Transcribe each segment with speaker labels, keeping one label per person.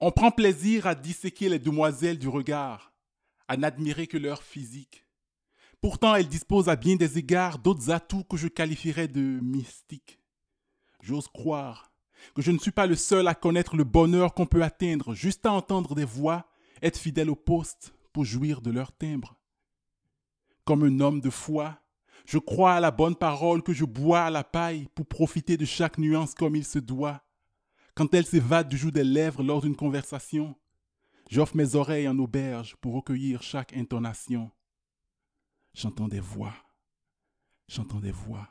Speaker 1: On prend plaisir à disséquer les demoiselles du regard, à n'admirer que leur physique. Pourtant, elles disposent à bien des égards d'autres atouts que je qualifierais de mystiques. J'ose croire que je ne suis pas le seul à connaître le bonheur qu'on peut atteindre juste à entendre des voix, être fidèle au poste pour jouir de leur timbre. Comme un homme de foi, je crois à la bonne parole que je bois à la paille pour profiter de chaque nuance comme il se doit. Quand elle s'évade du joug des lèvres lors d'une conversation, j'offre mes oreilles en auberge pour recueillir chaque intonation. J'entends des voix. J'entends des voix.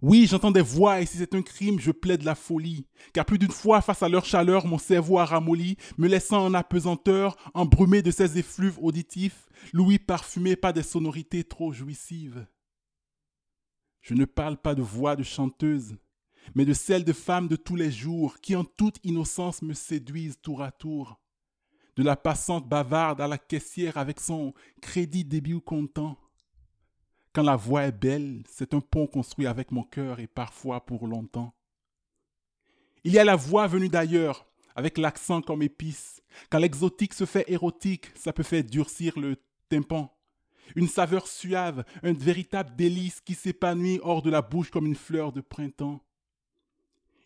Speaker 1: Oui, j'entends des voix et si c'est un crime, je plaide la folie. Car plus d'une fois, face à leur chaleur, mon cerveau a ramolli, me laissant en apesanteur, embrumé de ces effluves auditifs, l'ouïe parfumé par des sonorités trop jouissives. Je ne parle pas de voix de chanteuse, mais de celles de femmes de tous les jours qui en toute innocence me séduisent tour à tour. De la passante bavarde à la caissière avec son crédit début content. Quand la voix est belle, c'est un pont construit avec mon cœur et parfois pour longtemps. Il y a la voix venue d'ailleurs, avec l'accent comme épice. Quand l'exotique se fait érotique, ça peut faire durcir le tympan. Une saveur suave, un véritable délice qui s'épanouit hors de la bouche comme une fleur de printemps.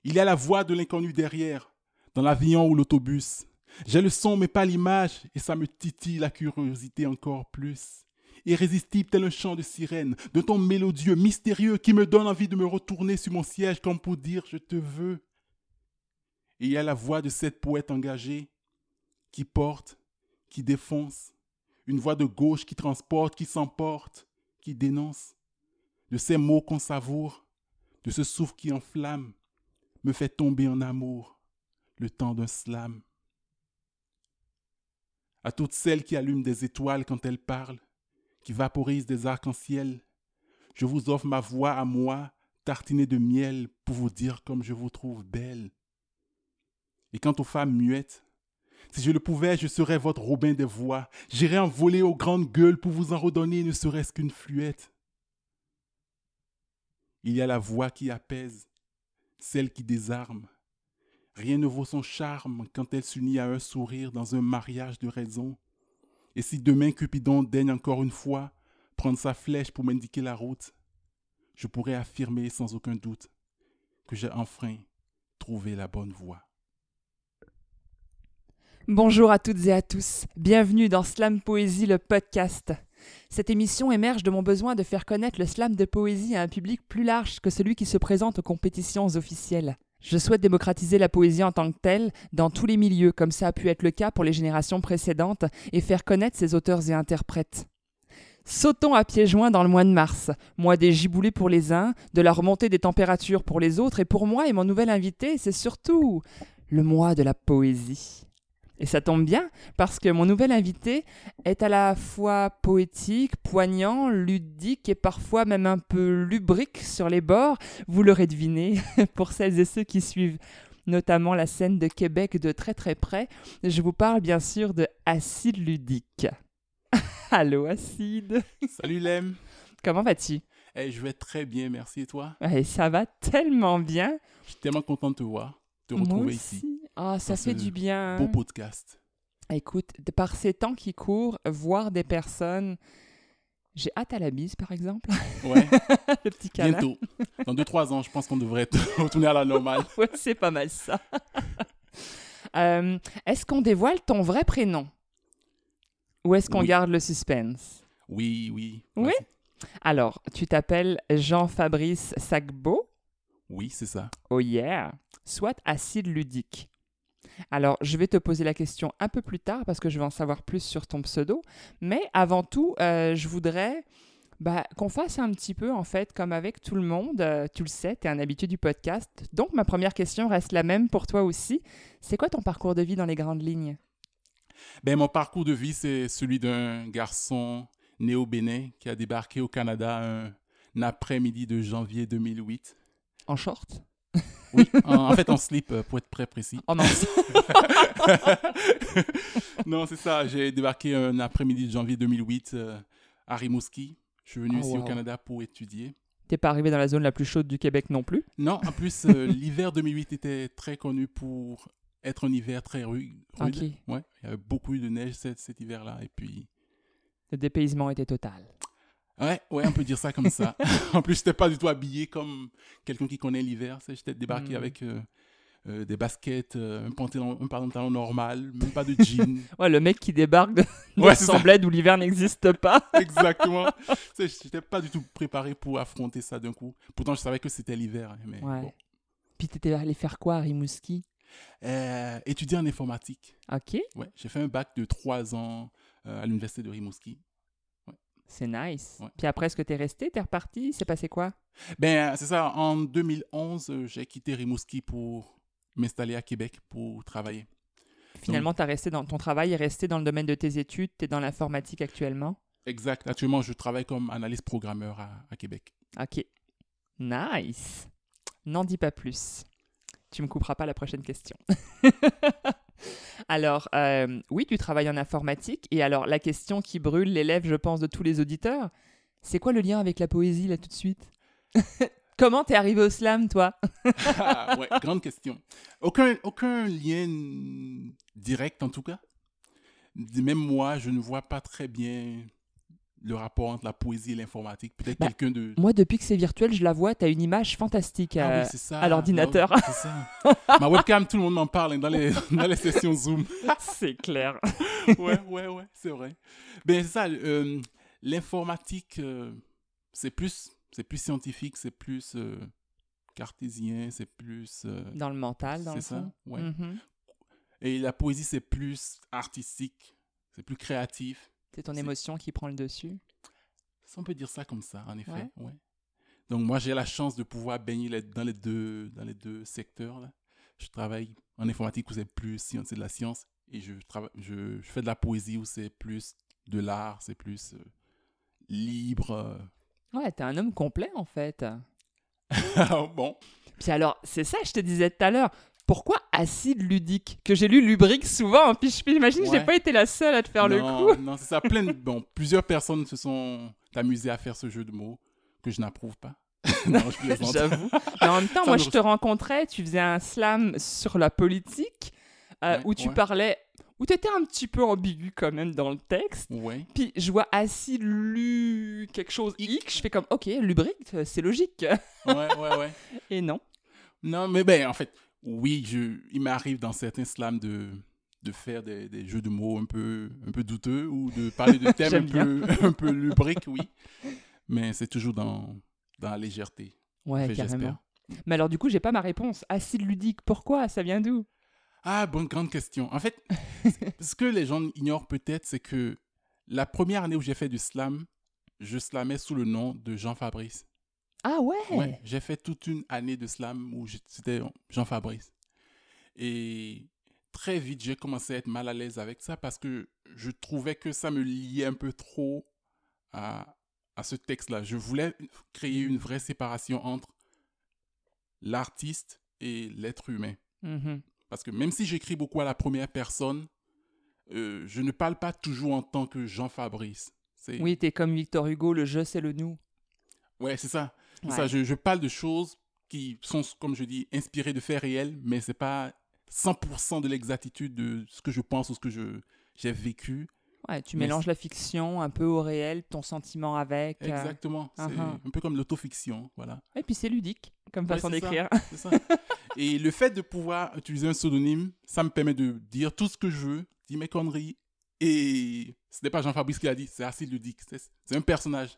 Speaker 1: Il y a la voix de l'inconnu derrière, dans l'avion ou l'autobus. J'ai le son mais pas l'image, et ça me titille la curiosité encore plus irrésistible tel un chant de sirène, de ton mélodieux, mystérieux, qui me donne envie de me retourner sur mon siège comme pour dire je te veux. Et il y a la voix de cette poète engagée, qui porte, qui défonce, une voix de gauche qui transporte, qui s'emporte, qui dénonce, de ces mots qu'on savoure, de ce souffle qui enflamme, me fait tomber en amour, le temps d'un slam. À toutes celles qui allument des étoiles quand elles parlent, qui vaporise des arcs-en-ciel. Je vous offre ma voix à moi, tartinée de miel, pour vous dire comme je vous trouve belle. Et quant aux femmes muettes, si je le pouvais, je serais votre Robin des voix. J'irais en voler aux grandes gueules pour vous en redonner ne serait-ce qu'une fluette. Il y a la voix qui apaise, celle qui désarme. Rien ne vaut son charme quand elle s'unit à un sourire dans un mariage de raison. Et si demain Cupidon daigne encore une fois prendre sa flèche pour m'indiquer la route, je pourrais affirmer sans aucun doute que j'ai enfin trouvé la bonne voie.
Speaker 2: Bonjour à toutes et à tous, bienvenue dans Slam Poésie, le podcast. Cette émission émerge de mon besoin de faire connaître le slam de poésie à un public plus large que celui qui se présente aux compétitions officielles. Je souhaite démocratiser la poésie en tant que telle dans tous les milieux, comme ça a pu être le cas pour les générations précédentes, et faire connaître ses auteurs et interprètes. Sautons à pieds joints dans le mois de mars, mois des giboulées pour les uns, de la remontée des températures pour les autres, et pour moi et mon nouvel invité, c'est surtout le mois de la poésie. Et ça tombe bien, parce que mon nouvel invité est à la fois poétique, poignant, ludique et parfois même un peu lubrique sur les bords. Vous l'aurez deviné, pour celles et ceux qui suivent notamment la scène de Québec de très très près. Je vous parle bien sûr de Acide Ludique. Allô Acide
Speaker 1: Salut Lem
Speaker 2: Comment vas-tu?
Speaker 1: Hey, Je vais très bien, merci. Et toi?
Speaker 2: Ça va tellement bien.
Speaker 1: Je suis tellement content de te voir, de te retrouver ici.
Speaker 2: Ah, ça fait du bien.
Speaker 1: Beau podcast.
Speaker 2: Écoute, par ces temps qui courent, voir des personnes. J'ai hâte à la bise, par exemple.
Speaker 1: Ouais.
Speaker 2: le petit câlin.
Speaker 1: Bientôt. Dans 2-3 ans, je pense qu'on devrait retourner à la normale.
Speaker 2: ouais, c'est pas mal ça. Euh, est-ce qu'on dévoile ton vrai prénom? Ou est-ce qu'on garde le suspense?
Speaker 1: Oui, oui.
Speaker 2: Oui? Alors, tu t'appelles Jean-Fabrice Sagbo
Speaker 1: Oui, c'est ça.
Speaker 2: Oh yeah Soit acide ludique. Alors, je vais te poser la question un peu plus tard parce que je veux en savoir plus sur ton pseudo. Mais avant tout, euh, je voudrais bah, qu'on fasse un petit peu, en fait, comme avec tout le monde. Euh, tu le sais, tu es un habitué du podcast. Donc, ma première question reste la même pour toi aussi. C'est quoi ton parcours de vie dans les grandes lignes?
Speaker 1: Ben, mon parcours de vie, c'est celui d'un garçon né au Bénin qui a débarqué au Canada un après-midi de janvier 2008.
Speaker 2: En short?
Speaker 1: Oui, en, fait, en slip, euh, pour être très précis.
Speaker 2: Oh non.
Speaker 1: non, c'est ça. J'ai débarqué un après-midi de janvier 2008 euh, à Rimouski. Je suis venu
Speaker 2: Oh,
Speaker 1: ici au. Canada pour étudier.
Speaker 2: T'es pas arrivé dans la zone la plus chaude du Québec non plus?
Speaker 1: Non, en plus, euh, l'hiver 2008 était très connu pour être un hiver très ru- rude. Ouais, il y avait beaucoup de neige cet, cet hiver-là. Et puis,
Speaker 2: Le dépaysement était total.
Speaker 1: Ouais, ouais, on peut dire ça comme ça. en plus, j'étais pas du tout habillé comme quelqu'un qui connaît l'hiver. J'étais débarqué
Speaker 2: Mhm.
Speaker 1: avec euh, euh, des baskets, euh, un pantalon, un pantalon normal, même pas de jean.
Speaker 2: Ouais, le mec qui débarque de,
Speaker 1: Ouais.
Speaker 2: Semblède où l'hiver n'existe pas.
Speaker 1: Exactement. J'étais pas du tout préparé pour affronter ça d'un coup. Pourtant, je savais que c'était l'hiver. hein, Mais
Speaker 2: Ouais.
Speaker 1: bon.
Speaker 2: Puis t'étais allé faire quoi à Rimouski?
Speaker 1: Étudier en informatique.
Speaker 2: Ok,
Speaker 1: Ouais, j'ai fait un bac de trois ans à l'université de Rimouski.
Speaker 2: C'est nice.
Speaker 1: Ouais.
Speaker 2: Puis après, est-ce que t'es resté? T'es reparti? C'est passé quoi?
Speaker 1: Ben, c'est ça. En 2011, euh, j'ai quitté Rimouski pour m'installer à Québec pour travailler.
Speaker 2: Finalement, t'as resté dans ton travail est resté dans le domaine de tes études. T'es dans l'informatique actuellement.
Speaker 1: Exact. Actuellement, je travaille comme analyste programmeur à, à Québec.
Speaker 2: Ok, nice. N'en dis pas plus. Tu me couperas pas la prochaine question. alors, euh, oui, tu travailles en informatique. Et alors, la question qui brûle les lèvres, je pense, de tous les auditeurs, c'est quoi le lien avec la poésie, là, tout de suite? Comment t'es arrivé au slam, toi?
Speaker 1: Ah, ouais, grande question. Aucun, aucun lien direct, en tout cas. Même moi, je ne vois pas très bien le rapport entre la poésie et l'informatique. Peut-être
Speaker 2: Bah,
Speaker 1: quelqu'un de...
Speaker 2: Moi, depuis que c'est virtuel, je la vois, t'as une image fantastique.
Speaker 1: Ah
Speaker 2: euh,
Speaker 1: oui, c'est
Speaker 2: à l'ordinateur.
Speaker 1: Ah oui, c'est ça. Ma webcam, tout le monde m'en parle hein, dans, les, dans les sessions Zoom.
Speaker 2: c'est clair.
Speaker 1: ouais, ouais, ouais, c'est vrai. Ben, c'est ça. euh, L'informatique, euh, c'est plus, c'est plus scientifique, c'est plus euh, cartésien, c'est plus.
Speaker 2: Dans le mental, dans
Speaker 1: c'est
Speaker 2: le
Speaker 1: ça,
Speaker 2: fond.
Speaker 1: ouais.
Speaker 2: Mhm.
Speaker 1: Et la poésie, c'est plus artistique, c'est plus créatif.
Speaker 2: C'est ton émotion qui prend le dessus?
Speaker 1: On peut dire ça comme ça, en effet.
Speaker 2: Ouais.
Speaker 1: Ouais. Donc, moi, j'ai la chance de pouvoir baigner les- dans, les deux, dans les deux secteurs. là. Je travaille en informatique où c'est plus science, c'est de la science. Et je, travaille, je, je fais de la poésie où c'est plus de l'art, c'est plus euh, libre. euh.
Speaker 2: Ouais, t'es un homme complet, en fait.
Speaker 1: bon?
Speaker 2: Puis alors, c'est ça, je te disais tout à l'heure. Pourquoi acide ludique? Que j'ai lu lubrique souvent, puis je- puis j'imagine que j'ai
Speaker 1: Ouais.
Speaker 2: pas été la seule à te faire le coup.
Speaker 1: Non, c'est ça. Plein de- bon, plusieurs personnes se sont amusées à faire ce jeu de mots que je n'approuve pas. non, je.
Speaker 2: J'avoue. Mais en même temps,
Speaker 1: Ça
Speaker 2: moi,
Speaker 1: me
Speaker 2: je te rencontrais, tu faisais un slam sur la politique, euh,
Speaker 1: Ouais,
Speaker 2: où tu
Speaker 1: ouais.
Speaker 2: parlais, où tu étais un petit peu ambigu quand même dans le texte.
Speaker 1: Ouais.
Speaker 2: Puis je vois acide lu quelque chose X, je fais comme, ok, lubrique, c'est logique.
Speaker 1: Ouais, ouais, ouais.
Speaker 2: Et non.
Speaker 1: Non, mais ben, en fait, oui, je, il m'arrive dans certains slams de, de faire des, des jeux de mots un peu, un peu douteux ou de parler de thèmes un peu, un peu lubriques, oui. Mais c'est toujours dans, dans la légèreté.
Speaker 2: Ouais, carrément. Mais alors, du coup, j'ai pas ma réponse. Acide ludique, pourquoi? Ça vient d'où?
Speaker 1: Ah, bonne grande question. En fait, ce que les gens ignorent peut-être, c'est que la première année où j'ai fait du slam, je slamais sous le nom de Jean Fabrice.
Speaker 2: Ah ouais,
Speaker 1: Ouais, j'ai fait toute une année de slam où c'était Jean Fabrice. Et très vite, j'ai commencé à être mal à l'aise avec ça parce que je trouvais que ça me liait un peu trop à, à ce texte-là. Je voulais créer une vraie séparation entre l'artiste et l'être humain.
Speaker 2: Mhm.
Speaker 1: Parce que même si j'écris beaucoup à la première personne, euh, je ne parle pas toujours en tant que Jean Fabrice.
Speaker 2: Oui, t'es comme Victor Hugo, le je c'est le nous.
Speaker 1: Ouais, c'est ça. C'est
Speaker 2: Ouais.
Speaker 1: ça, je, je parle de choses qui sont, comme je dis, inspirées de faits réels, mais c'est pas 100% de l'exactitude de ce que je pense ou ce que je, j'ai vécu.
Speaker 2: Ouais, tu
Speaker 1: Mais
Speaker 2: mélanges la fiction un peu au réel, ton sentiment avec. euh,
Speaker 1: Exactement. C'est
Speaker 2: uh-huh.
Speaker 1: un peu comme l'autofiction, voilà.
Speaker 2: Et puis c'est ludique comme
Speaker 1: Ouais,
Speaker 2: façon
Speaker 1: c'est ça.
Speaker 2: d'écrire.
Speaker 1: C'est ça. Et le fait de pouvoir utiliser un pseudonyme, ça me permet de dire tout ce que je veux, dire mes conneries. Et ce n'est pas Jean-Fabrice qui l'a dit, c'est Acide Ludique. C'est c'est un personnage.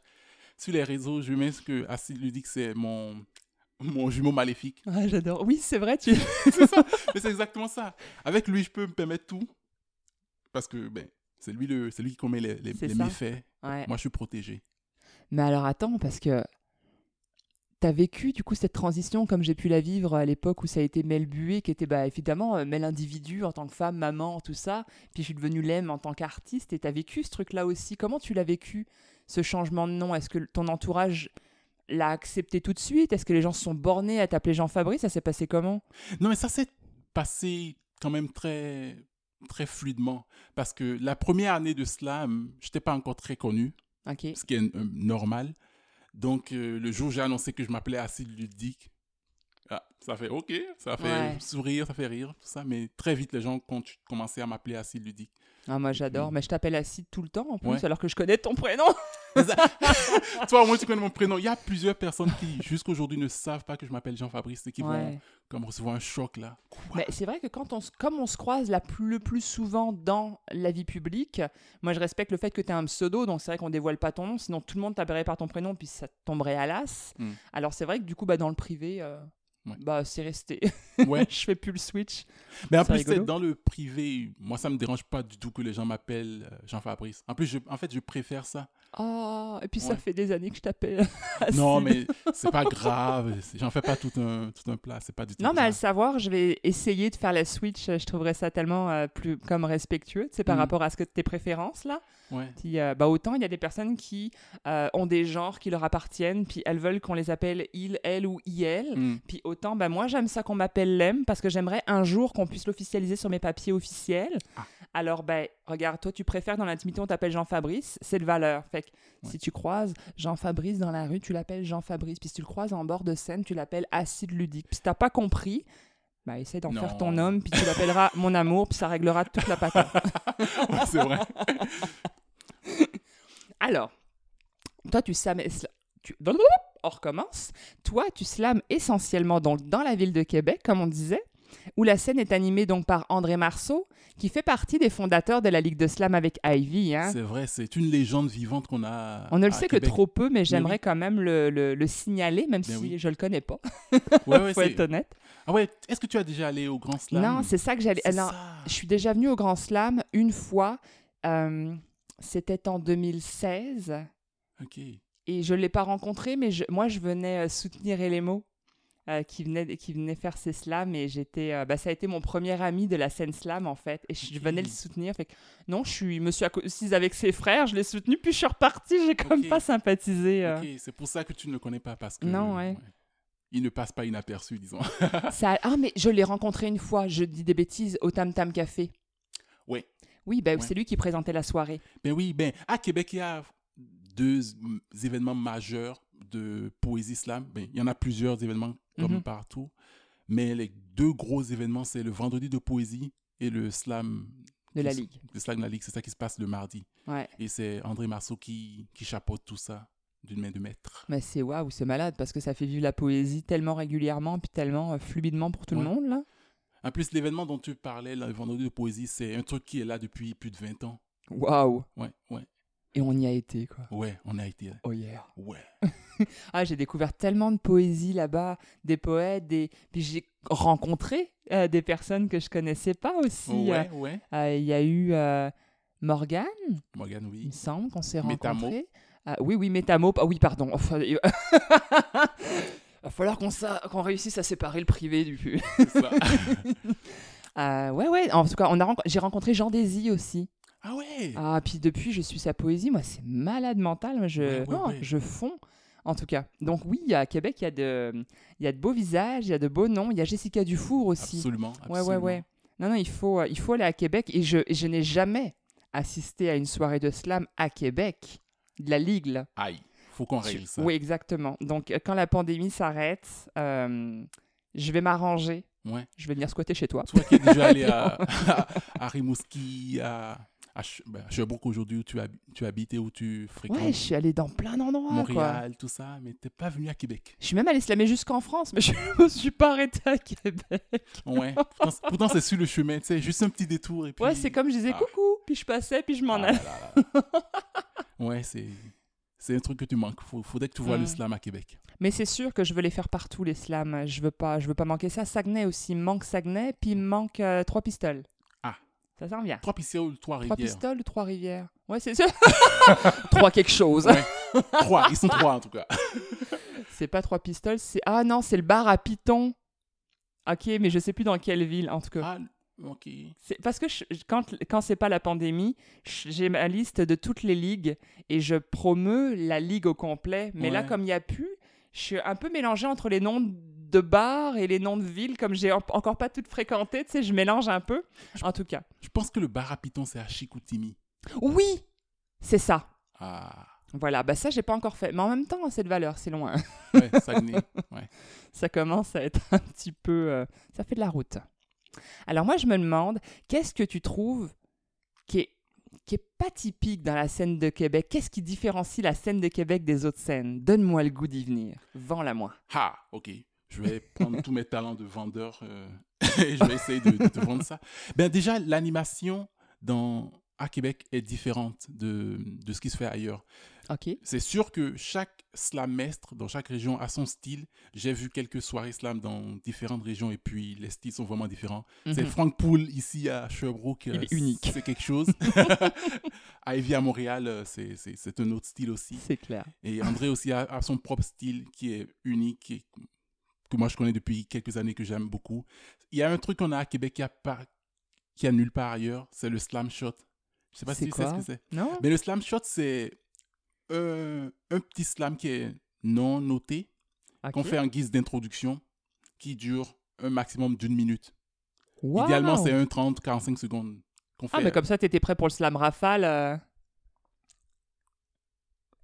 Speaker 1: Sur les réseaux, je mets que Acide Ludique, c'est mon, mon jumeau maléfique.
Speaker 2: Ouais, j'adore. Oui, c'est vrai, tu.
Speaker 1: c'est ça. Mais c'est exactement ça. Avec lui, je peux me permettre tout. Parce que ben, c'est lui, le, c'est lui qui commet les, méfaits.
Speaker 2: Ouais.
Speaker 1: Moi, je suis protégé.
Speaker 2: Mais alors attends, parce que t'as vécu du coup cette transition comme j'ai pu la vivre à l'époque où ça a été Mel Bué, qui était bah, évidemment euh, Mel individu en tant que femme, maman, tout ça. Puis je suis devenue Lem en tant qu'artiste et t'as vécu ce truc-là aussi. Comment tu l'as vécu, ce changement de nom Est-ce que ton entourage l'a accepté tout de suite? Est-ce que les gens se sont bornés à t'appeler Jean Fabrice? Ça s'est passé comment?
Speaker 1: Non, mais ça s'est passé quand même très, très fluidement. Parce que la première année de slam, je n'étais pas encore très connu, ce qui est euh, normal. Donc, euh, le jour où j'ai annoncé que je m'appelais Acide Ludique, Ah, ça fait OK, ça fait
Speaker 2: Ouais.
Speaker 1: sourire, ça fait rire, tout ça. Mais très vite, les gens ont commencé à m'appeler Acide Ludique.
Speaker 2: Ah, moi j'adore, mais je t'appelle Acide tout le temps en plus,
Speaker 1: Ouais.
Speaker 2: alors que je connais ton prénom.
Speaker 1: Toi, au moins, tu connais mon prénom. Il y a plusieurs personnes qui, jusqu'aujourd'hui, ne savent pas que je m'appelle Jean-Fabrice et qui vont comme recevoir un choc, là. Quoi?
Speaker 2: Mais c'est vrai que quand on, comme on se croise la plus, le plus souvent dans la vie publique, moi je respecte le fait que tu as un pseudo, donc c'est vrai qu'on dévoile pas ton nom, sinon tout le monde t'appellerait par ton prénom, puis ça tomberait à l'as.
Speaker 1: Mm.
Speaker 2: Alors c'est vrai que du coup, bah, dans le privé, euh,
Speaker 1: Ouais.
Speaker 2: bah, c'est resté.
Speaker 1: Ouais.
Speaker 2: je fais plus le switch.
Speaker 1: Mais en plus, c'est dans le privé, moi, ça me dérange pas du tout que les gens m'appellent euh, Jean-Fabrice. En plus, je, en fait, je préfère ça.
Speaker 2: Oh, et puis ça
Speaker 1: Ouais.
Speaker 2: fait des années que je t'appelle.
Speaker 1: Non, mais c'est pas grave. J'en fais pas tout un, tout un plat. C'est pas du tout
Speaker 2: Non, mais à le savoir, je vais essayer de faire la switch. Je trouverais ça tellement euh, plus comme respectueux, tu sais, par
Speaker 1: Mm.
Speaker 2: rapport à ce que tes préférences là.
Speaker 1: Ouais.
Speaker 2: Puis, euh, bah, autant il y a des personnes qui euh, ont des genres qui leur appartiennent, puis elles veulent qu'on les appelle il, elle ou il.
Speaker 1: Mm.
Speaker 2: Puis autant, bah, moi j'aime ça qu'on m'appelle Lem parce que j'aimerais un jour qu'on puisse l'officialiser sur mes papiers officiels.
Speaker 1: Ah.
Speaker 2: Alors, ben, regarde, toi tu préfères dans l'intimité on t'appelle Jean-Fabrice, c'est de valeur. Fait que
Speaker 1: Ouais.
Speaker 2: si tu croises Jean-Fabrice dans la rue, tu l'appelles Jean-Fabrice. Puis si tu le croises en bord de scène, tu l'appelles Acide Ludique. Puis si t'as pas compris, bah, essaie d'en faire ton homme, puis tu l'appelleras mon amour, puis ça réglera toute la patate.
Speaker 1: Ouais, c'est vrai.
Speaker 2: Alors, toi, tu slams. Tu... On recommence. Toi, tu slams essentiellement donc dans la ville de Québec, comme on disait, où la scène est animée donc par André Marceau, qui fait partie des fondateurs de la Ligue de Slam avec Ivy. Hein.
Speaker 1: C'est vrai. C'est une légende vivante qu'on a.
Speaker 2: On ne le sait que trop peu, mais j'aimerais
Speaker 1: oui.
Speaker 2: quand même le, le- le signaler, même
Speaker 1: Ben
Speaker 2: si
Speaker 1: oui.
Speaker 2: je le connais pas.
Speaker 1: Ouais, ouais,
Speaker 2: faut être honnête.
Speaker 1: Ah ouais. Est-ce que tu as déjà allé au Grand Slam?
Speaker 2: Non, c'est ça que j'allais. Alors. Je suis déjà venue au Grand Slam une fois. euh, C'était en 2016.
Speaker 1: Ok.
Speaker 2: Et je ne l'ai pas rencontré, mais je- moi, je venais euh, soutenir Elemo, euh, qui, venait, qui venait faire ses slams. Et j'étais, euh, bah, ça a été mon premier ami de la scène slam, en fait. Et je venais le soutenir. Fait que, non, je suis, me suis assise avec ses frères, je l'ai soutenu, puis je suis repartie. J'ai comme
Speaker 1: Ok.
Speaker 2: pas sympathisé. euh.
Speaker 1: C'est pour ça que tu ne le connais pas parce que.
Speaker 2: Non, ouais.
Speaker 1: Il ne passe pas inaperçu, disons.
Speaker 2: Ça, ah, mais je l'ai rencontré une fois, je dis des bêtises, au Tam Tam Café. Oui, bah,
Speaker 1: Ouais.
Speaker 2: c'est lui qui présentait la soirée.
Speaker 1: Ben oui, ben à Québec, il y a deux événements majeurs de poésie slam. Ben, il y en a plusieurs événements comme
Speaker 2: Mhm.
Speaker 1: partout, mais les deux gros événements, c'est le vendredi de poésie et le slam
Speaker 2: De la Ligue.
Speaker 1: Le slam de la Ligue, c'est ça qui se passe le mardi.
Speaker 2: Ouais.
Speaker 1: Et c'est André Marceau qui, qui chapeaute tout ça d'une main de maître.
Speaker 2: Mais c'est waouh, c'est malade parce que ça fait vivre la poésie tellement régulièrement puis tellement euh, fluidement pour tout le monde là.
Speaker 1: En plus, l'événement dont tu parlais, le vendredi de poésie, c'est un truc qui est là depuis plus de 20 ans.
Speaker 2: Waouh.
Speaker 1: Ouais, ouais,
Speaker 2: Et on y a été quoi.
Speaker 1: ouais, on a été.
Speaker 2: Oh yeah.
Speaker 1: Ouais.
Speaker 2: Ah, j'ai découvert tellement de poésie là-bas, des poètes, des puis j'ai rencontré euh, des personnes que je connaissais pas aussi.
Speaker 1: Ouais, ouais.
Speaker 2: Euh, euh, Il y a eu euh, Morgane,
Speaker 1: Morgane,
Speaker 2: il
Speaker 1: oui.
Speaker 2: me semble qu'on s'est rencontrés. Ah, oui, oui, Métamo. Ah oui, pardon. Enfin, il va falloir qu'on sa- réussisse à séparer le privé du public.
Speaker 1: C'est ça.
Speaker 2: Euh, ouais, ouais. En tout cas, j'ai rencontré Jean Désy aussi.
Speaker 1: Ah ouais.
Speaker 2: Ah, puis depuis, je suis sa poésie. Moi, c'est malade mental. Moi, je,
Speaker 1: Ouais, ouais,
Speaker 2: non,
Speaker 1: ouais.
Speaker 2: je fonds. En tout cas. Donc oui, à Québec, il y, a de, il y a de beaux visages, il y a de beaux noms. Il y a Jessica Dufour aussi.
Speaker 1: Absolument,
Speaker 2: Ouais,
Speaker 1: absolument.
Speaker 2: ouais, ouais. Non, non, il faut, euh, il faut aller à Québec. Et je, je n'ai jamais assisté à une soirée de slam à Québec. De la Ligue, là.
Speaker 1: Aïe, faut qu'on règle ça.
Speaker 2: Oui, exactement. Donc, euh, quand la pandémie s'arrête, euh, je vais m'arranger.
Speaker 1: Ouais.
Speaker 2: Je vais venir squatter chez toi.
Speaker 1: Toi qui es déjà allé à, à, à Rimouski, à, à, ben, à Sherbrooke aujourd'hui, où tu, hab- tu habites et où tu fréquentes
Speaker 2: Ouais, je suis allée dans plein d'endroits, quoi.
Speaker 1: Montréal, tout ça, mais t'es pas venu à Québec.
Speaker 2: Je suis même allée slammer jusqu'en France, mais je me suis pas arrêtée à Québec.
Speaker 1: Ouais. pourtant, c'est- sur le chemin, tu sais, juste un petit détour. Et puis...
Speaker 2: Ouais, c'est comme je disais
Speaker 1: Ah.
Speaker 2: coucou, puis je passais, puis je m'en
Speaker 1: Ah
Speaker 2: allais.
Speaker 1: ouais, c'est. C'est un truc que tu manques. Faut, faudrait que tu vois
Speaker 2: Mm.
Speaker 1: le slam à Québec.
Speaker 2: Mais c'est sûr que je veux les faire partout, les slams. Je veux pas, je veux pas manquer ça. Saguenay aussi, il manque Saguenay, puis il manque euh, Trois Pistoles. Ça s'en vient.
Speaker 1: Trois pistoles, trois
Speaker 2: Trois
Speaker 1: rivières.
Speaker 2: Pistoles ou Trois Rivières Ouais, c'est ça. trois quelque chose.
Speaker 1: Ouais. trois, ils sont trois en tout cas.
Speaker 2: C'est pas Trois Pistoles, c'est... Ah non, c'est le bar à Python. Ok, mais je sais plus dans quelle ville, en tout cas.
Speaker 1: Ah, ok.
Speaker 2: C'est parce que je- quand, quand c'est pas la pandémie, j'ai ma liste de toutes les ligues et je promeus la ligue au complet. Mais là, comme il n'y a plus, je suis un peu mélangée entre les noms de bars et les noms de villes. Comme j'ai en- encore pas toutes fréquentées, tu sais, je mélange un peu. En tout cas.
Speaker 1: Je pense que le bar à Python, c'est à Chicoutimi.
Speaker 2: Oui, c'est ça.
Speaker 1: Ah.
Speaker 2: Voilà, bah ça, j'ai pas encore fait. Mais en même temps, cette valeur, c'est loin.
Speaker 1: Ouais, Saguenay. Ouais.
Speaker 2: ça commence à être un petit peu... euh, ça fait de la route. Alors moi, je me demande, qu'est-ce que tu trouves qui est, qui est pas typique dans la scène de Québec? Qu'est-ce qui différencie la scène de Québec des autres scènes? Donne-moi le goût d'y venir. Vends-la moi.
Speaker 1: Ah, ok. Je vais prendre tous mes talents de vendeur euh, et je vais essayer de, de te vendre ça. Ben déjà, l'animation dans à Québec est différente de, de ce qui se fait ailleurs.
Speaker 2: Ok.
Speaker 1: C'est sûr que chaque slamestre dans chaque région a son style. J'ai vu quelques soirées slam dans différentes régions et puis les styles sont vraiment différents. C'est
Speaker 2: Mhm.
Speaker 1: Frank Poole ici à Sherbrooke.
Speaker 2: Il
Speaker 1: euh,
Speaker 2: est unique.
Speaker 1: C'est quelque chose. Ivy à Montréal, euh, c'est- c'est c'est un autre style aussi.
Speaker 2: C'est clair.
Speaker 1: Et André aussi a, a son propre style qui est unique et que moi je connais depuis quelques années que j'aime beaucoup. Il y a un truc qu'on a à Québec qui a, pas, qui a nulle part ailleurs, c'est le slam shot. Je sais pas si tu sais ce que c'est.
Speaker 2: Non
Speaker 1: Mais le slam shot, c'est un, un petit slam qui est non noté, qu'on fait en guise d'introduction, qui dure un maximum d'une minute.
Speaker 2: Wow.
Speaker 1: Idéalement, c'est un 30-45 secondes qu'on fait.
Speaker 2: Ah, mais comme ça, t'étais prêt pour le slam rafale.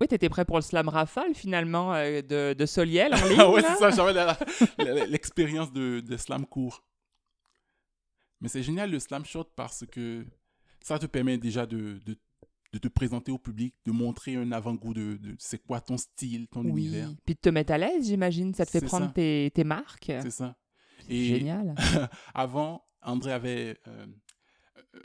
Speaker 2: Oui, t'étais prêt pour le slam rafale, finalement, euh, de, de Soliel en ligne.
Speaker 1: Ah ouais, c'est ça, j'avais l'expérience de, de slam court. Mais c'est génial le slam shot parce que ça te permet déjà de, de, de te présenter au public, de montrer un avant-goût de, c'est quoi ton style, ton
Speaker 2: Oui.
Speaker 1: univers.
Speaker 2: Puis de te mettre à l'aise, j'imagine. Ça te fait prendre tes, tes marques.
Speaker 1: C'est ça. Et
Speaker 2: Génial.
Speaker 1: avant, André avait euh, euh,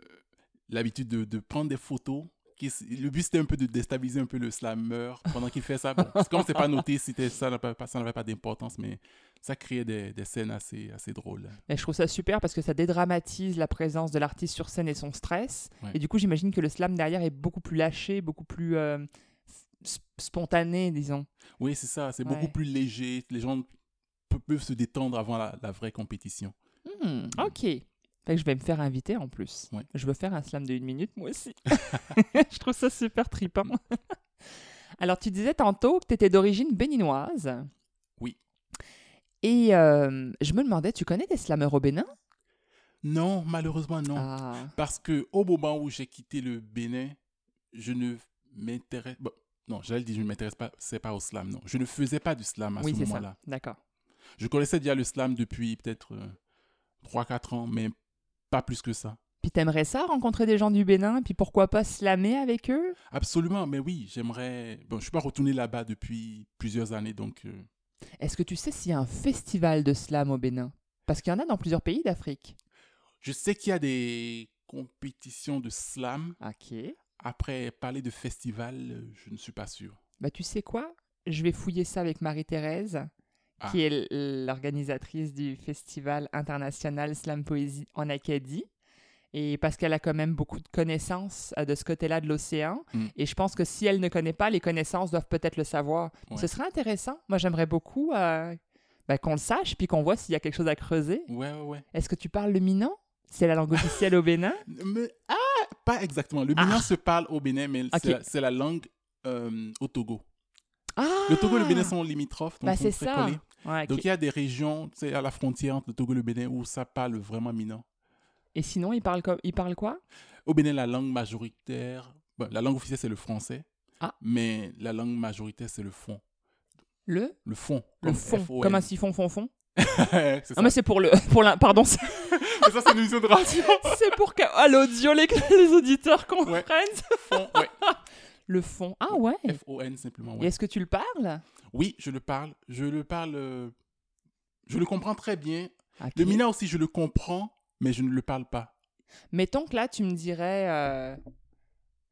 Speaker 1: l'habitude de, de prendre des photos. Qui le but, c'était un peu de déstabiliser un peu le slammer pendant qu'il fait ça. Bon, comme c'est pas noté, c'était ça pas, n'avait pas d'importance, mais ça créait des, des scènes assez, assez drôles.
Speaker 2: Mais je trouve ça super parce que ça dédramatise la présence de l'artiste sur scène et son stress.
Speaker 1: Ouais.
Speaker 2: Et du coup, j'imagine que le slam derrière est beaucoup plus lâché, beaucoup plus euh, spontané, disons.
Speaker 1: Oui, c'est ça, c'est
Speaker 2: Ouais.
Speaker 1: beaucoup plus léger. Les gens pe- peuvent se détendre avant la, la vraie compétition.
Speaker 2: Hmm, ok. Fait que je vais me faire inviter en plus.
Speaker 1: Ouais.
Speaker 2: Je veux faire un slam de une minute, moi aussi. je trouve ça super trippant. Alors, tu disais tantôt que tu étais d'origine béninoise.
Speaker 1: Oui.
Speaker 2: Et euh, je me demandais, tu connais des slammeurs au Bénin?
Speaker 1: Non, malheureusement, non.
Speaker 2: Ah.
Speaker 1: Parce que au moment où j'ai quitté le Bénin, je ne m'intéresse. bon, non, j'allais dire je ne m'intéresse pas, c'est pas au slam, non. Je ne faisais pas du slam à
Speaker 2: Oui,
Speaker 1: ce
Speaker 2: c'est
Speaker 1: moment-là.
Speaker 2: ça. D'accord.
Speaker 1: Je connaissais déjà le slam depuis peut-être 3-4 ans, mais pas plus que ça.
Speaker 2: Puis t'aimerais ça, rencontrer des gens du Bénin, puis pourquoi pas slammer avec eux?
Speaker 1: Absolument, mais oui, j'aimerais. Bon, je ne suis pas retourné là-bas depuis plusieurs années, donc. euh,
Speaker 2: Est-ce que tu sais s'il y a un festival de slam au Bénin? Parce qu'il y en a dans plusieurs pays d'Afrique.
Speaker 1: Je sais qu'il y a des compétitions de slam.
Speaker 2: Ok.
Speaker 1: Après, parler de festival, euh, je ne suis pas sûr.
Speaker 2: Bah tu sais quoi? Je vais fouiller ça avec Marie-Thérèse,
Speaker 1: Ah.
Speaker 2: qui est l'organisatrice du festival international Slam Poésie en Acadie. Et parce qu'elle a quand même beaucoup de connaissances euh, de ce côté-là de l'océan.
Speaker 1: Mm.
Speaker 2: Et je pense que si elle ne connaît pas, les connaissances doivent peut-être le savoir.
Speaker 1: Ouais.
Speaker 2: Ce serait intéressant. Moi, j'aimerais beaucoup euh, ben, qu'on le sache, puis qu'on voit s'il y a quelque chose à creuser.
Speaker 1: Ouais, ouais, ouais.
Speaker 2: Est-ce que tu parles le minan? C'est la langue officielle au Bénin?
Speaker 1: Mais, ah, pas exactement. Le Bénin se parle au Bénin, mais c'est
Speaker 2: Ok.
Speaker 1: la- c'est la langue euh, au Togo.
Speaker 2: Ah
Speaker 1: Le Togo et le Bénin sont limitrophes, donc
Speaker 2: Bah,
Speaker 1: sont
Speaker 2: c'est ça.
Speaker 1: collés.
Speaker 2: Ouais.
Speaker 1: Donc il y a des régions, à la frontière entre le Togo et le Bénin où ça parle vraiment minant.
Speaker 2: Et sinon, il parle, il parle quoi?
Speaker 1: Au Bénin, la langue majoritaire, bon, la langue officielle c'est le français,
Speaker 2: Ah.
Speaker 1: mais la langue majoritaire c'est le fond.
Speaker 2: Le?
Speaker 1: Le fond.
Speaker 2: Le
Speaker 1: comme
Speaker 2: fond,
Speaker 1: F-O-N.
Speaker 2: comme un siphon fond fond?
Speaker 1: c'est ça.
Speaker 2: Ah, mais c'est pour le, pour la, pardon,
Speaker 1: ça, c'est une émission de radio.
Speaker 2: c'est pour qu'à l'audio les, les auditeurs comprennent.
Speaker 1: Fond, ouais.
Speaker 2: Le fond. Ah ouais.
Speaker 1: F-O-N simplement.
Speaker 2: Et
Speaker 1: ouais.
Speaker 2: est-ce que tu le parles?
Speaker 1: Oui, je le parle. Je le parle. euh, Je le comprends très bien. Le mina aussi, je le comprends, mais je ne le parle pas.
Speaker 2: Mettons que là, tu me dirais, euh,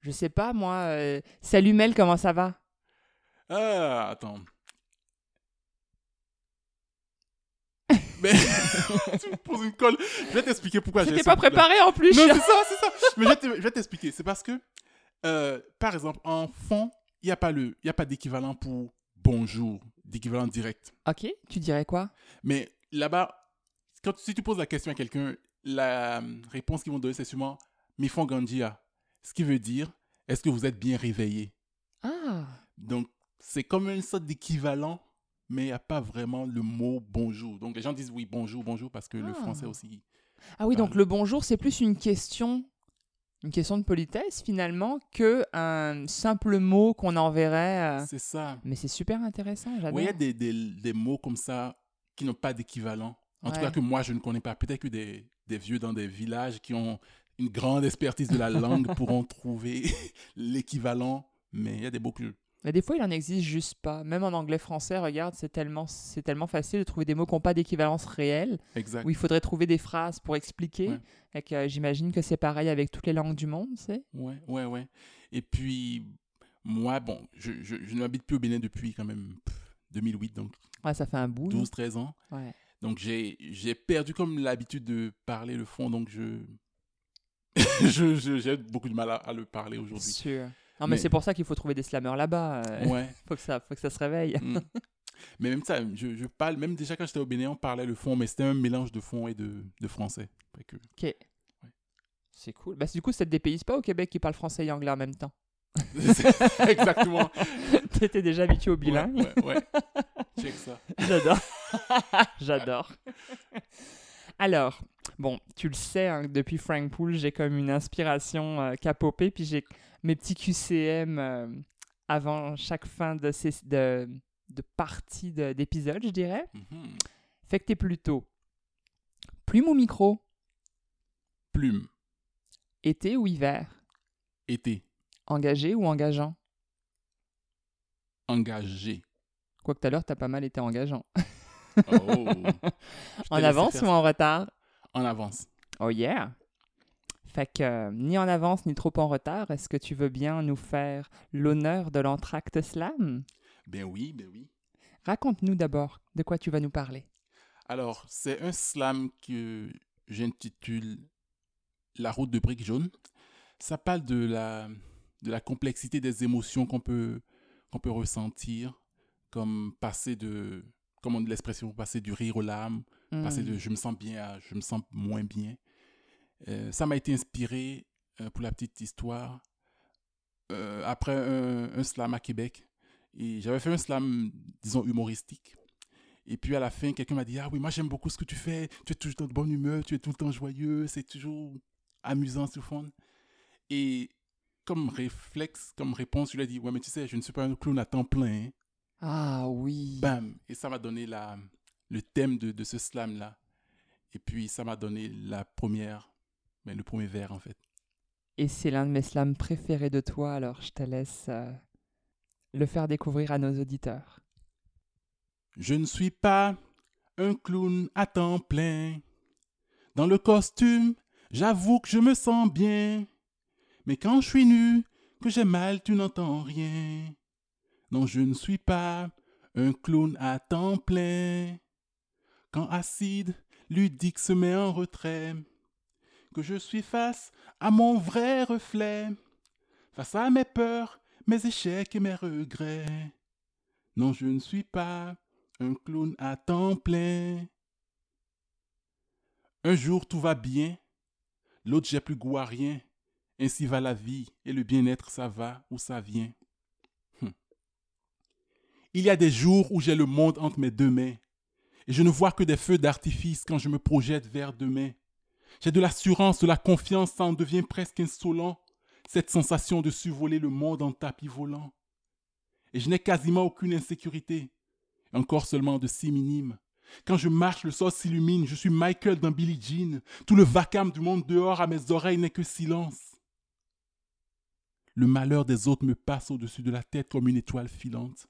Speaker 2: je sais pas moi, euh, salut Mel, comment ça va?
Speaker 1: Ah, attends. Mais tu me poses une colle. Je vais t'expliquer pourquoi j'ai ce
Speaker 2: pas préparé en plus.
Speaker 1: Non, c'est ça, c'est ça. Mais je vais t'expliquer. C'est parce que, euh, par exemple, en fond, il n'y a pas, le- il a pas d'équivalent pour bonjour, d'équivalent direct.
Speaker 2: ok, tu dirais quoi?
Speaker 1: Mais là-bas, quand, si tu poses la question à quelqu'un, la euh, réponse qu'ils vont donner, c'est sûrement Mifon Gandia. Ce qui veut dire est-ce que vous êtes bien réveillé?
Speaker 2: Ah,
Speaker 1: Donc, c'est comme une sorte d'équivalent, mais il n'y a pas vraiment le mot bonjour. Donc, les gens disent oui, bonjour, bonjour, parce que le
Speaker 2: Ah.
Speaker 1: français aussi.
Speaker 2: ah oui, donc le bonjour, c'est plus une question, une question de politesse finalement que un simple mot qu'on enverrait. euh,
Speaker 1: C'est ça.
Speaker 2: Mais c'est super intéressant, j'adore.
Speaker 1: Oui, il y a des, des, des mots comme ça qui n'ont pas d'équivalent. En tout cas, que moi, je ne connais pas. Peut-être que des, des vieux dans des villages qui ont une grande expertise de la langue pourront trouver l'équivalent. Mais il y a des mots que.
Speaker 2: Mais des fois, il en existe juste pas. Même en anglais-français, regarde, c'est tellement, c'est tellement facile de trouver des mots qui n'ont pas d'équivalence réelle,
Speaker 1: Exact.
Speaker 2: où il faudrait trouver des phrases pour expliquer.
Speaker 1: Ouais.
Speaker 2: Et que euh, j'imagine que c'est pareil avec toutes les langues du monde, c'est.
Speaker 1: Ouais, ouais, ouais. Et puis, moi, bon, je, je, je n'habite plus au Bénin depuis quand même pff, 2008, donc
Speaker 2: Ouais, ça fait un bout. là.
Speaker 1: 12-13 ans.
Speaker 2: Ouais.
Speaker 1: Donc, j'ai j'ai perdu comme l'habitude de parler le fond, donc je... J'ai beaucoup de mal à, à le parler aujourd'hui.
Speaker 2: Sûr. Non, mais,
Speaker 1: Mais-
Speaker 2: c'est pour ça qu'il faut trouver des slammers là-bas. euh,
Speaker 1: Ouais.
Speaker 2: faut, que ça, faut que ça se réveille.
Speaker 1: Mm. Mais même ça, je, je parle, même déjà quand j'étais au Bénin, on parlait le fond, mais c'était un mélange de fond et de, de français. Que-
Speaker 2: Ok. C'est cool. Bah, du coup, ça te dépayse pas au Québec qui parle français et anglais en même temps.
Speaker 1: Exactement.
Speaker 2: T'étais déjà habitué au bilingue.
Speaker 1: Ouais, ouais, ouais. Check ça.
Speaker 2: J'adore. J'adore. Alors, bon, tu le sais, hein, depuis Frank Poole, j'ai comme une inspiration euh, popé, puis j'ai mes petits QCM euh, avant chaque fin de, ces, de, de partie de- d'épisode, je dirais.
Speaker 1: Mhm.
Speaker 2: Fait que t'es plutôt plume ou micro,
Speaker 1: Plume,
Speaker 2: été ou hiver,
Speaker 1: été,
Speaker 2: engagé ou engageant?
Speaker 1: engagé.
Speaker 2: Quoique tout à l'heure, t'as pas mal été engageant.
Speaker 1: Oh.
Speaker 2: En avance ou en retard?
Speaker 1: En avance.
Speaker 2: Oh yeah! Fait que euh, ni en avance ni trop en retard, est-ce que tu veux bien nous faire l'honneur de l'entracte slam?
Speaker 1: Ben oui, ben oui.
Speaker 2: Raconte-nous d'abord de quoi tu vas nous parler.
Speaker 1: Alors, c'est un slam que j'intitule La route de briques jaunes. Ça parle de la, de la complexité des émotions qu'on peut, qu'on peut ressentir, comme passer de, comme on dit l'expression, passer du rire aux larmes, passer
Speaker 2: Hmm.
Speaker 1: de je me sens bien à je me sens moins bien. Euh, ça m'a été inspiré, euh, pour la petite histoire, euh, après un, un slam à Québec. Et j'avais fait un slam, disons, humoristique. Et puis à la fin, quelqu'un m'a dit Ah oui, moi j'aime beaucoup ce que tu fais. Tu es toujours de bonne humeur, tu es tout le temps joyeux, c'est toujours amusant, c'est fun. Et comme réflexe, comme réponse, je lui ai dit Ouais, mais tu sais, je ne suis pas un clown à temps plein. hein.
Speaker 2: Ah oui.
Speaker 1: Bam Et ça m'a donné la, le thème de, de ce slam-là. Et puis ça m'a donné la première, le premier vers en fait.
Speaker 2: Et c'est l'un de mes slams préférés de toi, alors je te laisse euh, le faire découvrir à nos auditeurs.
Speaker 1: Je ne suis pas un clown à temps plein. Dans le costume, j'avoue que je me sens bien. Mais quand je suis nu, que j'ai mal, tu n'entends rien. Non, je ne suis pas un clown à temps plein. Quand acide, ludique se met en retrait, que je suis face à mon vrai reflet, face à mes peurs, mes échecs et mes regrets. Non, je ne suis pas un clown à temps plein. Un jour tout va bien, l'autre j'ai plus goût à rien. Ainsi va la vie, et le bien-être ça va ou ça vient. Hum. Il y a des jours où j'ai le monde entre mes deux mains, et je ne vois que des feux d'artifice quand je me projette vers demain. J'ai de l'assurance, de la confiance, ça en devient presque insolent, cette sensation de survoler le monde en tapis volant. Et je n'ai quasiment aucune insécurité, encore seulement de si minimes. Quand je marche, le sol s'illumine, je suis Michael dans Billie Jean. Tout le vacarme du monde dehors à mes oreilles n'est que silence. Le malheur des autres me passe au-dessus de la tête comme une étoile filante.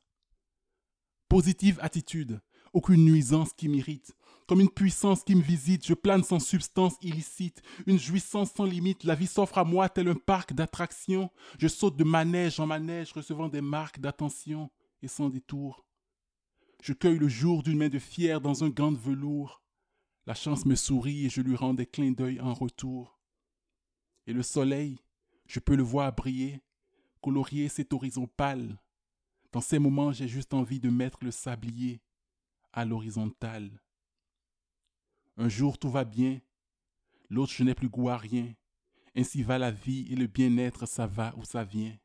Speaker 1: Positive attitude, aucune nuisance qui m'irrite. Comme une puissance qui me visite, je plane sans substance illicite, une jouissance sans limite. La vie s'offre à moi tel un parc d'attractions. Je saute de manège en manège, recevant des marques d'attention et sans détour. Je cueille le jour d'une main de fier dans un gant de velours. La chance me sourit et je lui rends des clins d'œil en retour. Et le soleil, je peux le voir briller, colorier cet horizon pâle. Dans ces moments, j'ai juste envie de mettre le sablier à l'horizontale. Un jour tout va bien, l'autre je n'ai plus goût à rien. Ainsi va la vie et le bien-être, ça va ou ça vient.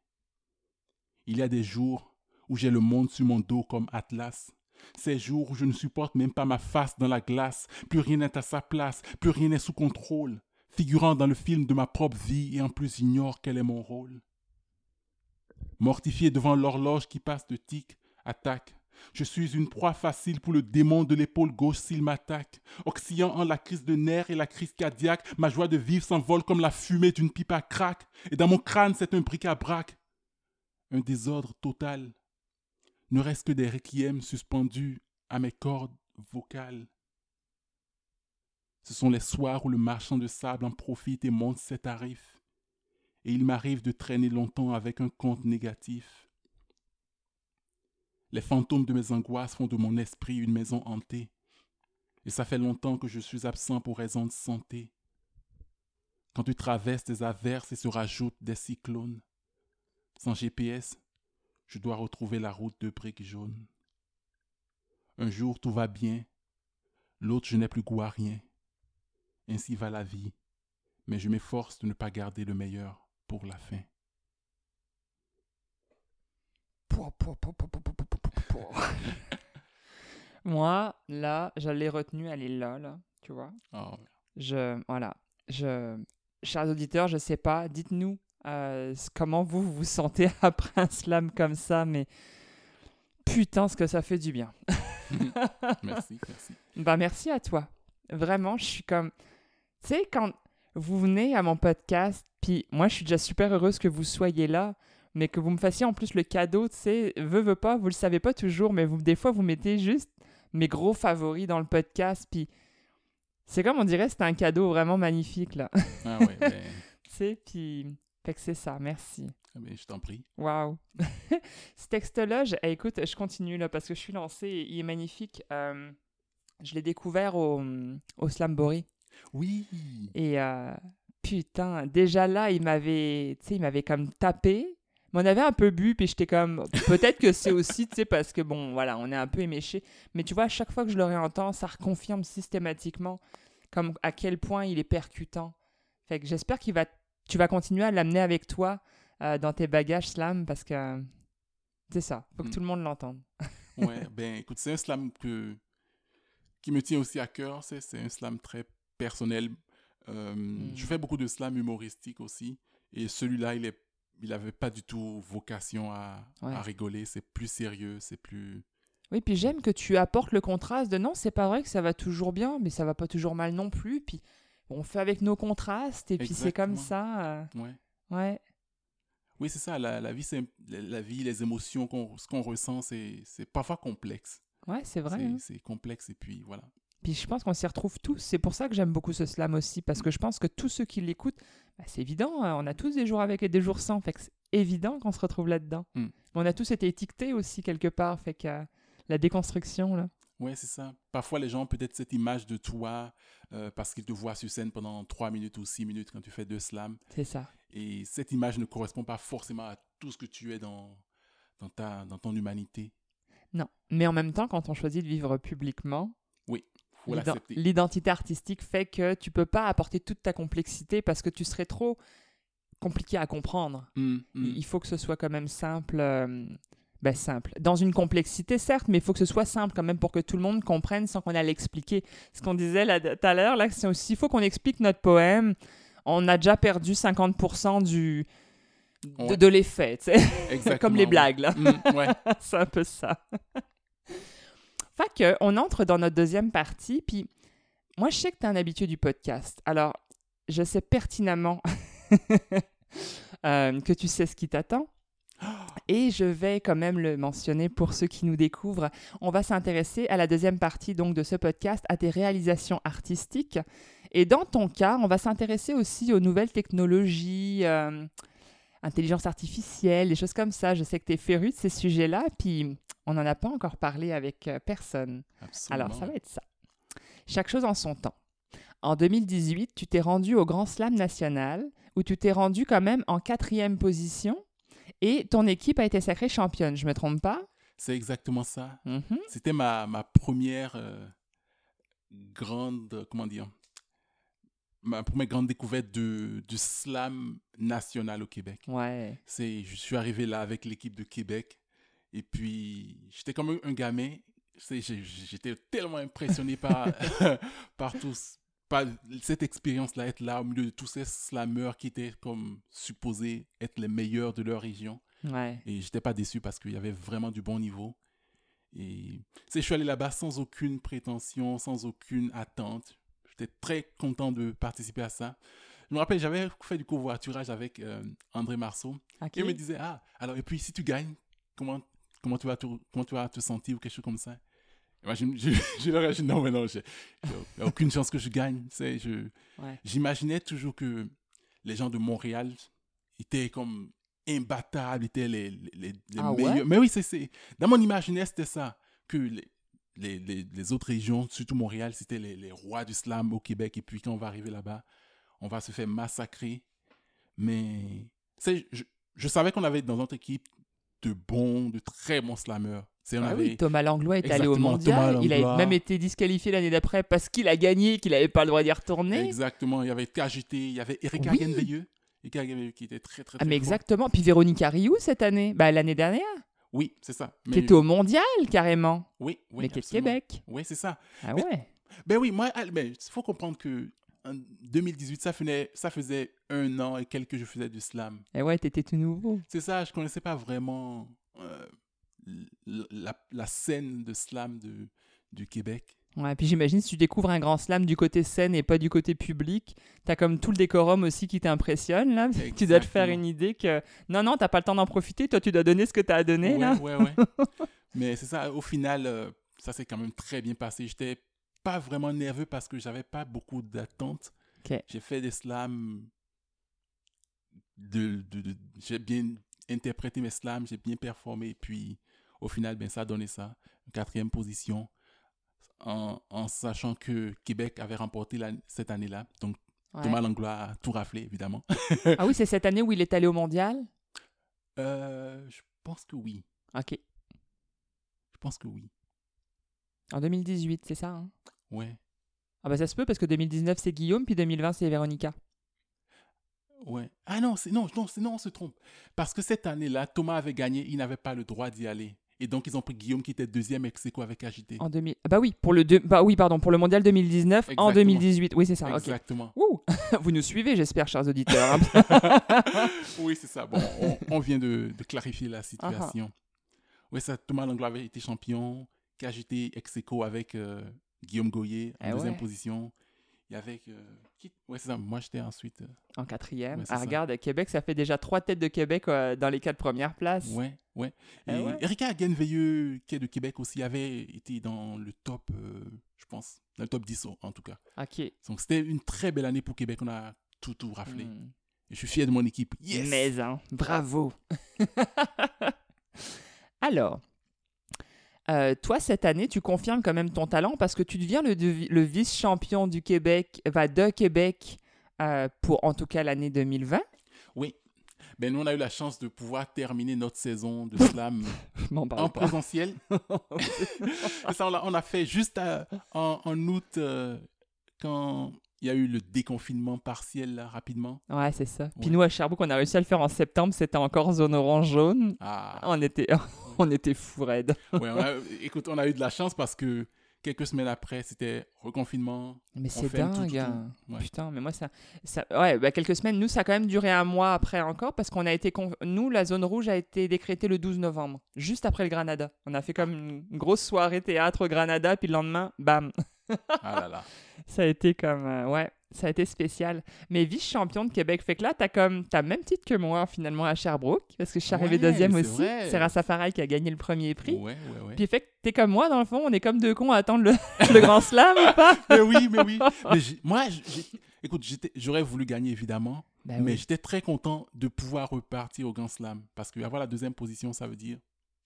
Speaker 1: Il y a des jours où j'ai le monde sur mon dos comme Atlas. Ces jours où je ne supporte même pas ma face dans la glace, plus rien n'est à sa place, plus rien n'est sous contrôle. figurant dans le film de ma propre vie et en plus ignore quel est mon rôle. Mortifié devant l'horloge qui passe de tic à tac, je suis une proie facile pour le démon de l'épaule gauche s'il m'attaque. Oscillant en la crise de nerfs et la crise cardiaque, ma joie de vivre s'envole comme la fumée d'une pipe à crack. Et dans mon crâne, c'est un bric-à-brac. Un désordre total. Ne reste que des requiem suspendus à mes cordes vocales. Ce sont les soirs où le marchand de sable en profite et monte ses tarifs. Et il m'arrive de traîner longtemps avec un compte négatif. Les fantômes de mes angoisses font de mon esprit une maison hantée. Et ça fait longtemps que je suis absent pour raison de santé. Quand tu traverses des averses et se rajoutent des cyclones, sans GPS, je dois retrouver la route de briques jaunes. Un jour tout va bien, l'autre je n'ai plus goût à rien. Ainsi va la vie, mais je m'efforce de ne pas garder le meilleur pour la fin.
Speaker 2: Moi, là, je l'ai retenu, elle est là, là, tu vois.
Speaker 1: Oh,
Speaker 2: Je, voilà, je, chers auditeurs, je sais pas, dites-nous euh, comment vous vous sentez après un slam comme ça, mais putain, ce que ça fait du bien.
Speaker 1: merci, merci.
Speaker 2: Bah, merci à toi. Vraiment, je suis comme. Tu sais, quand vous venez à mon podcast, puis moi, je suis déjà super heureuse que vous soyez là, mais que vous me fassiez en plus le cadeau, tu sais, veut, veut pas, vous le savez pas toujours, mais vous, des fois, vous mettez juste mes gros favoris dans le podcast, puis c'est comme on dirait, c'était un cadeau vraiment magnifique, là.
Speaker 1: Ah ouais, ben,
Speaker 2: tu sais, puis. Fait que c'est ça, merci.
Speaker 1: ah ben, je t'en prie.
Speaker 2: Waouh! Ce texte-là, je- eh, écoute, je continue là parce que je suis lancée, il est magnifique. Euh, je l'ai découvert au, au Slambori.
Speaker 1: Oui.
Speaker 2: Et euh, putain, déjà là, il m'avait, tu sais, il m'avait comme tapé. On avait un peu bu, puis j'étais comme, peut-être que c'est aussi, tu sais, parce que bon, voilà, on est un peu éméché. Mais tu vois, à chaque fois que je le réentends, ça reconfirme systématiquement comme à quel point il est percutant. Fait que j'espère qu'il va, tu vas continuer à l'amener avec toi euh, dans tes bagages slam, parce que euh, c'est ça, faut que
Speaker 1: Mm.
Speaker 2: tout le monde l'entende.
Speaker 1: Ouais, ben écoute, c'est un slam que, qui me tient aussi à cœur. C'est c'est un slam très personnel. Euh,
Speaker 2: Mm.
Speaker 1: Je fais beaucoup de slam humoristique aussi. Et celui-là, il est il n'avait pas du tout vocation à,
Speaker 2: Ouais.
Speaker 1: à rigoler. C'est plus sérieux, c'est plus...
Speaker 2: Oui, puis j'aime que tu apportes le contraste de non, c'est pas vrai que ça va toujours bien, mais ça va pas toujours mal non plus. Puis on fait avec nos contrastes, et puis c'est comme ça.
Speaker 1: Ouais.
Speaker 2: euh, ouais.
Speaker 1: Oui, c'est ça. La, la vie, c'est la, la vie, les émotions, qu'on- ce qu'on ressent, c'est c'est parfois complexe.
Speaker 2: Ouais, c'est vrai.
Speaker 1: C'est-
Speaker 2: hein.
Speaker 1: C'est complexe et puis voilà.
Speaker 2: Puis je pense qu'on s'y retrouve tous. C'est pour ça que j'aime beaucoup ce slam aussi, parce que je pense que tous ceux qui l'écoutent, bah, c'est évident, hein, on a tous des jours avec et des jours sans, fait que c'est évident qu'on se retrouve là-dedans.
Speaker 1: Mm.
Speaker 2: Mais On a tous été étiquetés aussi quelque part, fait que euh, la déconstruction, là.
Speaker 1: Ouais, c'est ça. Parfois, les gens ont peut-être cette image de toi euh, parce qu'ils te voient sur scène pendant 3 minutes ou 6 minutes quand tu fais deux slams.
Speaker 2: C'est ça.
Speaker 1: Et cette image ne correspond pas forcément à tout ce que tu es dans, dans, ta, dans ton humanité.
Speaker 2: Non. Mais en même temps, quand on choisit de vivre publiquement,
Speaker 1: faut
Speaker 2: l'ident-
Speaker 1: l'accepter.
Speaker 2: l'identité artistique fait que tu peux pas apporter toute ta complexité parce que tu serais trop compliqué à comprendre.
Speaker 1: Mm, mm.
Speaker 2: Il faut que ce soit quand même simple. euh, ben, simple. Dans une complexité, certes, mais il faut que ce soit simple quand même pour que tout le monde comprenne sans qu'on ait à l'expliquer. Ce qu'on disait tout à l'heure, là, c'est aussi, il faut qu'on explique notre poème. On a déjà perdu 50% du, de,
Speaker 1: Ouais.
Speaker 2: de l'effet, comme les blagues, là.
Speaker 1: Mm, ouais.
Speaker 2: c'est un peu ça. fait que, on entre dans notre deuxième partie, puis moi, je sais que tu es un habitué du podcast. Alors, je sais pertinemment euh, que tu sais ce qui t'attend. Et je vais quand même le mentionner pour ceux qui nous découvrent. On va s'intéresser à la deuxième partie donc de ce podcast, à tes réalisations artistiques. Et dans ton cas, on va s'intéresser aussi aux nouvelles technologies, euh, intelligence artificielle, des choses comme ça. Je sais que tu es féru de ces sujets-là, puis on n'en a pas encore parlé avec euh, personne.
Speaker 1: Absolument.
Speaker 2: Alors, ça va être ça. Chaque chose en son temps. En 2018, tu t'es rendu au Grand Slam national, où tu t'es rendu quand même en quatrième position, et ton équipe a été sacrée championne. Je me trompe pas?
Speaker 1: C'est exactement ça.
Speaker 2: Mhm.
Speaker 1: C'était ma, ma première euh, grande, comment dire, ma première grande découverte de, du slam national au Québec.
Speaker 2: Ouais.
Speaker 1: C'est, je suis arrivé là avec l'équipe de Québec et puis j'étais comme un, un gamin. J'étais tellement impressionné par, par, tout, ce- pas cette expérience-là, être là au milieu de tous ces slammers qui étaient comme supposés être les meilleurs de leur région.
Speaker 2: Ouais.
Speaker 1: Et j'étais pas déçu parce qu'il y avait vraiment du bon niveau. Et je suis allé là-bas sans aucune prétention, sans aucune attente. J'étais très content de participer à ça. Je me rappelle, j'avais fait du covoiturage avec euh, André Marceau.
Speaker 2: Ok.
Speaker 1: Et il me disait, ah, alors, et puis si tu gagnes, comment, comment, tu, vas te, comment tu vas te sentir ou quelque chose comme ça? Et moi, je, je, je leur ai dit, non, mais non, j'ai aucune chance que je gagne.
Speaker 2: Ouais.
Speaker 1: J'imaginais toujours que les gens de Montréal étaient comme imbattables, étaient les, les, les- les
Speaker 2: Ah ouais?
Speaker 1: meilleurs. Mais oui, c'est, c'est, dans mon imaginaire, c'était ça. Que les, les, les, les autres régions, surtout Montréal, c'était les, les rois du slam au Québec. Et puis quand on va arriver là-bas, on va se faire massacrer. Mais je, je savais qu'on avait dans notre équipe de bons, de très bons slammeurs. Sais, on
Speaker 2: Ah
Speaker 1: avait,
Speaker 2: oui, Thomas Langlois est allé au mondial. Il a même été disqualifié l'année d'après parce qu'il a gagné, qu'il n'avait pas le droit d'y retourner.
Speaker 1: Exactement. Il y avait KGT, il y avait Eric
Speaker 2: Oui.
Speaker 1: Eric qui était très, très, très
Speaker 2: Ah, mais
Speaker 1: fort.
Speaker 2: exactement. Puis Véronica Rioux cette année, bah, l'année dernière,
Speaker 1: Oui, c'est ça.
Speaker 2: qui était au mondial carrément,
Speaker 1: Oui, oui.
Speaker 2: mais qui est. Québec.
Speaker 1: Oui, c'est ça.
Speaker 2: Ah
Speaker 1: Mais-
Speaker 2: ouais.
Speaker 1: Ben oui, moi, ah, ben, il faut comprendre que en 2018, ça faisait, ça faisait un an et quelques que je faisais du slam.
Speaker 2: Et Eh ouais, t'étais tout nouveau.
Speaker 1: C'est ça, je connaissais pas vraiment euh, la scène de slam de, du Québec.
Speaker 2: Ouais, puis j'imagine si tu découvres un grand slam du côté scène et pas du côté public, t'as comme tout le décorum aussi qui t'impressionne là. Tu dois te faire une idée que non, non, t'as pas le temps d'en profiter. Toi, tu dois donner ce que t'as à donner
Speaker 1: ouais,
Speaker 2: là.
Speaker 1: ouais, ouais. Mais c'est ça, au final, euh, ça s'est quand même très bien passé. J'étais pas vraiment nerveux parce que j'avais pas beaucoup d'attentes. J'ai fait des slams. De, de, de- j'ai bien interprété mes slams, j'ai bien performé. Et puis, au final, ben, ça a donné ça. Quatrième position. En, en sachant que Québec avait remporté la- cette année-là. Donc,
Speaker 2: Ouais.
Speaker 1: Thomas Langlois a tout raflé, évidemment.
Speaker 2: Ah oui, c'est cette année où il est allé au mondial?
Speaker 1: Euh, je pense que oui.
Speaker 2: Ok.
Speaker 1: Je pense que oui.
Speaker 2: En 2018, c'est ça. hein?
Speaker 1: Ouais.
Speaker 2: ah bah ça se peut parce que 2019 c'est Guillaume, puis 2020 c'est Véronica.
Speaker 1: Ouais. Ah non, c'est non, non, c'est non, on se trompe. Parce que cette année-là, Thomas avait gagné, il n'avait pas le droit d'y aller. Et donc ils ont pris Guillaume qui était deuxième ex avec AJT.
Speaker 2: En 2000. ah Bah oui, pour le deux- bah oui, pardon, pour le mondial 2019 en
Speaker 1: Exactement.
Speaker 2: 2018. Oui, c'est ça.
Speaker 1: Exactement.
Speaker 2: Vous nous suivez, j'espère, chers auditeurs. hein.
Speaker 1: oui, c'est ça. Bon, on, on vient de, de clarifier
Speaker 2: Ah,
Speaker 1: la situation. Oui, ça, Thomas Langlois avait été champion, KJT ex avec euh, Guillaume Goyer en
Speaker 2: Eh
Speaker 1: deuxième
Speaker 2: ouais.
Speaker 1: position. Il y avait euh, qui Ouais, c'est ça. Moi, j'étais ensuite. euh,
Speaker 2: en quatrième.
Speaker 1: Ouais,
Speaker 2: ah, regarde, Québec, ça fait déjà trois têtes de Québec euh, dans les quatre premières places.
Speaker 1: Ouais, ouais.
Speaker 2: Ah
Speaker 1: Et
Speaker 2: ouais?
Speaker 1: Erika Hagenveilleux, qui est de Québec aussi, avait été dans le top, euh, je pense, dans le top 10 en- tout cas.
Speaker 2: Ok.
Speaker 1: Donc c'était une très belle année pour Québec. On a tout, tout raflé.
Speaker 2: Hmm.
Speaker 1: Et je suis fier de mon équipe. Yes!
Speaker 2: Mais, hein, bravo. Alors, euh, toi, cette année, tu confirmes quand même ton talent parce que tu deviens le, vice-champion du Québec, enfin, de Québec, euh, pour en tout cas l'année 2020.
Speaker 1: Oui. Ben, nous, on a eu la chance de pouvoir terminer notre saison de slam en
Speaker 2: pas.
Speaker 1: présentiel. Ça, on a fait juste à- en, en août, euh, quand il y a eu le déconfinement partiel, là, rapidement.
Speaker 2: Ouais, c'est ça. Puis
Speaker 1: Ouais.
Speaker 2: nous, à Sherbrooke, on a réussi à le faire en septembre. C'était encore zone orange-jaune.
Speaker 1: Ah,
Speaker 2: On était, on était fou raide.
Speaker 1: ouais, on a- écoute, on a eu de la chance parce que quelques semaines après, c'était reconfinement.
Speaker 2: Mais c'est dingue.
Speaker 1: tout, tout.
Speaker 2: hein.
Speaker 1: Ouais.
Speaker 2: Putain, mais moi, ça. ça ouais, bah, quelques semaines. Nous, ça a quand même duré un mois après encore parce qu'on a été. con- Nous, la zone rouge a été décrétée le 12 novembre, juste après le Granada. On a fait comme une grosse soirée théâtre au Granada, puis le lendemain, bam.
Speaker 1: Ah là là.
Speaker 2: Ça a été comme. euh, ouais, ça a été spécial. Mais vice-champion de Québec. Fait que là, t'as comme. T'as même titre que moi, finalement, à Sherbrooke, parce que je suis arrivée
Speaker 1: Ouais,
Speaker 2: deuxième aussi. C'est Rassa Farai qui a gagné le premier prix.
Speaker 1: Ouais, ouais, ouais.
Speaker 2: Puis fait que t'es comme moi, dans le fond, on est comme deux cons à attendre le, le grand slam ou pas?
Speaker 1: mais oui, mais oui. Mais moi, écoute, j'aurais voulu gagner évidemment,
Speaker 2: Ben
Speaker 1: mais
Speaker 2: oui.
Speaker 1: j'étais très content de pouvoir repartir au Grand Slam parce que avoir la deuxième position, ça veut dire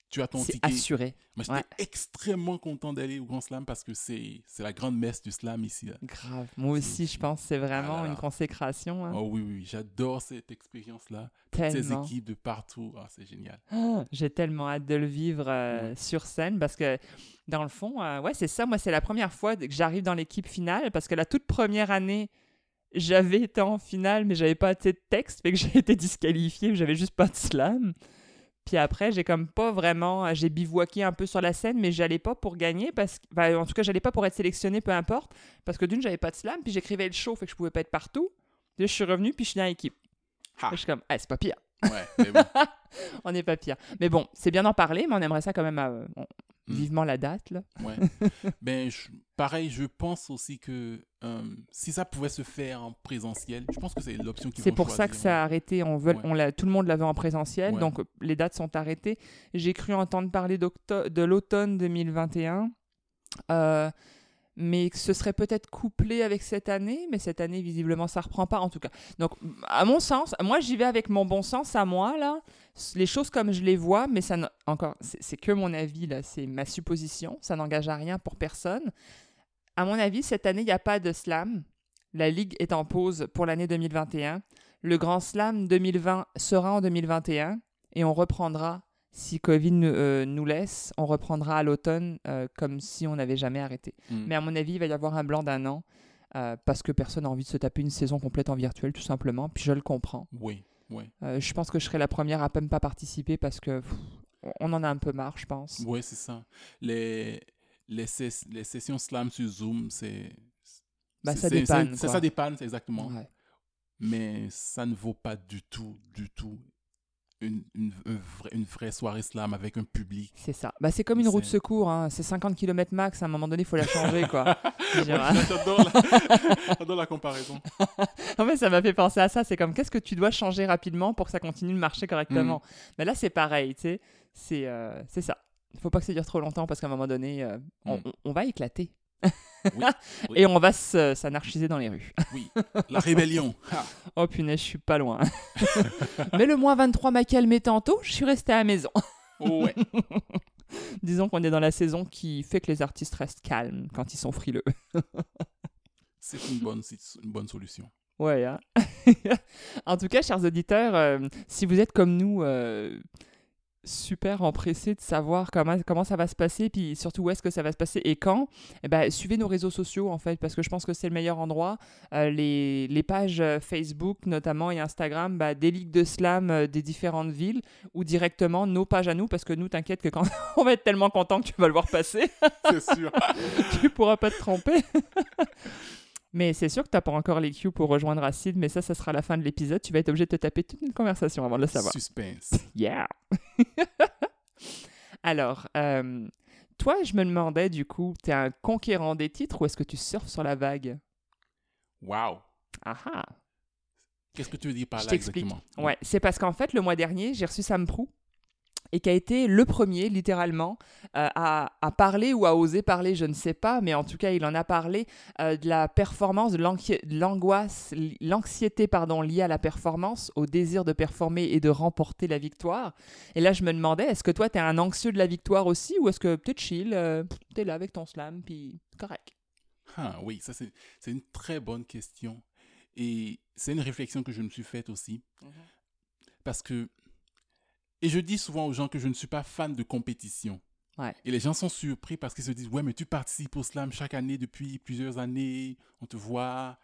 Speaker 1: tu as ton
Speaker 2: C'est
Speaker 1: ticket.
Speaker 2: assuré.
Speaker 1: Moi, j'étais
Speaker 2: Ouais.
Speaker 1: extrêmement content d'aller au Grand Slam parce que c'est la grande messe du slam ici. là.
Speaker 2: Grave. Moi aussi, je pense que c'est vraiment
Speaker 1: Ah là là.
Speaker 2: une consécration. hein.
Speaker 1: Oh oui, oui, oui, j'adore cette expérience-là. Toutes ces équipes de partout, Ah, c'est génial.
Speaker 2: Ah, J'ai tellement hâte de le vivre euh, sur scène parce que, dans le fond, euh, ouais, c'est ça. Moi, c'est la première fois que j'arrive dans l'équipe finale parce que la toute première année, j'avais été en finale, mais j'avais pas assez de texte, fait que j'ai été disqualifié, j'avais juste pas de slam. Puis après, j'ai comme pas vraiment. J'ai bivouaqué un peu sur la scène, mais j'allais pas pour gagner. parce que, ben, En tout cas, j'allais pas pour être sélectionné, peu importe. Parce que d'une, j'avais pas de slam, puis j'écrivais le show, fait que je pouvais pas être partout. Puis je suis revenu, puis je suis dans l'équipe. Je suis comme, ah, c'est pas pire.
Speaker 1: Ouais, mais bon.
Speaker 2: On n'est pas pire. Mais bon, c'est bien d'en parler, mais on aimerait ça quand même. euh, on-
Speaker 1: Mm.
Speaker 2: Vivement la date, là.
Speaker 1: Ouais. ben, je- pareil, je pense aussi que euh, si ça pouvait se faire en présentiel, je pense que c'est l'option qui
Speaker 2: C'est pour ça que ça a arrêté. On veut,
Speaker 1: Ouais.
Speaker 2: on l'a, tout le monde l'avait en présentiel,
Speaker 1: Ouais.
Speaker 2: donc les dates sont arrêtées. J'ai cru entendre parler de l'automne 2021, euh, mais ce serait peut-être couplé avec cette année, mais cette année, visiblement, ça reprend pas en tout cas. Donc, à mon sens, moi j'y vais avec mon bon sens à moi, là, les choses comme je les vois, mais ça encore, c'est, que mon avis, là, c'est ma supposition, ça n'engage à rien pour personne. À mon avis, cette année, il n'y a pas de slam. La Ligue est en pause pour l'année 2021. Le Grand Slam 2020 sera en 2021 et on reprendra, si Covid nous, euh, nous laisse, on reprendra à l'automne euh, comme si on n'avait jamais arrêté.
Speaker 1: Mm.
Speaker 2: Mais à mon avis, il va y avoir un blanc d'un an euh, parce que personne n'a envie de se taper une saison complète en virtuel, tout simplement. Puis je le comprends.
Speaker 1: Oui, oui.
Speaker 2: Euh, je pense que je serai la première à même pas participer parce que pff, on en a un peu marre, je pense.
Speaker 1: Oui, c'est ça. Les, les, ses- les sessions slam sur Zoom, c'est.
Speaker 2: Bah, ça dépanne,
Speaker 1: c'est- Ça, ça dépanne, c'est exactement.
Speaker 2: Ouais.
Speaker 1: Mais ça ne vaut pas du tout, du tout une, une, un vrai- une vraie soirée slam avec un public.
Speaker 2: C'est ça. Bah, c'est comme une
Speaker 1: C'est-
Speaker 2: secours. Hein. C'est 50 km max. À un moment donné, il faut la changer. quoi.
Speaker 1: Ouais, J'adore la, la comparaison.
Speaker 2: En fait, ça m'a fait penser à ça. C'est comme qu'est-ce que tu dois changer rapidement pour que ça continue de marcher correctement? Mais là, c'est pareil, tu sais. C'est euh, ça. Il faut pas que ça dure trop longtemps parce qu'à un moment donné, euh, on,
Speaker 1: Mm.
Speaker 2: on- on va éclater.
Speaker 1: Oui, oui.
Speaker 2: Et on va se- s'anarchiser dans les rues.
Speaker 1: Oui, la rébellion. Ha.
Speaker 2: Oh punaise, je suis pas loin. Mais le moins 23 m'a calmé tantôt, je suis resté à la maison.
Speaker 1: Ouais.
Speaker 2: Disons qu'on est dans la saison qui fait que les artistes restent calmes quand ils sont frileux.
Speaker 1: C'est une bonne, c'est une bonne solution.
Speaker 2: Ouais. hein. en tout cas, chers auditeurs, euh, si vous êtes comme nous, euh, super empressés de savoir comment, comment ça va se passer, puis surtout où est-ce que ça va se passer et quand, eh ben, suivez nos réseaux sociaux, en fait, parce que je pense que c'est le meilleur endroit. Euh, les, les pages euh, Facebook, notamment, et Instagram, bah, des ligues de slam euh, des différentes villes, ou directement nos pages à nous, parce que nous, t'inquiète que quand on va être tellement content que tu vas le voir passer,
Speaker 1: C'est sûr.
Speaker 2: tu pourras pas te tromper. Mais c'est sûr que tu n'as pas encore les cues pour rejoindre Acide, mais ça, ça sera la fin de l'épisode. Tu vas être obligé de te taper toute une conversation avant de le savoir.
Speaker 1: Suspense.
Speaker 2: Yeah! Alors, euh, toi, je me demandais du coup, tu es un conquérant des titres ou est-ce que tu surfes sur la vague?
Speaker 1: Wow.
Speaker 2: Ah!
Speaker 1: Qu'est-ce que tu veux dire par
Speaker 2: Je
Speaker 1: là
Speaker 2: t'explique.
Speaker 1: exactement?
Speaker 2: Ouais, c'est parce qu'en fait, le mois dernier, j'ai reçu Sam Prou et qui a été le premier, littéralement, euh, à, à parler ou à oser parler, je ne sais pas, mais en tout cas, il en a parlé euh, de la performance, de l'angoisse, l'anxiété, pardon, liée à la performance, au désir de performer et de remporter la victoire. Et là, je me demandais, est-ce que toi, tu es un anxieux de la victoire aussi, ou est-ce que peut-être chill, euh, tu es là avec ton slam, puis correct?
Speaker 1: Ah, oui, ça c'est c'est une très bonne question. Et c'est une réflexion que je me suis faite aussi. Parce que, et je dis souvent aux gens que je ne suis pas fan de compétition.
Speaker 2: Ouais.
Speaker 1: Et les gens sont surpris parce qu'ils se disent, ouais, mais tu participes au slam chaque année depuis plusieurs années, on te voit.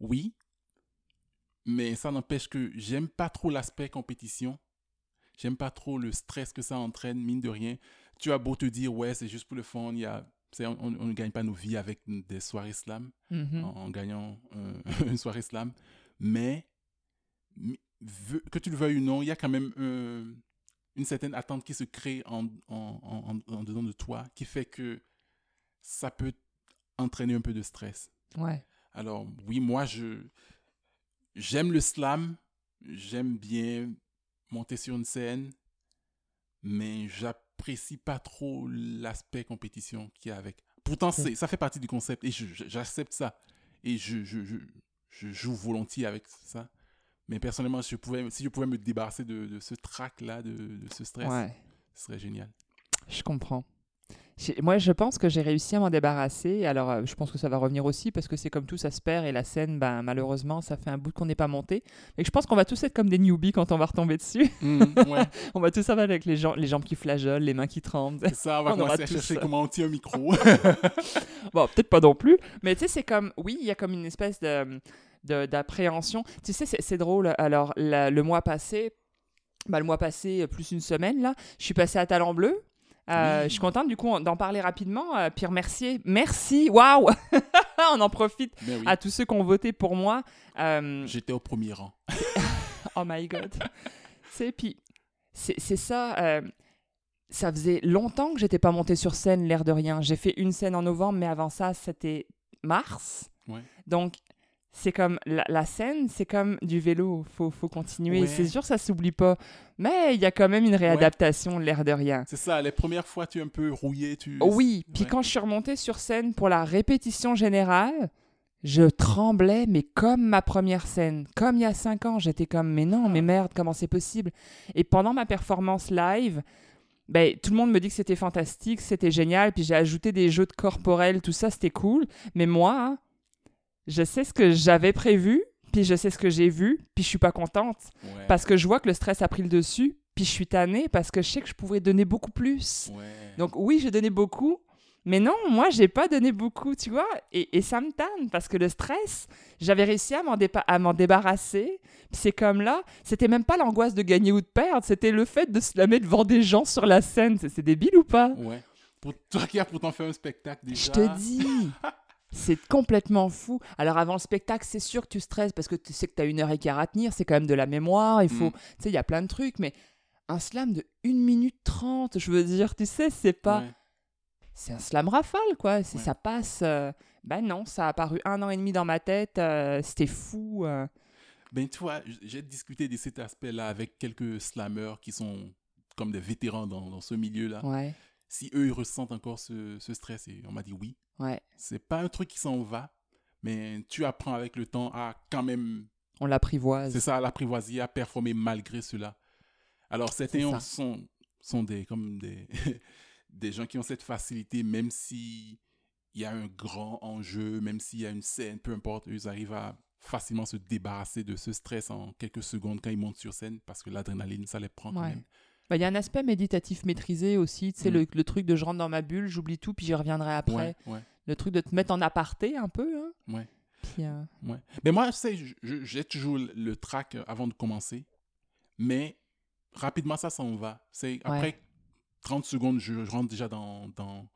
Speaker 1: Oui, mais ça n'empêche que j'aime pas trop l'aspect compétition. J'aime pas trop le stress que ça entraîne, mine de rien. Tu as beau te dire, ouais, c'est juste pour le fun, il y a, c'est- on, ne gagne pas nos vies avec des soirées slam
Speaker 2: Mhm.
Speaker 1: en, en gagnant euh, une soirée slam. Mais, que tu le veuilles ou non, il y a quand même euh, une certaine attente qui se crée en, en, en, dedans de toi qui fait que ça peut entraîner un peu de stress.
Speaker 2: Ouais.
Speaker 1: Alors, oui, moi, je j'aime le slam, j'aime bien monter sur une scène, mais j'apprécie pas trop l'aspect compétition qu'il y a avec. Pourtant,
Speaker 2: Ok.
Speaker 1: c'est ça fait partie du concept et j'accepte ça. Et je, je, je, je joue volontiers avec ça. Mais personnellement, si je pouvais, si je pouvais me débarrasser de, de ce trac-là, de, de ce stress,
Speaker 2: Ouais.
Speaker 1: ce serait génial.
Speaker 2: Je comprends. Moi, je pense que j'ai réussi à m'en débarrasser. Alors, euh, je pense que ça va revenir aussi parce que c'est comme tout, ça se perd et la scène, ben, malheureusement, ça fait un bout qu'on n'est pas monté. Et je pense qu'on va tous être comme des newbies quand on va retomber dessus.
Speaker 1: Mm, ouais,
Speaker 2: on va tous avoir avec les, gens, les jambes qui flageolent, les mains qui tremblent.
Speaker 1: c'est ça, on va
Speaker 2: On
Speaker 1: commencer à chercher
Speaker 2: ça.
Speaker 1: comment on tient un micro.
Speaker 2: Bon, peut-être pas non plus, mais tu sais, c'est comme, oui, il y a comme une espèce de- d'appréhension. Tu sais, c'est c'est drôle. Alors, la- le mois passé, bah, le mois passé, plus une semaine, là, je suis passée à Talent Bleu. Euh,
Speaker 1: Oui.
Speaker 2: Je suis contente du coup d'en parler rapidement. Euh, puis remercier, merci, waouh On en profite
Speaker 1: oui,
Speaker 2: à tous ceux qui ont voté pour moi. Euh,
Speaker 1: j'étais au premier rang.
Speaker 2: Oh my god. sais, puis c'est c'est ça. euh, ça faisait longtemps que j'étais pas montée sur scène, l'air de rien. J'ai fait une scène en novembre, mais avant ça, c'était mars.
Speaker 1: Ouais.
Speaker 2: Donc, c'est comme la, la scène, c'est comme du vélo. Faut, faut continuer.
Speaker 1: Ouais.
Speaker 2: C'est sûr, ça s'oublie pas. Mais il y a quand même une réadaptation, l'air de rien.
Speaker 1: C'est ça, les premières fois, tu es un peu rouillé. Tu...
Speaker 2: Oui, puis
Speaker 1: Ouais.
Speaker 2: quand je suis remontée sur scène pour la répétition générale, je tremblais, mais comme ma première scène. Comme il y a cinq ans, j'étais comme, mais non, mais merde, comment c'est possible? Et pendant ma performance live, ben, tout le monde me dit que c'était fantastique, c'était génial, puis j'ai ajouté des jeux de corporels, tout ça, c'était cool. Mais moi, hein, je sais ce que j'avais prévu, puis je sais ce que j'ai vu, puis je suis pas contente.
Speaker 1: Ouais.
Speaker 2: Parce que je vois que le stress a pris le dessus, puis je suis tannée, parce que je sais que je pourrais donner beaucoup plus.
Speaker 1: Ouais.
Speaker 2: Donc oui, j'ai donné beaucoup, mais non, moi, j'ai pas donné beaucoup, tu vois. Et, et ça me tanne parce que le stress, j'avais réussi à m'en dépa- débarrasser. Puis c'est comme là, c'était même pas l'angoisse de gagner ou de perdre, c'était le fait de se la mettre devant des gens sur la scène. C'est c'est débile ou pas?
Speaker 1: Ouais. Pour toi qui as pourtant fait un spectacle déjà.
Speaker 2: Je te dis C'est complètement fou. Alors avant le spectacle, c'est sûr que tu stresses parce que tu sais que tu as une heure et quart à tenir, c'est quand même de la mémoire, il faut...
Speaker 1: Mm.
Speaker 2: Tu sais, il y a plein de trucs, mais un slam de 1 minute 30, je veux dire, tu sais, c'est pas...
Speaker 1: Ouais.
Speaker 2: c'est un slam rafale, quoi. Si
Speaker 1: Ouais.
Speaker 2: ça passe, euh, ben non, ça a apparu un an et demi dans ma tête, euh, c'était fou. euh.
Speaker 1: Ben, tu vois, j'ai discuté de cet aspect-là avec quelques slammers qui sont comme des vétérans dans, dans ce milieu-là.
Speaker 2: Ouais,
Speaker 1: Si eux, ils ressentent encore ce, ce stress, et on m'a dit oui.
Speaker 2: ouais,
Speaker 1: C'est pas un truc qui s'en va, mais tu apprends avec le temps à quand même,
Speaker 2: on l'apprivoise.
Speaker 1: c'est ça, à l'apprivoiser, à performer malgré cela. Alors, certains ont- sont, sont des, comme des, des gens qui ont cette facilité, même si il y a un grand enjeu, même s'il y a une scène, peu importe, ils arrivent à facilement se débarrasser de ce stress en quelques secondes quand ils montent sur scène parce que l'adrénaline, ça les prend quand
Speaker 2: Ouais.
Speaker 1: même.
Speaker 2: Ben, Il y a un aspect méditatif maîtrisé aussi, tu sais,
Speaker 1: Mm.
Speaker 2: le, le truc de je rentre dans ma bulle, j'oublie tout, puis j'y reviendrai après.
Speaker 1: Ouais, ouais,
Speaker 2: Le truc de te mettre en aparté un peu. Hein.
Speaker 1: ouais.
Speaker 2: Puis, euh,
Speaker 1: Ouais. Mais moi, j'ai toujours le- track euh, avant de commencer. Mais rapidement, ça s'en va. C'est après 30 secondes, je, je rentre déjà dans, dans,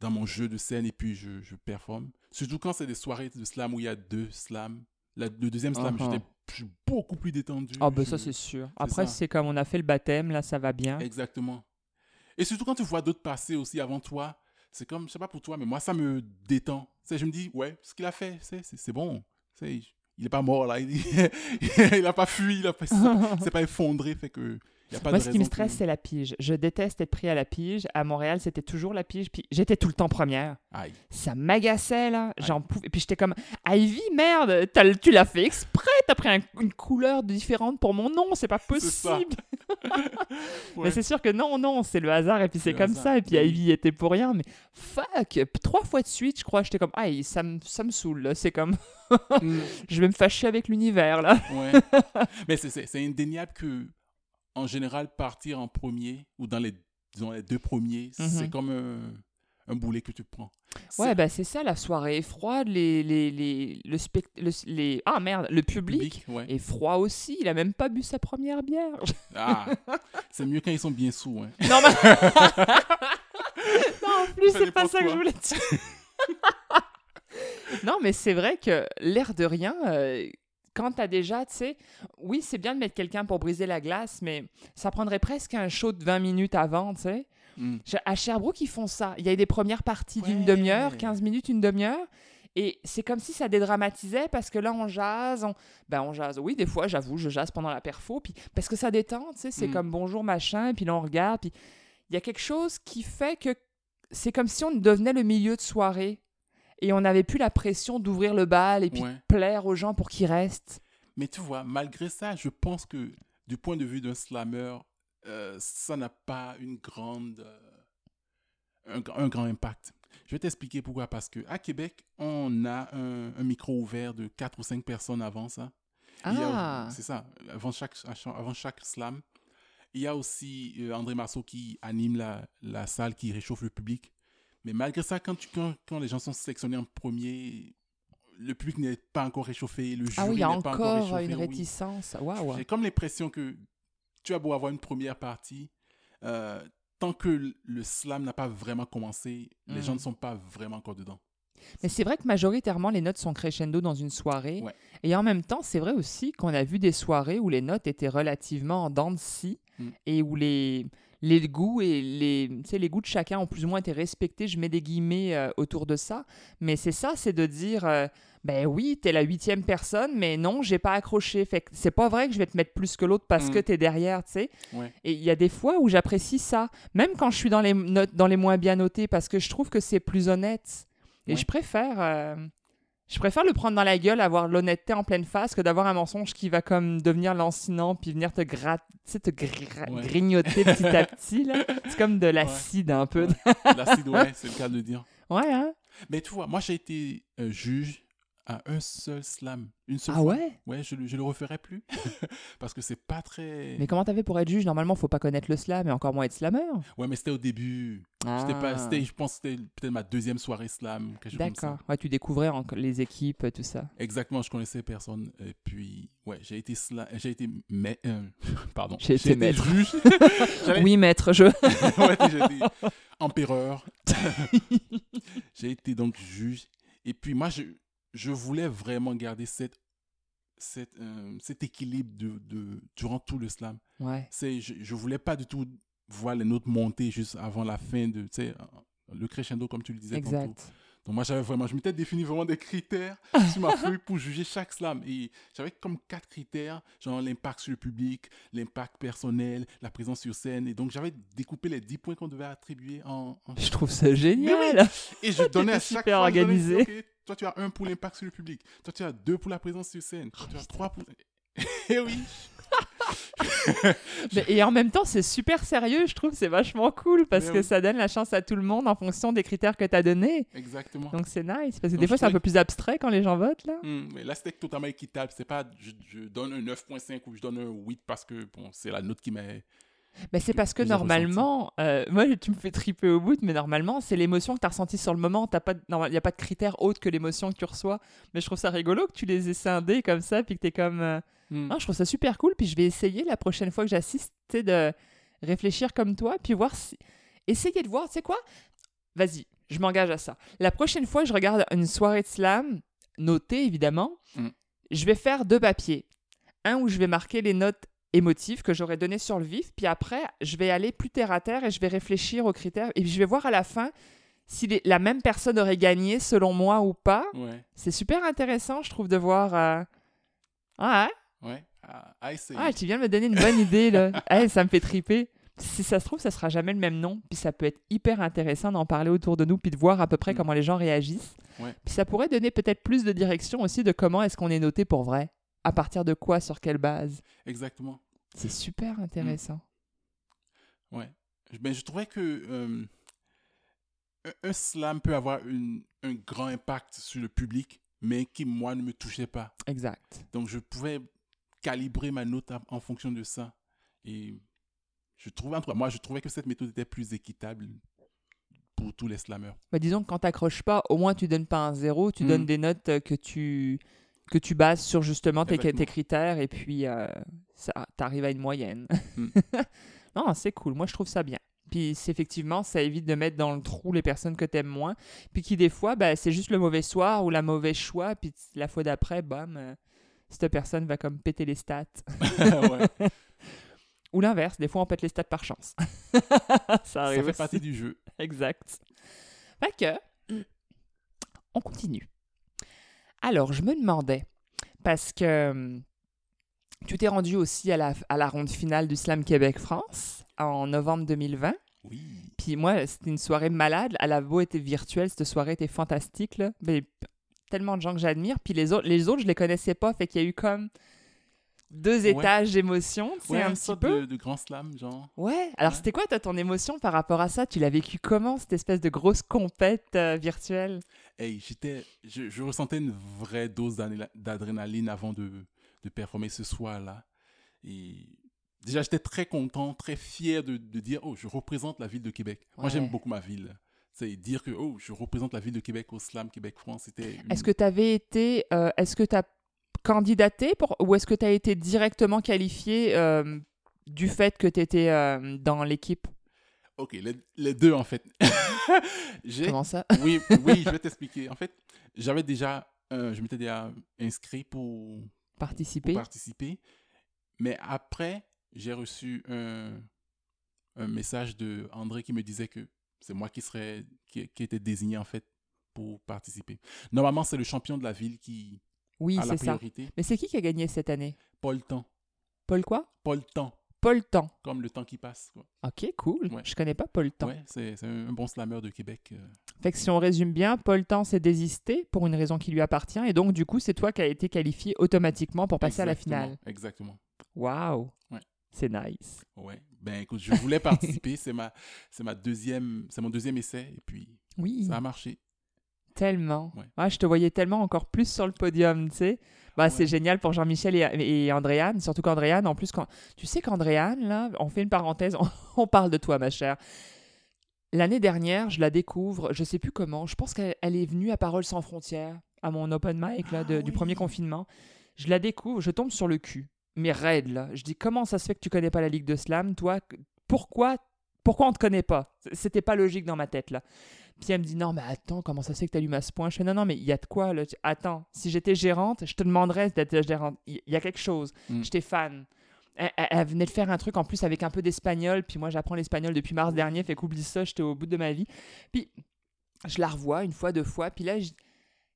Speaker 1: dans mon jeu de scène et puis je, je performe. Surtout quand c'est des soirées de slam où il y a deux slams. La- le deuxième slam,
Speaker 2: Uh-huh.
Speaker 1: j'étais plus- beaucoup plus détendu.
Speaker 2: Ah ben
Speaker 1: Je-
Speaker 2: ça c'est sûr. Après c'est comme on a fait le baptême, là ça va bien.
Speaker 1: Exactement. Et surtout quand tu vois d'autres passer aussi avant toi, c'est comme, je sais pas pour toi, mais moi, ça me détend. Je me dis, ouais, ce qu'il a fait, c'est, bon. Il est pas mort là, il, il a pas fui, il a pas, pas effondré, fait que y a pas
Speaker 2: Moi
Speaker 1: de
Speaker 2: ce qui me
Speaker 1: que-
Speaker 2: stresse c'est la pige. Je déteste être pris à la pige. À Montréal c'était toujours la pige, puis j'étais tout le temps première.
Speaker 1: Aïe.
Speaker 2: Ça m'agaçait là, j'en pouvais. Puis j'étais comme Ivy, merde, tu l'as fait exprès, t'as pris un- une couleur différente pour mon nom, c'est pas possible.
Speaker 1: Ouais.
Speaker 2: Mais c'est sûr que non, non, c'est le hasard et puis c'est comme
Speaker 1: hasard,
Speaker 2: ça. Et puis. Ivy était pour rien, mais fuck, trois fois de suite, je crois, j'étais comme aïe, ça me ça me saoule. C'est comme
Speaker 1: Mm,
Speaker 2: je vais me fâcher avec l'univers là.
Speaker 1: ouais. Mais c'est indéniable que, en général, partir en premier ou dans les, disons, les deux premiers, c'est
Speaker 2: Mhm.
Speaker 1: comme un, un boulet que tu prends.
Speaker 2: Ouais,
Speaker 1: C'est-
Speaker 2: bah c'est ça, la soirée est froide, les, les, les, le spect- le- les... Ah merde, le public,
Speaker 1: ouais.
Speaker 2: est froid aussi, il a même pas bu sa première bière.
Speaker 1: Ah, c'est mieux quand ils sont bien sous. Hein.
Speaker 2: non, mais... non, en plus, c'est pas ça que je voulais dire. non, mais c'est vrai que l'air de rien, euh, quand t'as déjà, tu sais, oui, c'est bien de mettre quelqu'un pour briser la glace, mais ça prendrait presque un show de 20 minutes avant, tu sais.
Speaker 1: Mm.
Speaker 2: À Sherbrooke, ils font ça. Il y a des premières parties d'une demi-heure, 15 minutes, une demi-heure. Et c'est comme si ça dédramatisait parce que là, on jase. On... Ben, on jase. Oui, des fois, j'avoue, je jase pendant la perfo. Puis... Parce que ça détend, tu sais. C'est
Speaker 1: Mm.
Speaker 2: comme bonjour, machin. Puis là, on regarde. Puis il y a quelque chose qui fait que c'est comme si on devenait le milieu de soirée. Et on n'avait plus la pression d'ouvrir le bal et puis
Speaker 1: Ouais.
Speaker 2: de plaire aux gens pour qu'ils restent.
Speaker 1: Mais tu vois, malgré ça, je pense que du point de vue d'un slammer, euh, ça n'a pas une grande, euh, un, gr- un grand impact. Je vais t'expliquer pourquoi. Parce que à Québec, on a un, un micro ouvert de 4 ou 5 personnes avant ça.
Speaker 2: Ah,
Speaker 1: C'est ça, avant chaque, avant chaque slam. Il y a aussi euh, André Marceau qui anime la, la salle, qui réchauffe le public. Mais malgré ça, quand, tu, quand, quand les gens sont sélectionnés en premier, le public n'est pas encore réchauffé, le jury
Speaker 2: ah oui, il y a
Speaker 1: n'est pas encore réchauffé.
Speaker 2: une
Speaker 1: oui.
Speaker 2: réticence. Waouh.
Speaker 1: J'ai comme l'impression que tu as beau avoir une première partie, euh, tant que le slam n'a pas vraiment commencé, les
Speaker 2: Mm.
Speaker 1: gens ne sont pas vraiment encore dedans.
Speaker 2: Mais c'est vrai que majoritairement, les notes sont crescendo dans une soirée.
Speaker 1: Ouais.
Speaker 2: Et en même temps, c'est vrai aussi qu'on a vu des soirées où les notes étaient relativement en dents de scie
Speaker 1: Mm.
Speaker 2: et où les, les goûts et les, les goûts de chacun ont plus ou moins été respectés. Je mets des guillemets euh, autour de ça. Mais c'est ça, c'est de dire, euh, ben oui, t'es la huitième personne, mais non, j'ai pas accroché. Fait que c'est pas vrai que je vais te mettre plus que l'autre parce
Speaker 1: Mm.
Speaker 2: que t'es derrière, tu sais.
Speaker 1: Ouais.
Speaker 2: Et il y a des fois où j'apprécie ça, même quand je suis dans les notes, dans les moins bien notés, parce que je trouve que c'est plus honnête. Et
Speaker 1: Ouais.
Speaker 2: je préfère, euh, je préfère le prendre dans la gueule, avoir l'honnêteté en pleine face, que d'avoir un mensonge qui va comme devenir lancinant puis venir te gratter, te
Speaker 1: Ouais.
Speaker 2: grignoter petit à petit. C'est comme de l'acide un peu.
Speaker 1: Ouais. L'acide, ouais, c'est le cas de le dire.
Speaker 2: Ouais, hein.
Speaker 1: Mais tu vois, moi j'ai été euh, juge à un seul slam. Une seule
Speaker 2: Ah
Speaker 1: fois.
Speaker 2: ouais?
Speaker 1: Ouais, je, je le referai plus. Parce que c'est pas très.
Speaker 2: Mais comment t'avais pour être juge? Normalement, faut pas connaître le slam et encore moins être slammer.
Speaker 1: Ouais, mais c'était au début. Pas,
Speaker 2: Ah.
Speaker 1: c'était, je pense que c'était peut-être ma deuxième soirée slam.
Speaker 2: D'accord. Ouais, tu découvrais les équipes, tout ça.
Speaker 1: Exactement, je connaissais personne. Et puis, ouais, j'ai été, sla- j'ai été, mais, euh, pardon,
Speaker 2: J'ai été maître.
Speaker 1: juge.
Speaker 2: Oui, maître, je.
Speaker 1: ouais, j'ai été empereur. j'ai été donc juge. Et puis, moi, je, je voulais vraiment garder cette, cette, euh, cet équilibre de, de, durant tout le slam.
Speaker 2: Ouais.
Speaker 1: C'est, je, je voulais pas du tout voir les notes monter juste avant la fin de, sais, le crescendo, comme tu le disais tantôt. Donc moi, j'avais vraiment, je m'étais défini vraiment des critères sur ma feuille pour juger chaque slam. Et j'avais comme quatre critères, genre l'impact sur le public, l'impact personnel, la présence sur scène. Et donc j'avais découpé les 10 points qu'on devait attribuer en... en-
Speaker 2: Je trouve ça génial.
Speaker 1: Et je donnais à chaque
Speaker 2: super
Speaker 1: fois, donnais,
Speaker 2: organisé.
Speaker 1: toi, tu as un pour l'impact sur le public. Toi, tu as deux pour la présence sur scène. Toi, tu as trois pour... Et oui
Speaker 2: Mais- et en même temps, c'est super sérieux, je trouve, c'est vachement cool parce
Speaker 1: Mais
Speaker 2: que
Speaker 1: oui.
Speaker 2: ça donne la chance à tout le monde en fonction des critères que tu as donnés.
Speaker 1: Exactement.
Speaker 2: Donc c'est nice parce que
Speaker 1: Donc,
Speaker 2: des fois c'est un peu plus abstrait quand les gens votent là.
Speaker 1: Hmm, mais là, c'était totalement équitable. C'est pas je, je donne un 9.5 ou je donne un 8 parce que bon, c'est la note qui m'est...
Speaker 2: Mais c'est parce que normalement, euh, moi tu me fais triper au bout, mais normalement c'est l'émotion que tu as ressentie sur le moment. Il n'y a pas de critère autre que l'émotion que tu reçois. Mais je trouve ça rigolo que tu les aies scindés comme ça puis que tu es comme. euh,
Speaker 1: Hmm.
Speaker 2: Ah, je trouve ça super cool. Puis je vais essayer la prochaine fois que j'assiste de réfléchir comme toi puis voir si. Essayer de voir, tu sais quoi? Vas-y, je m'engage à ça. La prochaine fois que je regarde une soirée de slam, notée évidemment,
Speaker 1: Mm.
Speaker 2: je vais faire deux papiers. Un où je vais marquer les notes émotives que j'aurais données sur le vif, puis après, je vais aller plus terre à terre et je vais réfléchir aux critères. Et puis je vais voir à la fin si les- la même personne aurait gagné selon moi ou pas.
Speaker 1: Ouais,
Speaker 2: C'est super intéressant, je trouve, de voir. euh, Ah,
Speaker 1: ouais. À, à essayer.
Speaker 2: ah, tu viens de me donner une bonne idée, là. Eh, ça me fait triper. Si ça se trouve, ça sera jamais le même nom. Puis ça peut être hyper intéressant d'en parler autour de nous, puis de voir à peu près
Speaker 1: Mm.
Speaker 2: comment les gens réagissent.
Speaker 1: Ouais.
Speaker 2: Puis ça pourrait donner peut-être plus de direction aussi de comment est-ce qu'on est noté pour vrai. À partir de quoi, sur quelle base?
Speaker 1: Exactement.
Speaker 2: C'est super intéressant.
Speaker 1: Ouais. Je- Ben, je trouvais que euh, un, un slam peut avoir une, un grand impact sur le public, mais qui, moi, ne me touchait pas.
Speaker 2: Exact.
Speaker 1: Donc, je pouvais calibrer ma note en, en fonction de ça. Et je trouvais, en tout cas, moi, je trouvais que cette méthode était plus équitable pour tous les slammers.
Speaker 2: Bah, disons que quand t'accroches pas, au moins tu donnes pas un zéro, tu donnes des notes euh, que tu que tu bases sur justement tes, tes critères et puis euh, ça t'arrives à une moyenne.
Speaker 1: Mm.
Speaker 2: non, c'est cool. Moi, je trouve ça bien. Puis effectivement, ça évite de mettre dans le trou les personnes que t'aimes moins. Puis qui des fois, ben, c'est juste le mauvais soir ou la mauvaise choix. Puis la fois d'après, bam, euh, cette personne va comme péter les stats.
Speaker 1: Ouais.
Speaker 2: Ou l'inverse, des fois on pète les stats par chance. ça
Speaker 1: Ça
Speaker 2: arrive.
Speaker 1: fait
Speaker 2: aussi.
Speaker 1: partie du jeu.
Speaker 2: Exact. Fait que, on continue. Alors, je me demandais, parce que hum, tu t'es rendu aussi à la, à la ronde finale du Slam Québec-France en novembre 2020.
Speaker 1: Oui.
Speaker 2: Puis moi, c'était une soirée malade. Elle a beau être virtuelle, cette soirée était fantastique. Là. Mais tellement de gens que j'admire. Puis les autres, les autres, je les connaissais pas. Fait qu'il y a eu comme deux
Speaker 1: Ouais.
Speaker 2: étages d'émotion, tu sais,
Speaker 1: Ouais,
Speaker 2: un petit peu.
Speaker 1: de, de grand slam, genre.
Speaker 2: Ouais. Alors,
Speaker 1: Ouais.
Speaker 2: c'était quoi, toi, ton émotion par rapport à ça? Tu l'as vécu comment, cette espèce de grosse compète euh, virtuelle?
Speaker 1: Hey, j'étais, je, je ressentais une vraie dose d'adréna- d'adrénaline avant de, de performer ce soir-là. Et déjà, j'étais très content, très fier de, de dire, oh, je représente la ville de Québec. Moi, j'aime beaucoup ma ville. C'est dire que, oh, je représente la ville de Québec au Slam Québec-France. C'était une-
Speaker 2: Est-ce que tu avais été. euh, est-ce que tu as candidaté pour, ou est-ce que tu as été directement qualifié euh, du fait que tu étais euh, dans l'équipe?
Speaker 1: Ok, les, les deux en fait.
Speaker 2: Comment ça?
Speaker 1: Oui, oui, je vais t'expliquer. En fait, j'avais déjà, je m'étais déjà inscrit pour, pour
Speaker 2: Participer
Speaker 1: participer, mais après, j'ai reçu un, un message de André qui me disait que c'est moi qui serais, qui, qui était désigné en fait pour participer. Normalement, c'est le champion de la ville qui
Speaker 2: Oui,
Speaker 1: a la
Speaker 2: c'est ça.
Speaker 1: priorité.
Speaker 2: Mais c'est qui qui a gagné cette année?
Speaker 1: Paul Temps,
Speaker 2: Paul quoi?
Speaker 1: Paul Temps,
Speaker 2: Paul Temps.
Speaker 1: comme le temps qui passe. quoi.
Speaker 2: Ok, cool.
Speaker 1: Ouais.
Speaker 2: Je connais pas Paul Temps.
Speaker 1: Ouais, c'est un bon slammer de Québec. euh.
Speaker 2: Fait que si on résume bien, Paul Temps s'est désisté pour une raison qui lui appartient et donc du coup c'est toi qui as été qualifié automatiquement pour passer à la finale.
Speaker 1: Exactement.
Speaker 2: Waouh
Speaker 1: Ouais.
Speaker 2: C'est nice.
Speaker 1: Ouais. Ben écoute, je voulais participer, c'est ma, ma deuxième, c'est mon deuxième essai et puis
Speaker 2: Oui,
Speaker 1: ça a marché.
Speaker 2: tellement.
Speaker 1: Ouais.
Speaker 2: Ouais, je te voyais tellement encore plus sur le podium, tu sais. Bah, C'est génial pour Jean-Michel et, et Andréane, surtout qu'Andréane, en plus, quand... tu sais qu'Andréane, là, on fait une parenthèse, on, on parle de toi, ma chère. L'année dernière, je la découvre, je sais plus comment, je pense qu'elle elle est venue à Parole sans frontières, à mon open mic là, de-
Speaker 1: Ah
Speaker 2: du
Speaker 1: oui.
Speaker 2: premier confinement. Je la découvre, je tombe sur le cul, mais raide là. Je dis comment ça se fait que tu connais pas la Ligue de Slam, toi? Pourquoi pourquoi on te connaît pas? C'était pas logique dans ma tête là. Puis elle me dit non mais attends comment ça se fait que tu allumes à ce point? Je fais non non mais il y a de quoi là. Attends si j'étais gérante je te demanderais d'être gérante. Il y a quelque chose.
Speaker 1: Mm.
Speaker 2: J'étais fan. Elle, elle- elle venait de faire un truc en plus avec un peu d'espagnol. Puis moi j'apprends l'espagnol depuis mars dernier. Fait qu'oublie ça j'étais au bout de ma vie. Puis je la revois une fois deux fois. Puis là je,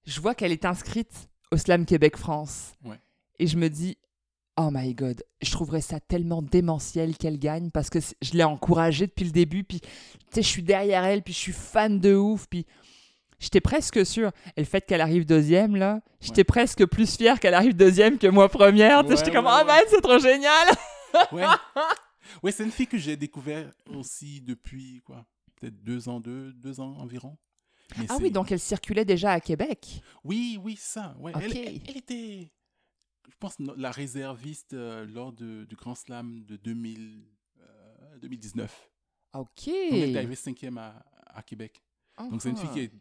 Speaker 2: je vois qu'elle est inscrite au Slam Québec France.
Speaker 1: Ouais.
Speaker 2: Et je me dis Oh my god, je trouverais ça tellement démentiel qu'elle gagne parce que je l'ai encouragée depuis le début, puis tu sais, je suis derrière elle, puis je suis fan de ouf, puis j'étais presque sûre. Et le fait qu'elle arrive deuxième, là, j'étais
Speaker 1: Ouais.
Speaker 2: presque plus fière qu'elle arrive deuxième que moi première.
Speaker 1: Ouais,
Speaker 2: j'étais comme Oh man, c'est trop génial!
Speaker 1: Ouais. ouais, c'est une fille que j'ai découvert aussi depuis quoi, peut-être deux ans, deux, deux ans environ. Mais
Speaker 2: Ah oui, donc elle circulait déjà à Québec.
Speaker 1: Oui, oui, ça. Ouais. Elle,
Speaker 2: Ok.
Speaker 1: elle- elle était, je pense, la réserviste euh, lors de- du Grand Slam de 2000, euh, 2019.
Speaker 2: Ok.
Speaker 1: Donc, elle est arrivée cinquième à, à Québec. Donc, c'est une fille
Speaker 2: Ah.
Speaker 1: qui, est-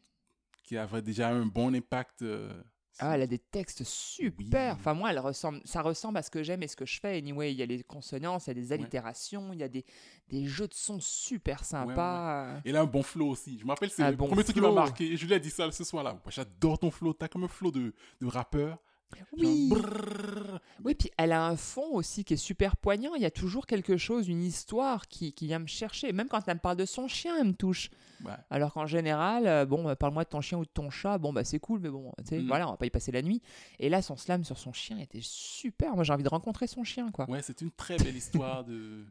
Speaker 1: qui avait déjà un bon impact. euh,
Speaker 2: Ah, elle a des textes super.
Speaker 1: Oui.
Speaker 2: Enfin, moi, elle ressemble, ça ressemble à ce que j'aime et ce que je fais. Anyway, il y a les consonances, il y a des allitérations, il y a des, des jeux de sons super sympas.
Speaker 1: Elle a un bon flow aussi. Je me rappelle, c'est le
Speaker 2: bon
Speaker 1: premier truc qui m'a marqué. Et je lui ai dit ça ce soir-là. J'adore ton flow. T'as comme un flow de, de rappeur.
Speaker 2: Oui. Oui, puis elle a un fond aussi qui est super poignant. Il y a toujours quelque chose, une histoire qui, qui vient me chercher. Même quand elle me parle de son chien, elle me touche.
Speaker 1: Ouais.
Speaker 2: Alors qu'en général, euh, bon, euh, parle-moi de ton chien ou de ton chat. Bon, bah c'est cool, mais bon, tu sais,
Speaker 1: Mm.
Speaker 2: voilà, on va pas y passer la nuit. Et là, son slam sur son chien était super. Moi, j'ai envie de rencontrer son chien, quoi.
Speaker 1: Ouais, c'est une très belle histoire de,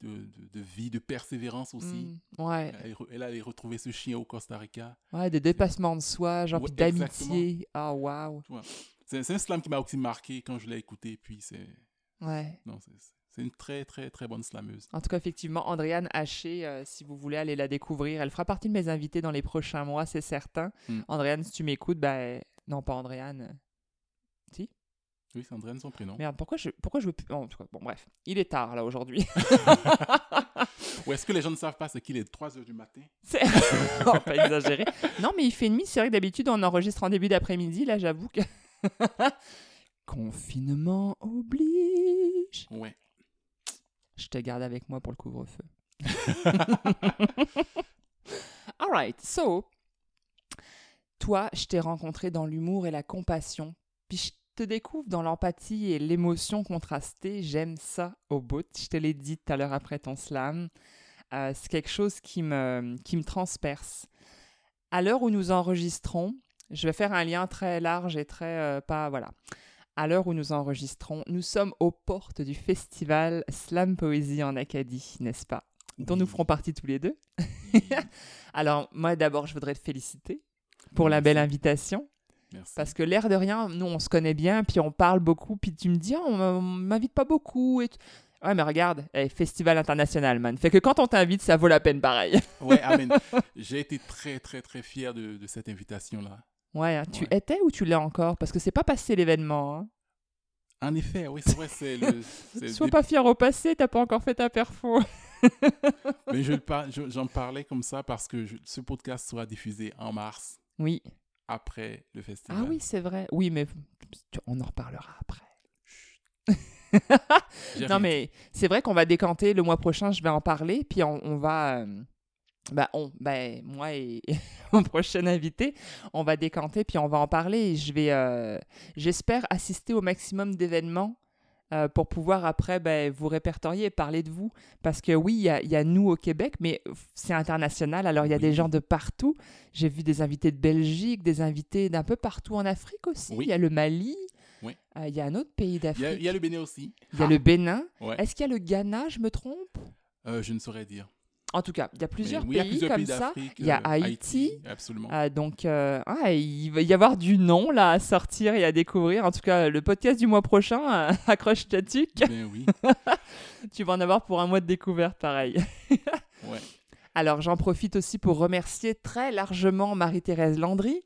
Speaker 1: de, de- de vie, de persévérance aussi.
Speaker 2: Mm, ouais,
Speaker 1: Elle, elle allait retrouver ce chien au Costa Rica.
Speaker 2: ouais, des dépassements de soi, genre
Speaker 1: Ouais,
Speaker 2: d'amitié. Ah, waouh.
Speaker 1: C'est un slam qui m'a aussi marqué quand je l'ai écouté. Puis c'est
Speaker 2: Ouais.
Speaker 1: non, c'est- une très très très bonne slameuse.
Speaker 2: En tout cas, effectivement, Andréane Haché, euh, si vous voulez aller la découvrir, elle fera partie de mes invités dans les prochains mois, c'est certain.
Speaker 1: Mm.
Speaker 2: Andréane, si tu m'écoutes, ben non, pas Andréane. euh,
Speaker 1: Oui, c'est Andréane son prénom.
Speaker 2: Merde, pourquoi je, pourquoi je veux plus. En tout cas, bon, bref, il est tard là aujourd'hui.
Speaker 1: Ou est-ce que les gens ne savent pas c'est qu'il est 3 heures du matin?
Speaker 2: C'est- on va pas exagérer. Non, mais il fait nuit. C'est vrai que d'habitude, on enregistre en début d'après-midi. Là, j'avoue que. Confinement oblige.
Speaker 1: Ouais.
Speaker 2: Je te garde avec moi pour le couvre-feu. Alright, so. Toi, je t'ai rencontré dans l'humour et la compassion. Puis je te découvre dans l'empathie et l'émotion contrastée. J'aime ça au bout. Je te l'ai dit tout à l'heure après ton slam. Euh, c'est quelque chose qui me, qui me transperce. À l'heure où nous enregistrons, je vais faire un lien très large et très euh, pas voilà. À l'heure où nous enregistrons, nous sommes aux portes du festival Slam Poésie en Acadie, n'est-ce pas? Dont nous ferons partie tous les deux. Alors, moi d'abord, je voudrais te féliciter pour la belle invitation.
Speaker 1: Merci.
Speaker 2: Parce que l'air de rien, nous, on se connaît bien, puis on parle beaucoup, puis tu me dis, Ah, on m'invite pas beaucoup. Et t- Ouais, mais regarde, eh, festival international, man. Fait que quand on t'invite, ça vaut la peine pareil.
Speaker 1: Ouais, amen. J'ai été très très très fier de, de cette invitation-là.
Speaker 2: Ouais, hein, tu
Speaker 1: Ouais.
Speaker 2: étais ou tu l'es encore? Parce que c'est pas passé l'événement. hein.
Speaker 1: En effet, oui, c'est vrai, c'est le. c'est le
Speaker 2: Sois pas fier au passé, t'as pas encore fait ta perfo.
Speaker 1: Mais je par- je- j'en parlais comme ça parce que je- ce podcast sera diffusé en mars,
Speaker 2: Oui.
Speaker 1: après le festival.
Speaker 2: Ah oui, c'est vrai. Oui, mais on en reparlera après. Non, mais c'est vrai qu'on va décanter le mois prochain, je vais en parler, puis on, on va. euh, bah, on, ben, moi et, mon prochain invité, on va décanter, puis on va en parler. Et je vais, euh, j'espère, assister au maximum d'événements euh, pour pouvoir après ben, vous répertorier et parler de vous. Parce que oui, il y a, il y a nous au Québec, mais c'est international, alors il y a des gens de partout. J'ai vu des invités de Belgique, des invités d'un peu partout en Afrique aussi.
Speaker 1: Oui.
Speaker 2: Il y a le Mali.
Speaker 1: Oui.
Speaker 2: euh, il y a un autre pays
Speaker 1: Il
Speaker 2: d'Afrique.
Speaker 1: il y a le Bénin aussi.
Speaker 2: Il y a le Bénin.
Speaker 1: Ouais.
Speaker 2: Est-ce qu'il y a le Ghana, je me trompe?
Speaker 1: Euh, je ne saurais dire.
Speaker 2: En tout cas, il y a plusieurs
Speaker 1: oui, a
Speaker 2: pays
Speaker 1: plusieurs
Speaker 2: comme
Speaker 1: pays
Speaker 2: ça. Il y a
Speaker 1: euh,
Speaker 2: Haïti.
Speaker 1: Absolument.
Speaker 2: Euh, donc, euh, ah, il va y avoir du nom là à sortir et à découvrir. En tout cas, le podcast du mois prochain, euh, accroche ta tuque.
Speaker 1: Ben oui.
Speaker 2: Tu vas en avoir pour un mois de découverte, pareil.
Speaker 1: Ouais.
Speaker 2: Alors, j'en profite aussi pour remercier très largement Marie-Thérèse Landry,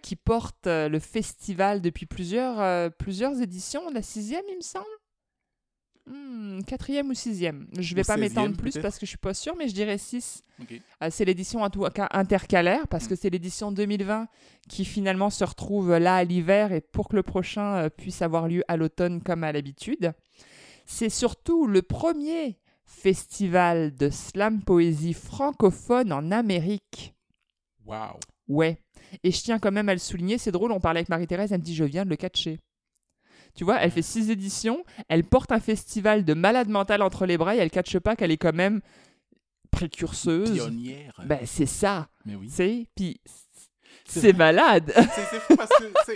Speaker 2: qui porte le festival depuis plusieurs, plusieurs éditions. La sixième, il me semble Hmm, Quatrième ou sixième Je vais
Speaker 1: Ou
Speaker 2: pas m'étendre plus parce que je suis pas sûre, mais je dirais six. Euh, c'est l'édition en tout cas intercalaire parce que c'est l'édition 2020 qui finalement se retrouve là à l'hiver et pour que le prochain euh, puisse avoir lieu à l'automne comme à l'habitude. C'est surtout le premier festival de slam poésie francophone en Amérique.
Speaker 1: Waouh.
Speaker 2: Ouais. Et je tiens quand même à le souligner, c'est drôle, on parlait avec Marie-Thérèse, elle me dit je viens de le catcher. Tu vois, elle fait six éditions, elle porte un festival de malade mental entre les bras et elle catche pas qu'elle est quand même précurseuse.
Speaker 1: Pionnière.
Speaker 2: Ben c'est ça,
Speaker 1: Mais oui.
Speaker 2: tu puis
Speaker 1: C'est
Speaker 2: malade.
Speaker 1: C'est fou parce que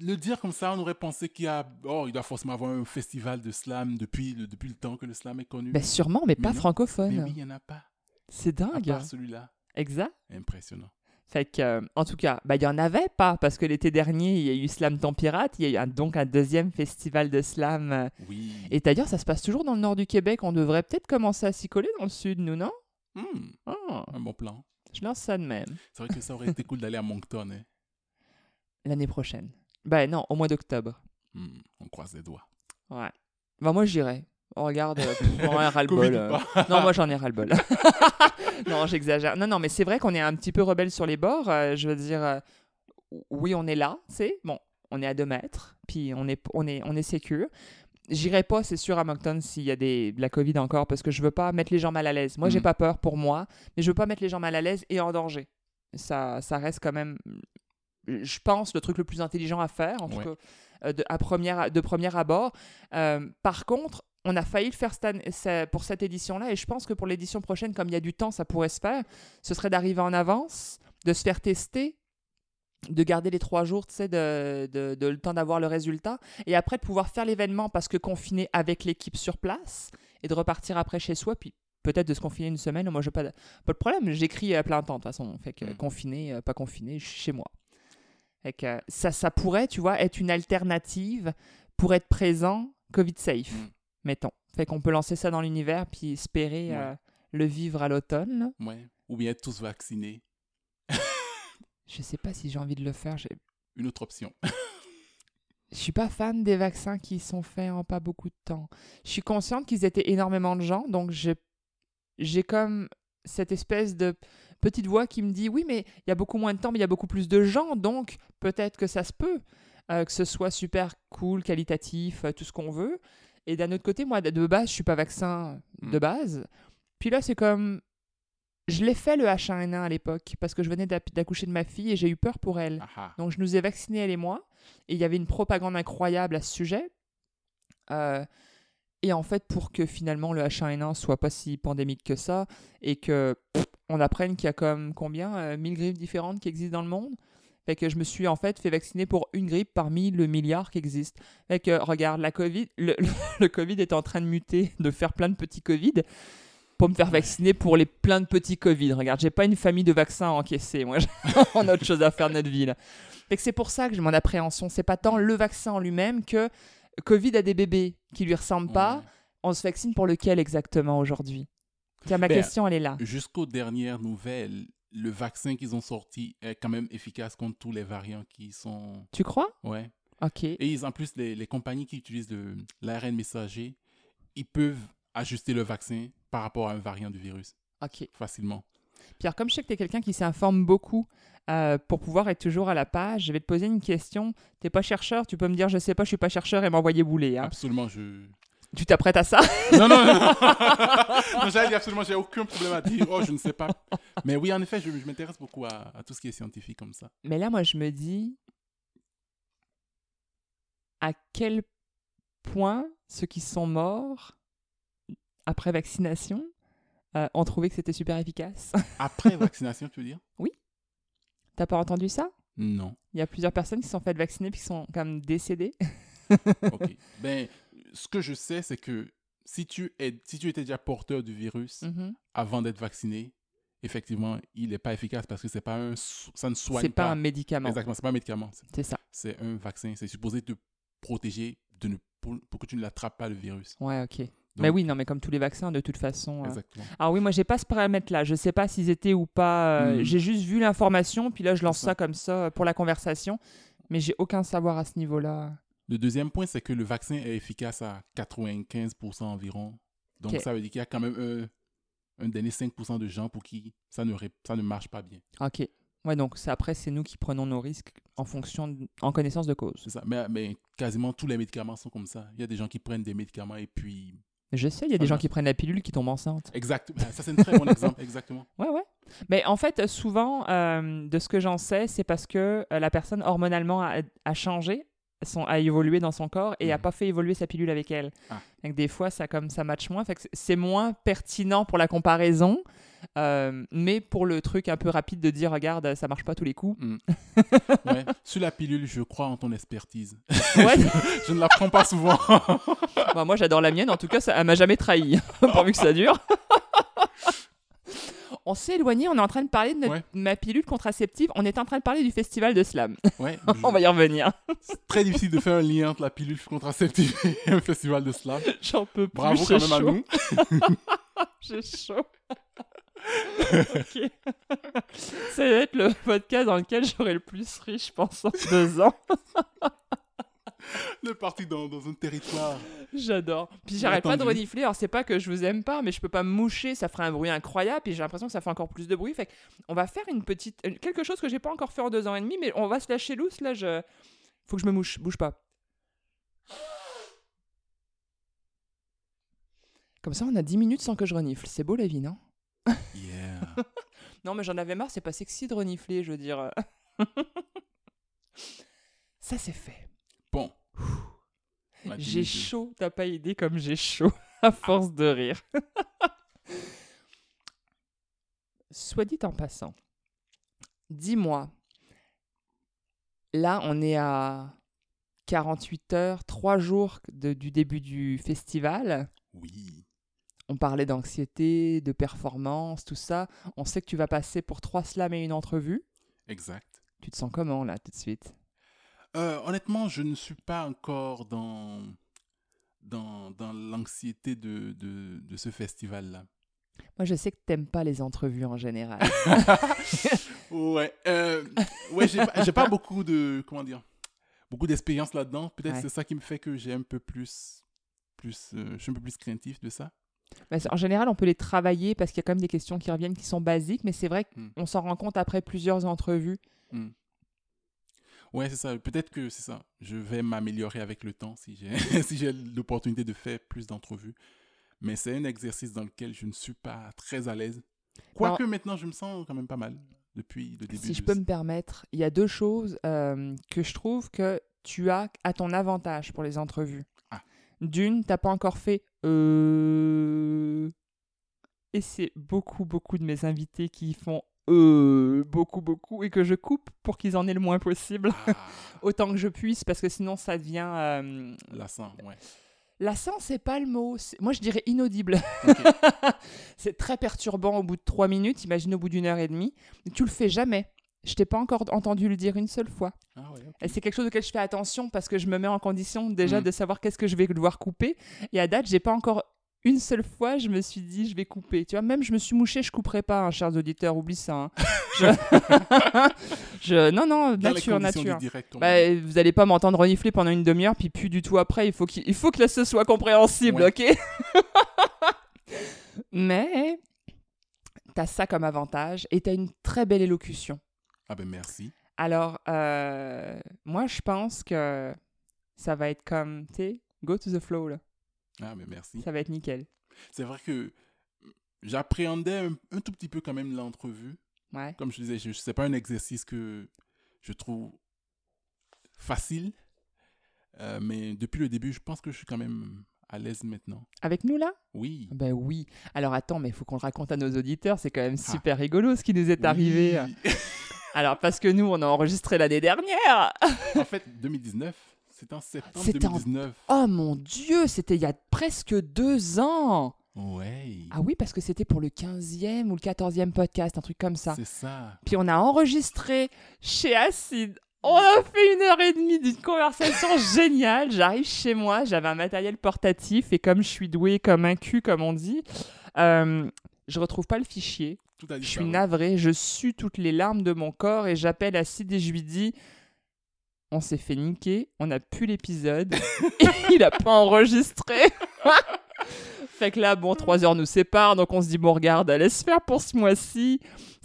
Speaker 1: le dire comme ça, on aurait pensé qu'il y a. Oh, il doit forcément avoir un festival de slam depuis le, depuis le temps que le slam est connu.
Speaker 2: ben sûrement, mais,
Speaker 1: Mais
Speaker 2: pas
Speaker 1: non.
Speaker 2: francophone.
Speaker 1: Mais oui, il n'y en a pas.
Speaker 2: C'est
Speaker 1: À
Speaker 2: dingue.
Speaker 1: part celui-là.
Speaker 2: Exact.
Speaker 1: Impressionnant.
Speaker 2: Fait que, euh, en tout cas, ben, il y en avait pas, parce que l'été dernier, il y a eu Slam Ton Pirate, il y a eu un- donc un deuxième festival de slam. euh,
Speaker 1: Oui.
Speaker 2: Et d'ailleurs, ça se passe toujours dans le nord du Québec. On devrait peut-être commencer à s'y coller dans le sud, nous, non?
Speaker 1: Hmm,
Speaker 2: Ah,
Speaker 1: un bon plan.
Speaker 2: Je lance ça de même.
Speaker 1: C'est vrai que ça aurait été cool d'aller à Moncton. hein.
Speaker 2: L'année prochaine. Ben non, au mois d'octobre.
Speaker 1: Hmm, on croise les doigts.
Speaker 2: Ouais. Ben moi, j'irai. On regarde, euh, on a ras-le-bol. euh. Non, moi j'en ai ras-le-bol. non, j'exagère. Non, non, mais c'est vrai qu'on est un petit peu rebelle sur les bords. euh, je veux dire, euh, oui, on est là, tu sais. Bon, on est à deux mètres, puis on est, on est, on est sécure. J'irai pas, c'est sûr, à Moncton s'il y a des, de la COVID encore, parce que je veux pas mettre les gens mal à l'aise. Moi, j'ai
Speaker 1: Mhm.
Speaker 2: pas peur pour moi, mais je veux pas mettre les gens mal à l'aise et en danger. Ça, ça reste quand même, je pense, le truc le plus intelligent à faire, en tout
Speaker 1: Ouais.
Speaker 2: cas, euh, de, à première, de premier abord. Euh, par contre, on a failli le faire pour cette édition-là, et je pense que pour l'édition prochaine, comme il y a du temps, ça pourrait se faire. Ce serait d'arriver en avance, de se faire tester, de garder les trois jours, tu sais, de, de- de le temps d'avoir le résultat, et après de pouvoir faire l'événement parce que confiné avec l'équipe sur place, et de repartir après chez soi, puis peut-être de se confiner une semaine. Moi, j'ai pas de, pas de problème, j'écris à plein temps, de toute façon. Fait que
Speaker 1: Mm.
Speaker 2: confiné, euh, pas confiné, je suis chez moi. Fait que, euh, ça, ça pourrait, tu vois, être une alternative pour être présent Covid safe,
Speaker 1: Mm.
Speaker 2: Mettons. Fait qu'on peut lancer ça dans l'univers puis espérer
Speaker 1: Ouais.
Speaker 2: euh, le vivre à l'automne.
Speaker 1: Ouais. Ou bien être tous vaccinés.
Speaker 2: Je sais pas si j'ai envie de le faire. j'ai-
Speaker 1: Une autre option.
Speaker 2: Je suis pas fan des vaccins qui sont faits en pas beaucoup de temps. Je suis consciente qu'ils étaient énormément de gens, donc j'ai j'ai comme cette espèce de petite voix qui me dit oui, mais il y a beaucoup moins de temps, mais il y a beaucoup plus de gens, donc peut-être que ça se peut, euh, que ce soit super cool, qualitatif, euh, tout ce qu'on veut. Et d'un autre côté, moi, de- base, je suis pas vaccin de
Speaker 1: Mm.
Speaker 2: base. Puis là, c'est comme. Je l'ai fait le H1N1 à l'époque parce que je venais d'accoucher de ma fille et j'ai eu peur pour elle.
Speaker 1: Ah ah.
Speaker 2: Donc, je nous ai vaccinés, elle et moi. Et il y avait une propagande incroyable à ce sujet. Euh, et en fait, pour que finalement le H1N1 soit pas si pandémique que ça, et que pff, on apprenne qu'il y a comme combien euh, 1000 grippes différentes qui existent dans le monde. Fait que je me suis en fait fait vacciner pour une grippe parmi le milliard qui existe. Fait que regarde, la COVID, le, le Covid est en train de muter, de faire plein de petits Covid pour me faire vacciner pour les plein de petits Covid. Regarde, j'ai pas une famille de vaccins à encaisser. Moi, on a autre chose à faire de notre vie. là. Fait que c'est pour ça que j'ai mon appréhension. C'est pas tant le vaccin en lui-même que Covid a des bébés qui lui ressemblent pas. On se vaccine pour lequel exactement aujourd'hui? Tiens, ma
Speaker 1: Ben,
Speaker 2: question, elle est là.
Speaker 1: Jusqu'aux dernières nouvelles, le vaccin qu'ils ont sorti est quand même efficace contre tous les variants qui sont.
Speaker 2: Tu crois?
Speaker 1: Ouais.
Speaker 2: Ok.
Speaker 1: Et ils, en plus, les, les compagnies qui utilisent l'ARN messager, ils peuvent ajuster le vaccin par rapport à un variant du virus
Speaker 2: Ok.
Speaker 1: facilement.
Speaker 2: Pierre, comme je sais que tu es quelqu'un qui s'informe beaucoup euh, pour pouvoir être toujours à la page, je vais te poser une question. T'es pas chercheur, tu peux me dire je sais pas, je suis pas chercheur et m'envoyer bouler. hein.
Speaker 1: Absolument, je.
Speaker 2: Tu t'apprêtes à ça?
Speaker 1: Non, non, non. non j'allais dire absolument, j'ai aucun problème à dire. Oh, je ne sais pas. Mais oui, en effet, je, je m'intéresse beaucoup à, à tout ce qui est scientifique comme ça.
Speaker 2: Mais là, moi, je me dis à quel point ceux qui sont morts après vaccination euh, ont trouvé que c'était super efficace?
Speaker 1: Après vaccination, tu veux dire?
Speaker 2: T'as pas entendu ça?
Speaker 1: Non.
Speaker 2: Il y a plusieurs personnes qui se sont faites vacciner puis qui sont quand même décédées.
Speaker 1: Ok. ben, ce que je sais, c'est que si tu, es, si tu étais déjà porteur du virus
Speaker 2: Mhm.
Speaker 1: avant d'être vacciné, effectivement, il n'est pas efficace parce que c'est pas un, ça ne soigne
Speaker 2: C'est
Speaker 1: pas.
Speaker 2: pas un médicament.
Speaker 1: Exactement, c'est pas un médicament. C'est-
Speaker 2: ça.
Speaker 1: C'est un vaccin. C'est supposé te protéger de ne, pour, pour que tu ne l'attrapes pas le virus.
Speaker 2: Ouais, ok.
Speaker 1: Donc,
Speaker 2: mais oui, non, mais comme tous les vaccins, de toute façon. euh.
Speaker 1: Exactement.
Speaker 2: Alors oui, moi, j'ai pas ce paramètre-là. Je sais pas s'ils étaient ou pas. euh,
Speaker 1: Hmm.
Speaker 2: J'ai juste vu l'information, puis là, je lance ça.
Speaker 1: ça.
Speaker 2: comme ça euh, pour la conversation. Mais j'ai aucun savoir à ce niveau-là.
Speaker 1: Le deuxième point, c'est que le vaccin est efficace à 95% environ. Donc, ça veut dire qu'il y a quand même un, un dernier 5% de gens pour qui ça ne, ré- ça ne marche pas bien.
Speaker 2: Ok. Ouais, donc après, c'est nous qui prenons nos risques en fonction, de- en connaissance de cause.
Speaker 1: C'est ça. Mais, mais quasiment tous les médicaments sont comme ça. Il y a des gens qui prennent des médicaments et puis.
Speaker 2: Je sais, il y a des gens qui prennent la pilule qui tombent enceinte.
Speaker 1: Exact. Ben, Ça, c'est un très bon exemple. Exactement.
Speaker 2: Ouais, ouais. Mais en fait, souvent, euh, de ce que j'en sais, c'est parce que euh, la personne hormonalement a, a changé, son, a évolué dans son corps et a
Speaker 1: Mhm.
Speaker 2: pas fait évoluer sa pilule avec elle.
Speaker 1: Ah.
Speaker 2: Donc des fois, ça comme ça match moins. Fait que c'est- moins pertinent pour la comparaison. euh, mais pour le truc un peu rapide de dire, regarde, ça marche pas tous les coups.
Speaker 1: Mm. Ouais. Sur la pilule, je crois en ton expertise.
Speaker 2: Ouais.
Speaker 1: Je ne la prends pas souvent.
Speaker 2: Bah, moi, j'adore la mienne. En tout cas, ça, elle m'a jamais trahi, pourvu que ça dure. On s'est éloigné. On est en train de parler de notre-
Speaker 1: Ouais.
Speaker 2: ma pilule contraceptive. On est en train de parler du festival de slam.
Speaker 1: Ouais. je-
Speaker 2: on va y revenir.
Speaker 1: C'est très difficile de faire un lien entre la pilule contraceptive et un festival de slam.
Speaker 2: J'en peux plus.
Speaker 1: Bravo quand même à
Speaker 2: chaud.
Speaker 1: nous.
Speaker 2: J'ai chaud. ok. Ça va être le podcast dans lequel j'aurai le plus ri, je pense, en deux ans.
Speaker 1: Le parti dans, dans un territoire.
Speaker 2: J'adore. Puis j'arrête pas de renifler. Alors c'est pas que je vous aime pas, mais je peux pas me moucher, ça ferait un bruit incroyable. Puis j'ai l'impression que ça fait encore plus de bruit. Fait que on va faire une petite euh, quelque chose que j'ai pas encore fait en deux ans et demi, mais on va se lâcher loose là. Je faut que je me mouche, bouge pas. Comme ça, on a 10 minutes sans que je renifle. C'est beau la vie, non?
Speaker 1: Yeah.
Speaker 2: Non, mais j'en avais marre, c'est pas sexy de renifler, je veux dire. Ça, c'est fait.
Speaker 1: Bon. On a dix
Speaker 2: J'ai chaud, t'as pas idée comme j'ai chaud, à force de rire. Soit dit en passant, dis-moi, là, on est à 48 heures, 3 jours de- du début du festival.
Speaker 1: Oui.
Speaker 2: On parlait d'anxiété, de performance, tout ça. On sait que tu vas passer pour trois slams et une entrevue.
Speaker 1: Exact.
Speaker 2: Tu te sens comment là tout de suite?
Speaker 1: Euh, honnêtement, je ne suis pas encore dans, dans, dans l'anxiété de, de, de ce festival-là.
Speaker 2: Moi je sais que t'aimes pas les entrevues en général.
Speaker 1: ouais. Euh, ouais, j'ai pas, beaucoup de. Comment dire Beaucoup d'expérience là-dedans. Peut-être
Speaker 2: Ouais.
Speaker 1: c'est ça qui me fait que j'ai un peu plus. plus euh, je suis un peu plus craintif de ça.
Speaker 2: Mais c'est- en général on peut les travailler parce qu'il y a quand même des questions qui reviennent qui sont basiques, mais c'est vrai
Speaker 1: Hmm.
Speaker 2: qu'on s'en rend compte après plusieurs entrevues.
Speaker 1: Ouais, c'est ça. Peut-être que c'est ça. Je vais m'améliorer avec le temps si j'ai si j'ai l'opportunité de faire plus d'entrevues. Mais c'est un exercice dans lequel je ne suis pas très à l'aise. Quoique maintenant, je me sens quand même pas mal depuis le début.
Speaker 2: Si je peux me permettre, il y a deux choses euh, que je trouve que tu as à ton avantage pour les entrevues.
Speaker 1: Ah.
Speaker 2: D'une, t'as pas encore fait euh... et c'est beaucoup beaucoup de mes invités qui font euh... beaucoup beaucoup et que je coupe pour qu'ils en aient le moins possible.
Speaker 1: Ah,
Speaker 2: autant que je puisse parce que sinon ça devient euh...
Speaker 1: lassant, ouais.
Speaker 2: lassant c'est pas le mot moi je dirais inaudible. C'est très perturbant au bout de trois minutes imagine au bout d'une heure et demie. Tu le fais jamais. Je t'ai pas encore entendu le dire une seule fois.
Speaker 1: Ah
Speaker 2: et c'est quelque chose auquel je fais attention parce que je me mets en condition déjà
Speaker 1: Mm.
Speaker 2: de savoir qu'est-ce que je vais devoir couper. Et à date, j'ai pas encore une seule fois, je me suis dit, je vais couper. Tu vois, même je me suis mouché, je couperai pas, hein, chers auditeurs, oublie ça. hein. Je... je- Non, non,
Speaker 1: Dans
Speaker 2: nature, nature.
Speaker 1: direct,
Speaker 2: Bah, vous allez pas m'entendre renifler pendant une demi-heure, puis plus du tout après. Il faut, qu'il- il faut que là, ce soit compréhensible,
Speaker 1: Ouais.
Speaker 2: ok? Mais t'as ça comme avantage et t'as une très belle élocution.
Speaker 1: Ah ben merci.
Speaker 2: Alors, euh, moi, je pense que ça va être comme, tu sais, go to the flow, là.
Speaker 1: Ah ben merci.
Speaker 2: Ça va être nickel.
Speaker 1: C'est vrai que j'appréhendais un, un tout petit peu quand même l'entrevue.
Speaker 2: Ouais.
Speaker 1: Comme je disais, je sais pas un exercice que je trouve facile. Euh, mais depuis le début, je pense que je suis quand même à l'aise maintenant.
Speaker 2: Avec nous, là?
Speaker 1: Oui.
Speaker 2: Ben oui. Alors, attends, mais il faut qu'on le raconte à nos auditeurs. C'est quand même super rigolo ce qui nous est arrivé. Alors, parce que nous, on a enregistré l'année dernière.
Speaker 1: en fait, 2019. C'était en septembre
Speaker 2: C'était en-
Speaker 1: 2019.
Speaker 2: Oh mon Dieu, c'était il y a presque deux ans.
Speaker 1: Ouais.
Speaker 2: Ah oui, parce que c'était pour le 15e ou le 14e podcast, un truc comme ça.
Speaker 1: C'est ça.
Speaker 2: Puis on a enregistré chez Acide. On a fait une heure et demie d'une conversation géniale. J'arrive chez moi, j'avais un matériel portatif et comme je suis douée comme un cul, comme on dit, euh, je retrouve pas le fichier.
Speaker 1: Tout a
Speaker 2: Je suis navrée, je sue toutes les larmes de mon corps et j'appelle Acide et je lui dis on s'est fait niquer, on n'a plus l'épisode, et il a pas enregistré. fait que là, bon, trois heures nous séparent, donc on se dit bon, regarde, laisse faire pour ce mois-ci.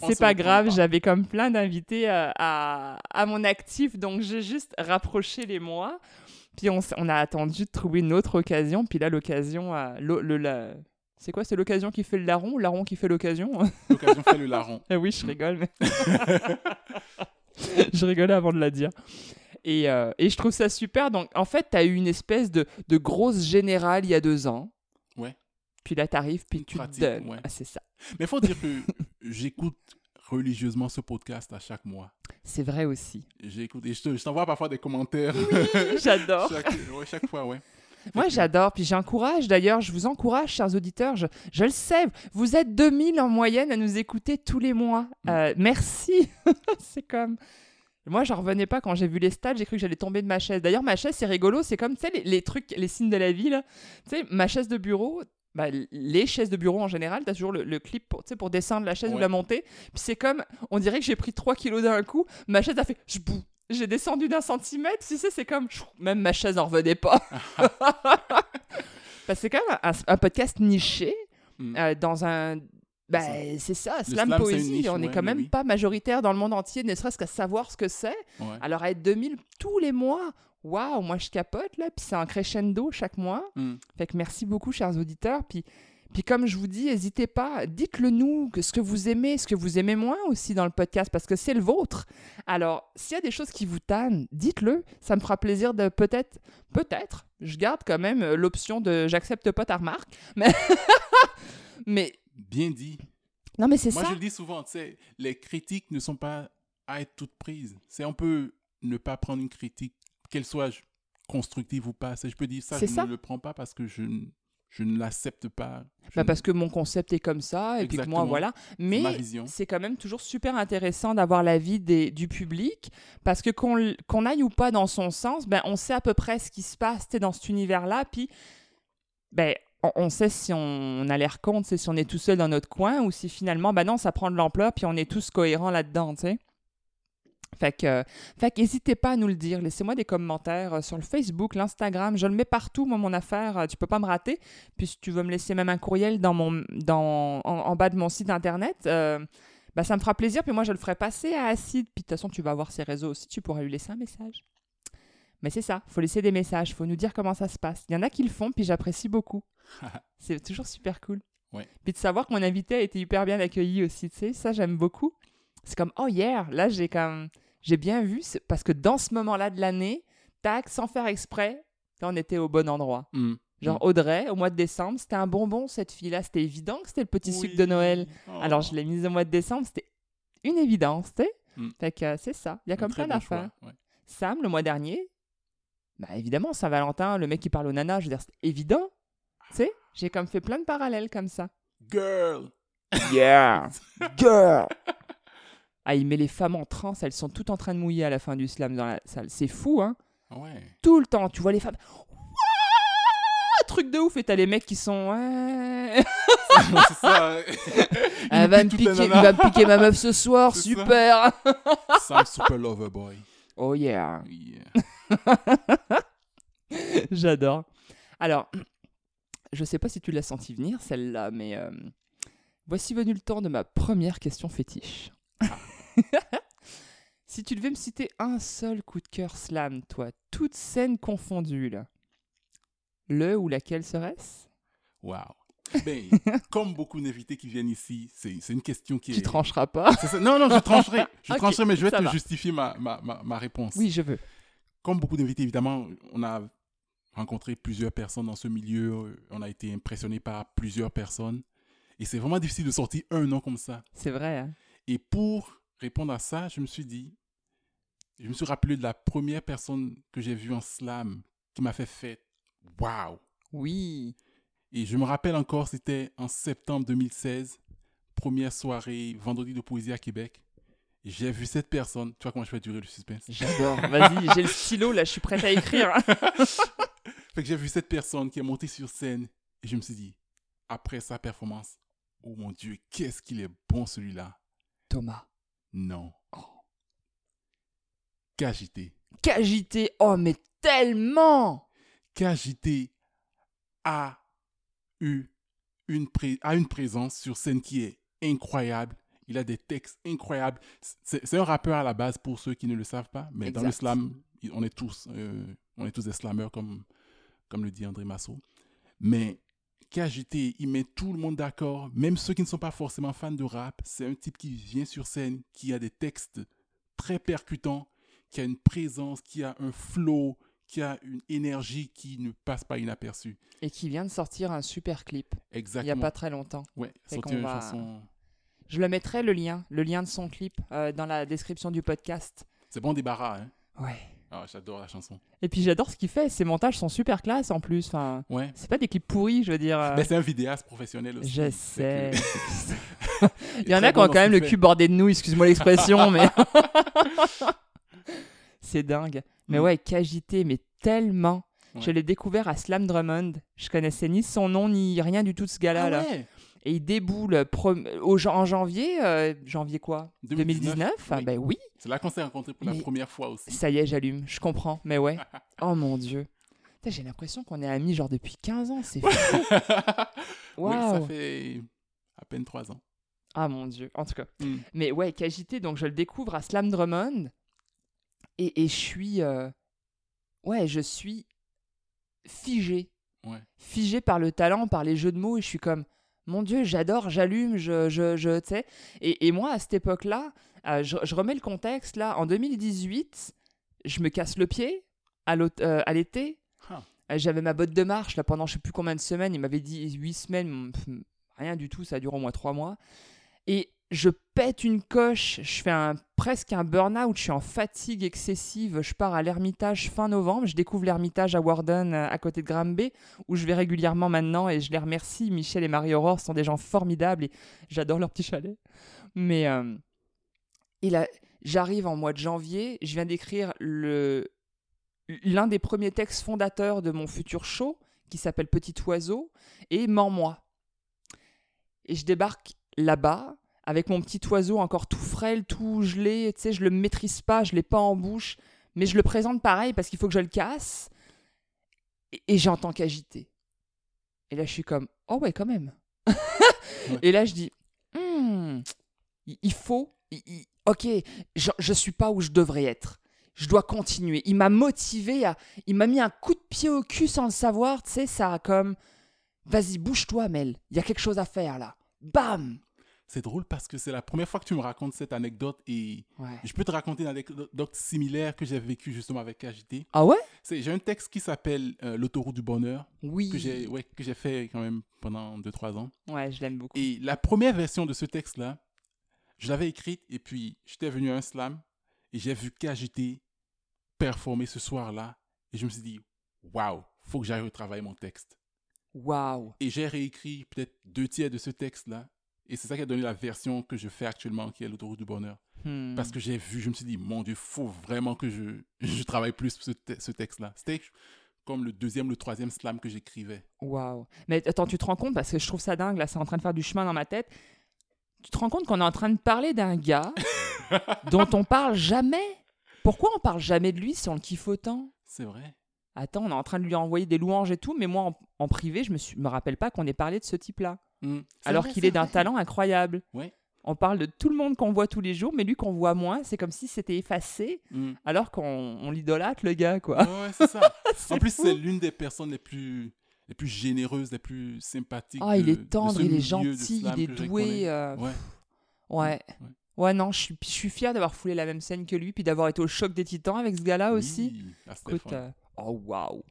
Speaker 2: C'est pas grave, j'avais comme plein d'invités à, à, à mon actif, donc j'ai juste rapproché les mois. Puis on, a attendu de trouver une autre occasion, puis là, l'occasion, a- le, le- la- c'est quoi C'est l'occasion qui fait le larron ou larron qui fait l'occasion?
Speaker 1: L'occasion fait le larron.
Speaker 2: ah oui, je rigole, mais. je rigolais avant de la dire. Et, euh, et je trouve ça super. Donc, en fait, tu as eu une espèce de, de grosse générale il y a deux ans.
Speaker 1: Ouais.
Speaker 2: Puis là, t'arrives, puis
Speaker 1: Une
Speaker 2: tu
Speaker 1: pratique,
Speaker 2: te donnes.
Speaker 1: ouais.
Speaker 2: Ah, c'est ça.
Speaker 1: Mais faut dire que j'écoute religieusement ce podcast à chaque mois.
Speaker 2: C'est vrai aussi.
Speaker 1: J'écoute et je te- je t'envoie parfois des commentaires.
Speaker 2: J'adore.
Speaker 1: chaque, ouais, chaque fois, ouais.
Speaker 2: Moi, j'adore. Puis j'encourage, d'ailleurs, je vous encourage, chers auditeurs. Je, je le sais, vous êtes 2000 en moyenne à nous écouter tous les mois.
Speaker 1: Mm.
Speaker 2: Euh, merci. c'est comme. Moi, j'en revenais pas quand j'ai vu les stats. J'ai cru que j'allais tomber de ma chaise. D'ailleurs, ma chaise, c'est rigolo. C'est comme, tu sais, les, les trucs, les signes de la vie, là. Tu sais, ma chaise de bureau. bah, les chaises de bureau en général, tu as toujours le, le clip pour, pour descendre la chaise ou la monter. Puis c'est comme, on dirait que j'ai pris 3 kilos d'un coup. Ma chaise a fait, je. J'ai descendu d'un centimètre, tu sais, c'est comme, même ma chaise en revenait pas. Que c'est quand même un, un podcast niché
Speaker 1: Mm.
Speaker 2: euh, dans un.
Speaker 1: Ça.
Speaker 2: c'est ça, slam, poésie.
Speaker 1: niche,
Speaker 2: on est
Speaker 1: ouais,
Speaker 2: quand même
Speaker 1: oui.
Speaker 2: pas majoritaire dans le monde entier, ne serait-ce qu'à savoir ce que c'est.
Speaker 1: Ouais.
Speaker 2: Alors, à être 2000 tous les mois, waouh, moi je capote là, puis c'est un crescendo chaque mois.
Speaker 1: Mm.
Speaker 2: Fait que merci beaucoup, chers auditeurs. Puis, puis comme je vous dis, n'hésitez pas, dites-le nous, ce que vous aimez, ce que vous aimez moins aussi dans le podcast, parce que c'est le vôtre. Alors, s'il y a des choses qui vous tannent, dites-le. Ça me fera plaisir de peut-être, peut-être, je garde quand même euh, l'option de j'accepte pas ta remarque, mais, mais
Speaker 1: Bien dit.
Speaker 2: non, mais c'est
Speaker 1: Moi,
Speaker 2: ça.
Speaker 1: je le dis souvent, tu sais, les critiques ne sont pas à être toutes prises. C'est on peut ne pas prendre une critique, qu'elle soit constructive ou pas. Je peux dire ça, je
Speaker 2: ça.
Speaker 1: ne le prends pas parce que je, ne- je ne l'accepte pas.
Speaker 2: Bah, parce que mon concept est comme ça, et puis que moi, voilà. Mais c'est quand même toujours super intéressant d'avoir l'avis du public, parce que qu'on qu'on aille ou pas dans son sens, ben, on sait à peu près ce qui se passe dans cet univers-là, puis ben, on, sait si on a l'air compte, si on est tout seul dans notre coin, ou si finalement, ben non, ça prend de l'ampleur, puis on est tous cohérents là-dedans, tu sais. Fait que, fait que n'hésitez pas à nous le dire. Laissez-moi des commentaires euh, sur le Facebook, l'Instagram. Je le mets partout, moi, mon affaire. euh, Tu peux pas me rater. Puis tu veux me laisser même un courriel dans mon, dans, en, bas de mon site internet, euh, bah, ça me fera plaisir. Puis moi, je le ferai passer à Acide. Puis de toute façon, tu vas avoir ses réseaux aussi. Tu pourras lui laisser un message. Mais c'est ça, faut laisser des messages, faut nous dire comment ça se passe. Il y en a qui le font, puis j'apprécie beaucoup. c'est toujours super cool.
Speaker 1: Ouais.
Speaker 2: Puis de savoir que mon invité a été hyper bien accueilli aussi, tu sais, ça j'aime beaucoup. C'est comme, oh yeah, là j'ai comme, j'ai bien vu, parce que dans ce moment-là de l'année, tac, sans faire exprès, on était au bon endroit.
Speaker 1: Mm.
Speaker 2: Genre Audrey, au mois de décembre, c'était un bonbon cette fille-là, c'était évident que c'était le petit sucre de
Speaker 1: Oui.
Speaker 2: Noël.
Speaker 1: Oh.
Speaker 2: Alors je l'ai mise au mois de décembre, c'était une évidence, tu sais.
Speaker 1: Mm.
Speaker 2: Fait que euh, c'est ça, il y a comme plein d'affaires.
Speaker 1: ouais.
Speaker 2: Sam, le mois dernier, bah évidemment, Saint-Valentin, le mec qui parle au nana, je veux dire, c'est évident. Tu sais, j'ai comme fait plein de parallèles comme ça.
Speaker 1: Girl!
Speaker 2: Yeah! Girl! Ah, il met les femmes en transe, elles sont toutes en train de mouiller à la fin du slam dans la salle. C'est fou, hein?
Speaker 1: Ouais.
Speaker 2: Tout le temps, tu vois les femmes. Ouah Truc de ouf, et t'as les mecs qui sont. Ouais.
Speaker 1: c'est ça.
Speaker 2: Elle va me piquer, il
Speaker 1: nanas.
Speaker 2: va me piquer ma meuf ce soir,
Speaker 1: C'est ça.
Speaker 2: super!
Speaker 1: Sam Super Lover Boy.
Speaker 2: Oh yeah!
Speaker 1: Yeah.
Speaker 2: J'adore. Alors, je sais pas si tu l'as senti venir, celle-là, mais euh, voici venu le temps de ma première question fétiche. Si tu devais me citer un seul coup de cœur slam, toi, toute scène confondue, là, le ou laquelle serait-ce?
Speaker 1: Waouh. Ben, comme beaucoup d'invités qui viennent ici, c'est une question qui
Speaker 2: Tu
Speaker 1: est.
Speaker 2: trancheras pas
Speaker 1: ça. Non, non, je trancherai. Je trancherai, mais je vais te
Speaker 2: va.
Speaker 1: justifier ma, ma, ma, ma réponse.
Speaker 2: Oui, je veux.
Speaker 1: Comme beaucoup d'invités, évidemment, on a rencontré plusieurs personnes dans ce milieu. euh, On a été impressionné par plusieurs personnes. Et c'est vraiment difficile de sortir un nom comme ça.
Speaker 2: C'est vrai. hein.
Speaker 1: Et pour répondre à ça, je me suis dit, je me suis rappelé de la première personne que j'ai vue en slam qui m'a fait fait waouh.
Speaker 2: Oui.
Speaker 1: Et je me rappelle encore, c'était en septembre 2016, première soirée vendredi de poésie à Québec. J'ai vu cette personne. Tu vois comment je fais durer le suspense?
Speaker 2: J'adore. Vas-y, j'ai le stylo, là, je suis prête à écrire.
Speaker 1: Fait que j'ai vu cette personne qui est montée sur scène et je me suis dit, après sa performance, oh mon Dieu, qu'est-ce qu'il est bon celui-là.
Speaker 2: Thomas.
Speaker 1: Non.
Speaker 2: Oh.
Speaker 1: KJT.
Speaker 2: Qu'agité. Oh, mais tellement
Speaker 1: KJT a eu une, pré- a une présence sur scène qui est incroyable. Il a des textes incroyables. C'est un rappeur à la base pour ceux qui ne le savent pas, mais dans le slam, il- on est tous, euh, on est tous des slammers comme, comme le dit André Massot. Mais KJT, il met tout le monde d'accord, même ceux qui ne sont pas forcément fans de rap. C'est un type qui vient sur scène, qui a des textes très percutants, qui a une présence, qui a un flow, qui a une énergie qui ne passe pas inaperçue.
Speaker 2: Et qui vient de sortir un super clip, il
Speaker 1: Exactement.
Speaker 2: n'y a pas très longtemps.
Speaker 1: Ouais,
Speaker 2: Fait
Speaker 1: sorti
Speaker 2: qu'on
Speaker 1: une
Speaker 2: va-
Speaker 1: chanson.
Speaker 2: Je le mettrai, le lien, le lien de son clip, euh, dans la description du podcast.
Speaker 1: C'est bon débarras, hein.
Speaker 2: Ouais.
Speaker 1: Ah, j'adore la chanson.
Speaker 2: Et puis j'adore ce qu'il fait, ses montages sont super classe en plus. Enfin,
Speaker 1: Ouais.
Speaker 2: c'est pas des clips pourris, je veux dire. euh,
Speaker 1: Mais c'est un vidéaste professionnel aussi.
Speaker 2: Je sais.
Speaker 1: que-
Speaker 2: Il y en a qui ont quand même le cul bordé de nouilles, excuse-moi l'expression, mais. c'est dingue. Mais
Speaker 1: Mm.
Speaker 2: ouais, qu'agité, mais tellement.
Speaker 1: Ouais.
Speaker 2: Je l'ai découvert à Slam Drummond. Je connaissais ni son nom, ni rien du tout de ce gars-là.
Speaker 1: Ah
Speaker 2: là.
Speaker 1: ouais.
Speaker 2: Et il déboule prom- au, en janvier. euh, janvier quoi?
Speaker 1: 2019,
Speaker 2: 2019 Ah. Ben oui.
Speaker 1: C'est là qu'on s'est rencontrés pour
Speaker 2: Mais-
Speaker 1: la première fois aussi.
Speaker 2: Ça y est, j'allume. Je comprends. Mais ouais. oh mon dieu. J'ai l'impression qu'on est amis genre depuis 15 ans. C'est fou.
Speaker 1: Oui, ça fait à peine trois ans.
Speaker 2: Ah mon dieu. En tout cas.
Speaker 1: Mm.
Speaker 2: Mais ouais, Kagité, donc je le découvre à Slam Drummond. Et, et je suis. euh, Ouais, je suis figé.
Speaker 1: Ouais.
Speaker 2: Figé par le talent, par les jeux de mots. Et je suis comme, mon Dieu, j'adore, j'allume, je. je, je tu sais. Et, et moi, à cette époque-là, euh, je, je remets le contexte. Là, en 2018, je me casse le pied à euh, l'été. Euh, J'avais ma botte de marche là pendant je sais plus combien de semaines. Il m'avait dit 8 semaines. pff, Rien du tout, ça dure au moins 3 mois. Et je pète une coche, je fais presque un burn-out, je suis en fatigue excessive, je pars à l'Ermitage fin novembre, je découvre l'Ermitage à Warden euh, à côté de Granby, où je vais régulièrement maintenant et je les remercie. Michel et Marie-Aurore sont des gens formidables et j'adore leur petit chalet. Mais euh, j'arrive en mois de janvier, je viens d'écrire le l'un des premiers textes fondateurs de mon futur show qui s'appelle Petit Oiseau et Mens-moi. Et je débarque là-bas avec mon petit oiseau encore tout frêle, tout gelé, tu sais, je le maîtrise pas, je l'ai pas en bouche, mais je le présente pareil parce qu'il faut que je le casse. Et, et j'entends qu'agiter. Et là, je suis comme, oh ouais, quand même. Et là, je dis, Hmm, il il faut, il- il- ok, je, je suis pas où je devrais être. Je dois continuer. Il m'a motivé à, il m'a mis un coup de pied au cul sans le savoir, tu sais, ça a comme, vas-y, bouge-toi, Mel. Il y a quelque chose à faire là. Bam.
Speaker 1: C'est drôle parce que c'est la première fois que tu me racontes cette anecdote et
Speaker 2: Ouais.
Speaker 1: je peux te raconter une anecdote similaire que j'ai vécue justement avec KJT.
Speaker 2: Ah ouais?
Speaker 1: J'ai un texte qui s'appelle euh, L'autoroute du bonheur
Speaker 2: Oui.
Speaker 1: que j'ai ouais, que j'ai fait quand même pendant 2-3 ans.
Speaker 2: Ouais, je l'aime beaucoup.
Speaker 1: Et la première version de ce texte-là, je l'avais écrite et puis j'étais venu à un slam et j'ai vu KJT performer ce soir-là et je me suis dit, waouh, faut que j'aille retravailler mon texte.
Speaker 2: Waouh.
Speaker 1: Et j'ai réécrit peut-être deux tiers de ce texte-là et c'est ça qui a donné la version que je fais actuellement qui est l'autoroute du bonheur.
Speaker 2: Hmm.
Speaker 1: Parce que j'ai vu, je me suis dit, mon Dieu, faut vraiment que je, je travaille plus ce, te- ce texte-là. C'était comme le deuxième, le troisième slam que j'écrivais.
Speaker 2: Waouh. Mais attends, tu te rends compte, parce que je trouve ça dingue, là, c'est en train de faire du chemin dans ma tête. Tu te rends compte qu'on est en train de parler d'un gars dont on parle jamais? Pourquoi on parle jamais de lui si on le kiffe autant
Speaker 1: C'est vrai.
Speaker 2: Attends, on est en train de lui envoyer des louanges et tout, mais moi, en, en privé, je me, suis, me rappelle pas qu'on ait parlé de ce type-là.
Speaker 1: Mm.
Speaker 2: Alors qu'il est d'un talent incroyable.
Speaker 1: Ouais.
Speaker 2: on parle de tout le monde qu'on voit tous les jours, mais lui qu'on voit moins, c'est comme si c'était effacé,
Speaker 1: Mm.
Speaker 2: alors qu'on on l'idolâtre, le gars, quoi.
Speaker 1: Ouais, ouais, c'est ça.
Speaker 2: C'est
Speaker 1: en plus, c'est l'une des personnes les plus, les plus généreuses, les plus sympathiques.
Speaker 2: Ah, il est tendre, il est gentil, il est doué. euh,
Speaker 1: Ouais.
Speaker 2: Ouais.
Speaker 1: Ouais.
Speaker 2: Ouais, non, je suis, je suis fier d'avoir foulé la même scène que lui, puis d'avoir été au choc des titans avec ce gars-là aussi.
Speaker 1: Oui,
Speaker 2: Écoute, euh, oh waouh.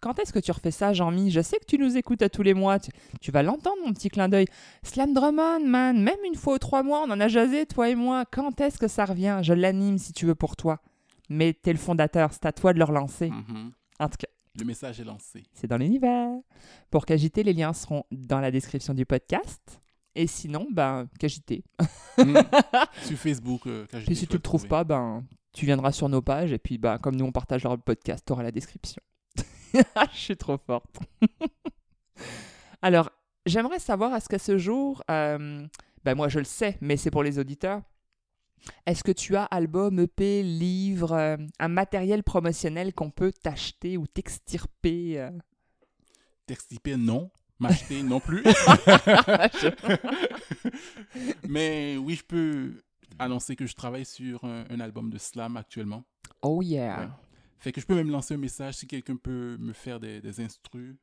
Speaker 2: Quand est-ce que tu refais ça, Jean-Mi? Je sais que tu nous écoutes à tous les mois. Tu, tu vas l'entendre, mon petit clin d'œil. Slam Drummond, man. Même une fois ou trois mois, on en a jasé, toi et moi. Quand est-ce que ça revient? Je l'anime si tu veux pour toi. Mais t'es le fondateur, c'est à toi de le relancer.
Speaker 1: Mhm.
Speaker 2: En tout cas,
Speaker 1: Le message est lancé.
Speaker 2: c'est dans l'univers. Pour Cagiter, les liens seront dans la description du podcast. Et sinon, ben, Cagiter.
Speaker 1: Mm. Sur Facebook. euh, dis,
Speaker 2: si tu le trouves pas, ben, tu viendras sur nos pages. Et puis, ben, comme nous, on partage leur podcast, tu auras la description. Je suis trop forte. Alors, j'aimerais savoir, est-ce qu'à ce jour, euh, ben moi je le sais, mais c'est pour les auditeurs, est-ce que tu as album, EP, livre, euh, un matériel promotionnel qu'on peut t'acheter ou t'extirper euh?
Speaker 1: Textiper, non. M'acheter, non plus. Mais oui, je peux annoncer que je travaille sur un, un album de slam actuellement.
Speaker 2: Oh yeah.
Speaker 1: Ouais. Fait que je peux même lancer un message si quelqu'un peut me faire des, des instrus.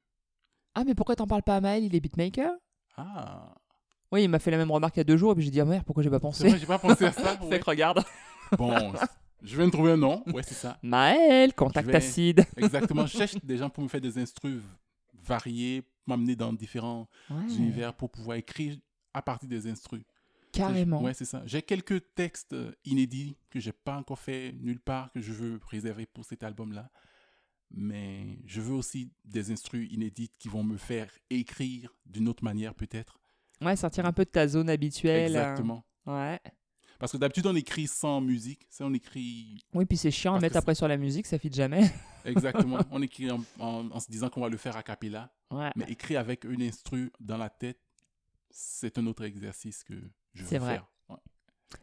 Speaker 2: Ah, mais pourquoi t'en parles pas à Maël Il est beatmaker
Speaker 1: Ah,
Speaker 2: Oui, il m'a fait la même remarque il y a deux jours, et puis j'ai dit, ah merde, pourquoi j'ai pas pensé?
Speaker 1: vrai, j'ai pas pensé à ça.
Speaker 2: Fait
Speaker 1: ouais.
Speaker 2: que regarde.
Speaker 1: Bon, je viens de trouver un nom. Ouais, c'est ça.
Speaker 2: Maël, contact
Speaker 1: vais-
Speaker 2: acide.
Speaker 1: Exactement. Je cherche des gens pour me faire des instrus variés, m'amener dans différents
Speaker 2: Ouais,
Speaker 1: univers pour pouvoir écrire à partir des instrus.
Speaker 2: Carrément.
Speaker 1: Ouais, c'est ça. J'ai quelques textes euh, inédits que j'ai pas encore fait nulle part que je veux préserver pour cet album-là. Mais je veux aussi des instrus inédites qui vont me faire écrire d'une autre manière peut-être.
Speaker 2: Ouais, sortir un peu de ta zone habituelle. euh,
Speaker 1: Exactement.
Speaker 2: Ouais.
Speaker 1: Parce que d'habitude on écrit sans musique, ça on écrit
Speaker 2: Oui, puis c'est chiant à mettre après sur la musique, ça fit jamais.
Speaker 1: exactement, on écrit en, en- en se disant qu'on va le faire a cappella,
Speaker 2: Ouais.
Speaker 1: mais écrire avec une instru dans la tête, c'est un autre exercice que je veux
Speaker 2: C'est vrai.
Speaker 1: faire. Ouais.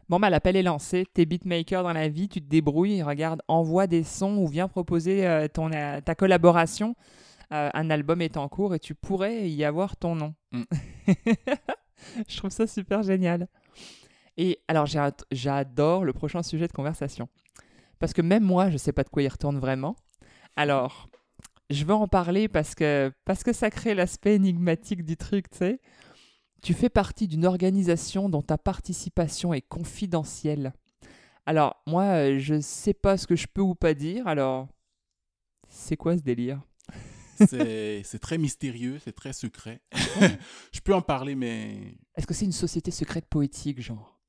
Speaker 2: Bon, bah, l'appel est lancé. T'es beatmaker dans la vie, tu te débrouilles. Regarde, envoie des sons ou viens proposer euh, ton, euh, ta collaboration. Euh, un album est en cours et tu pourrais y avoir ton nom.
Speaker 1: Mm.
Speaker 2: Je trouve ça super génial. Et alors, j'adore le prochain sujet de conversation. Parce que même moi, je sais pas de quoi il retourne vraiment. Alors, je veux en parler parce que, parce que ça crée l'aspect énigmatique du truc, tu sais. Tu fais partie d'une organisation dont ta participation est confidentielle. Alors, moi, euh, je sais pas ce que je peux ou pas dire, alors. C'est quoi ce délire?
Speaker 1: C'est très mystérieux, c'est très secret. je peux en parler, mais
Speaker 2: Est-ce que c'est une société secrète poétique, genre?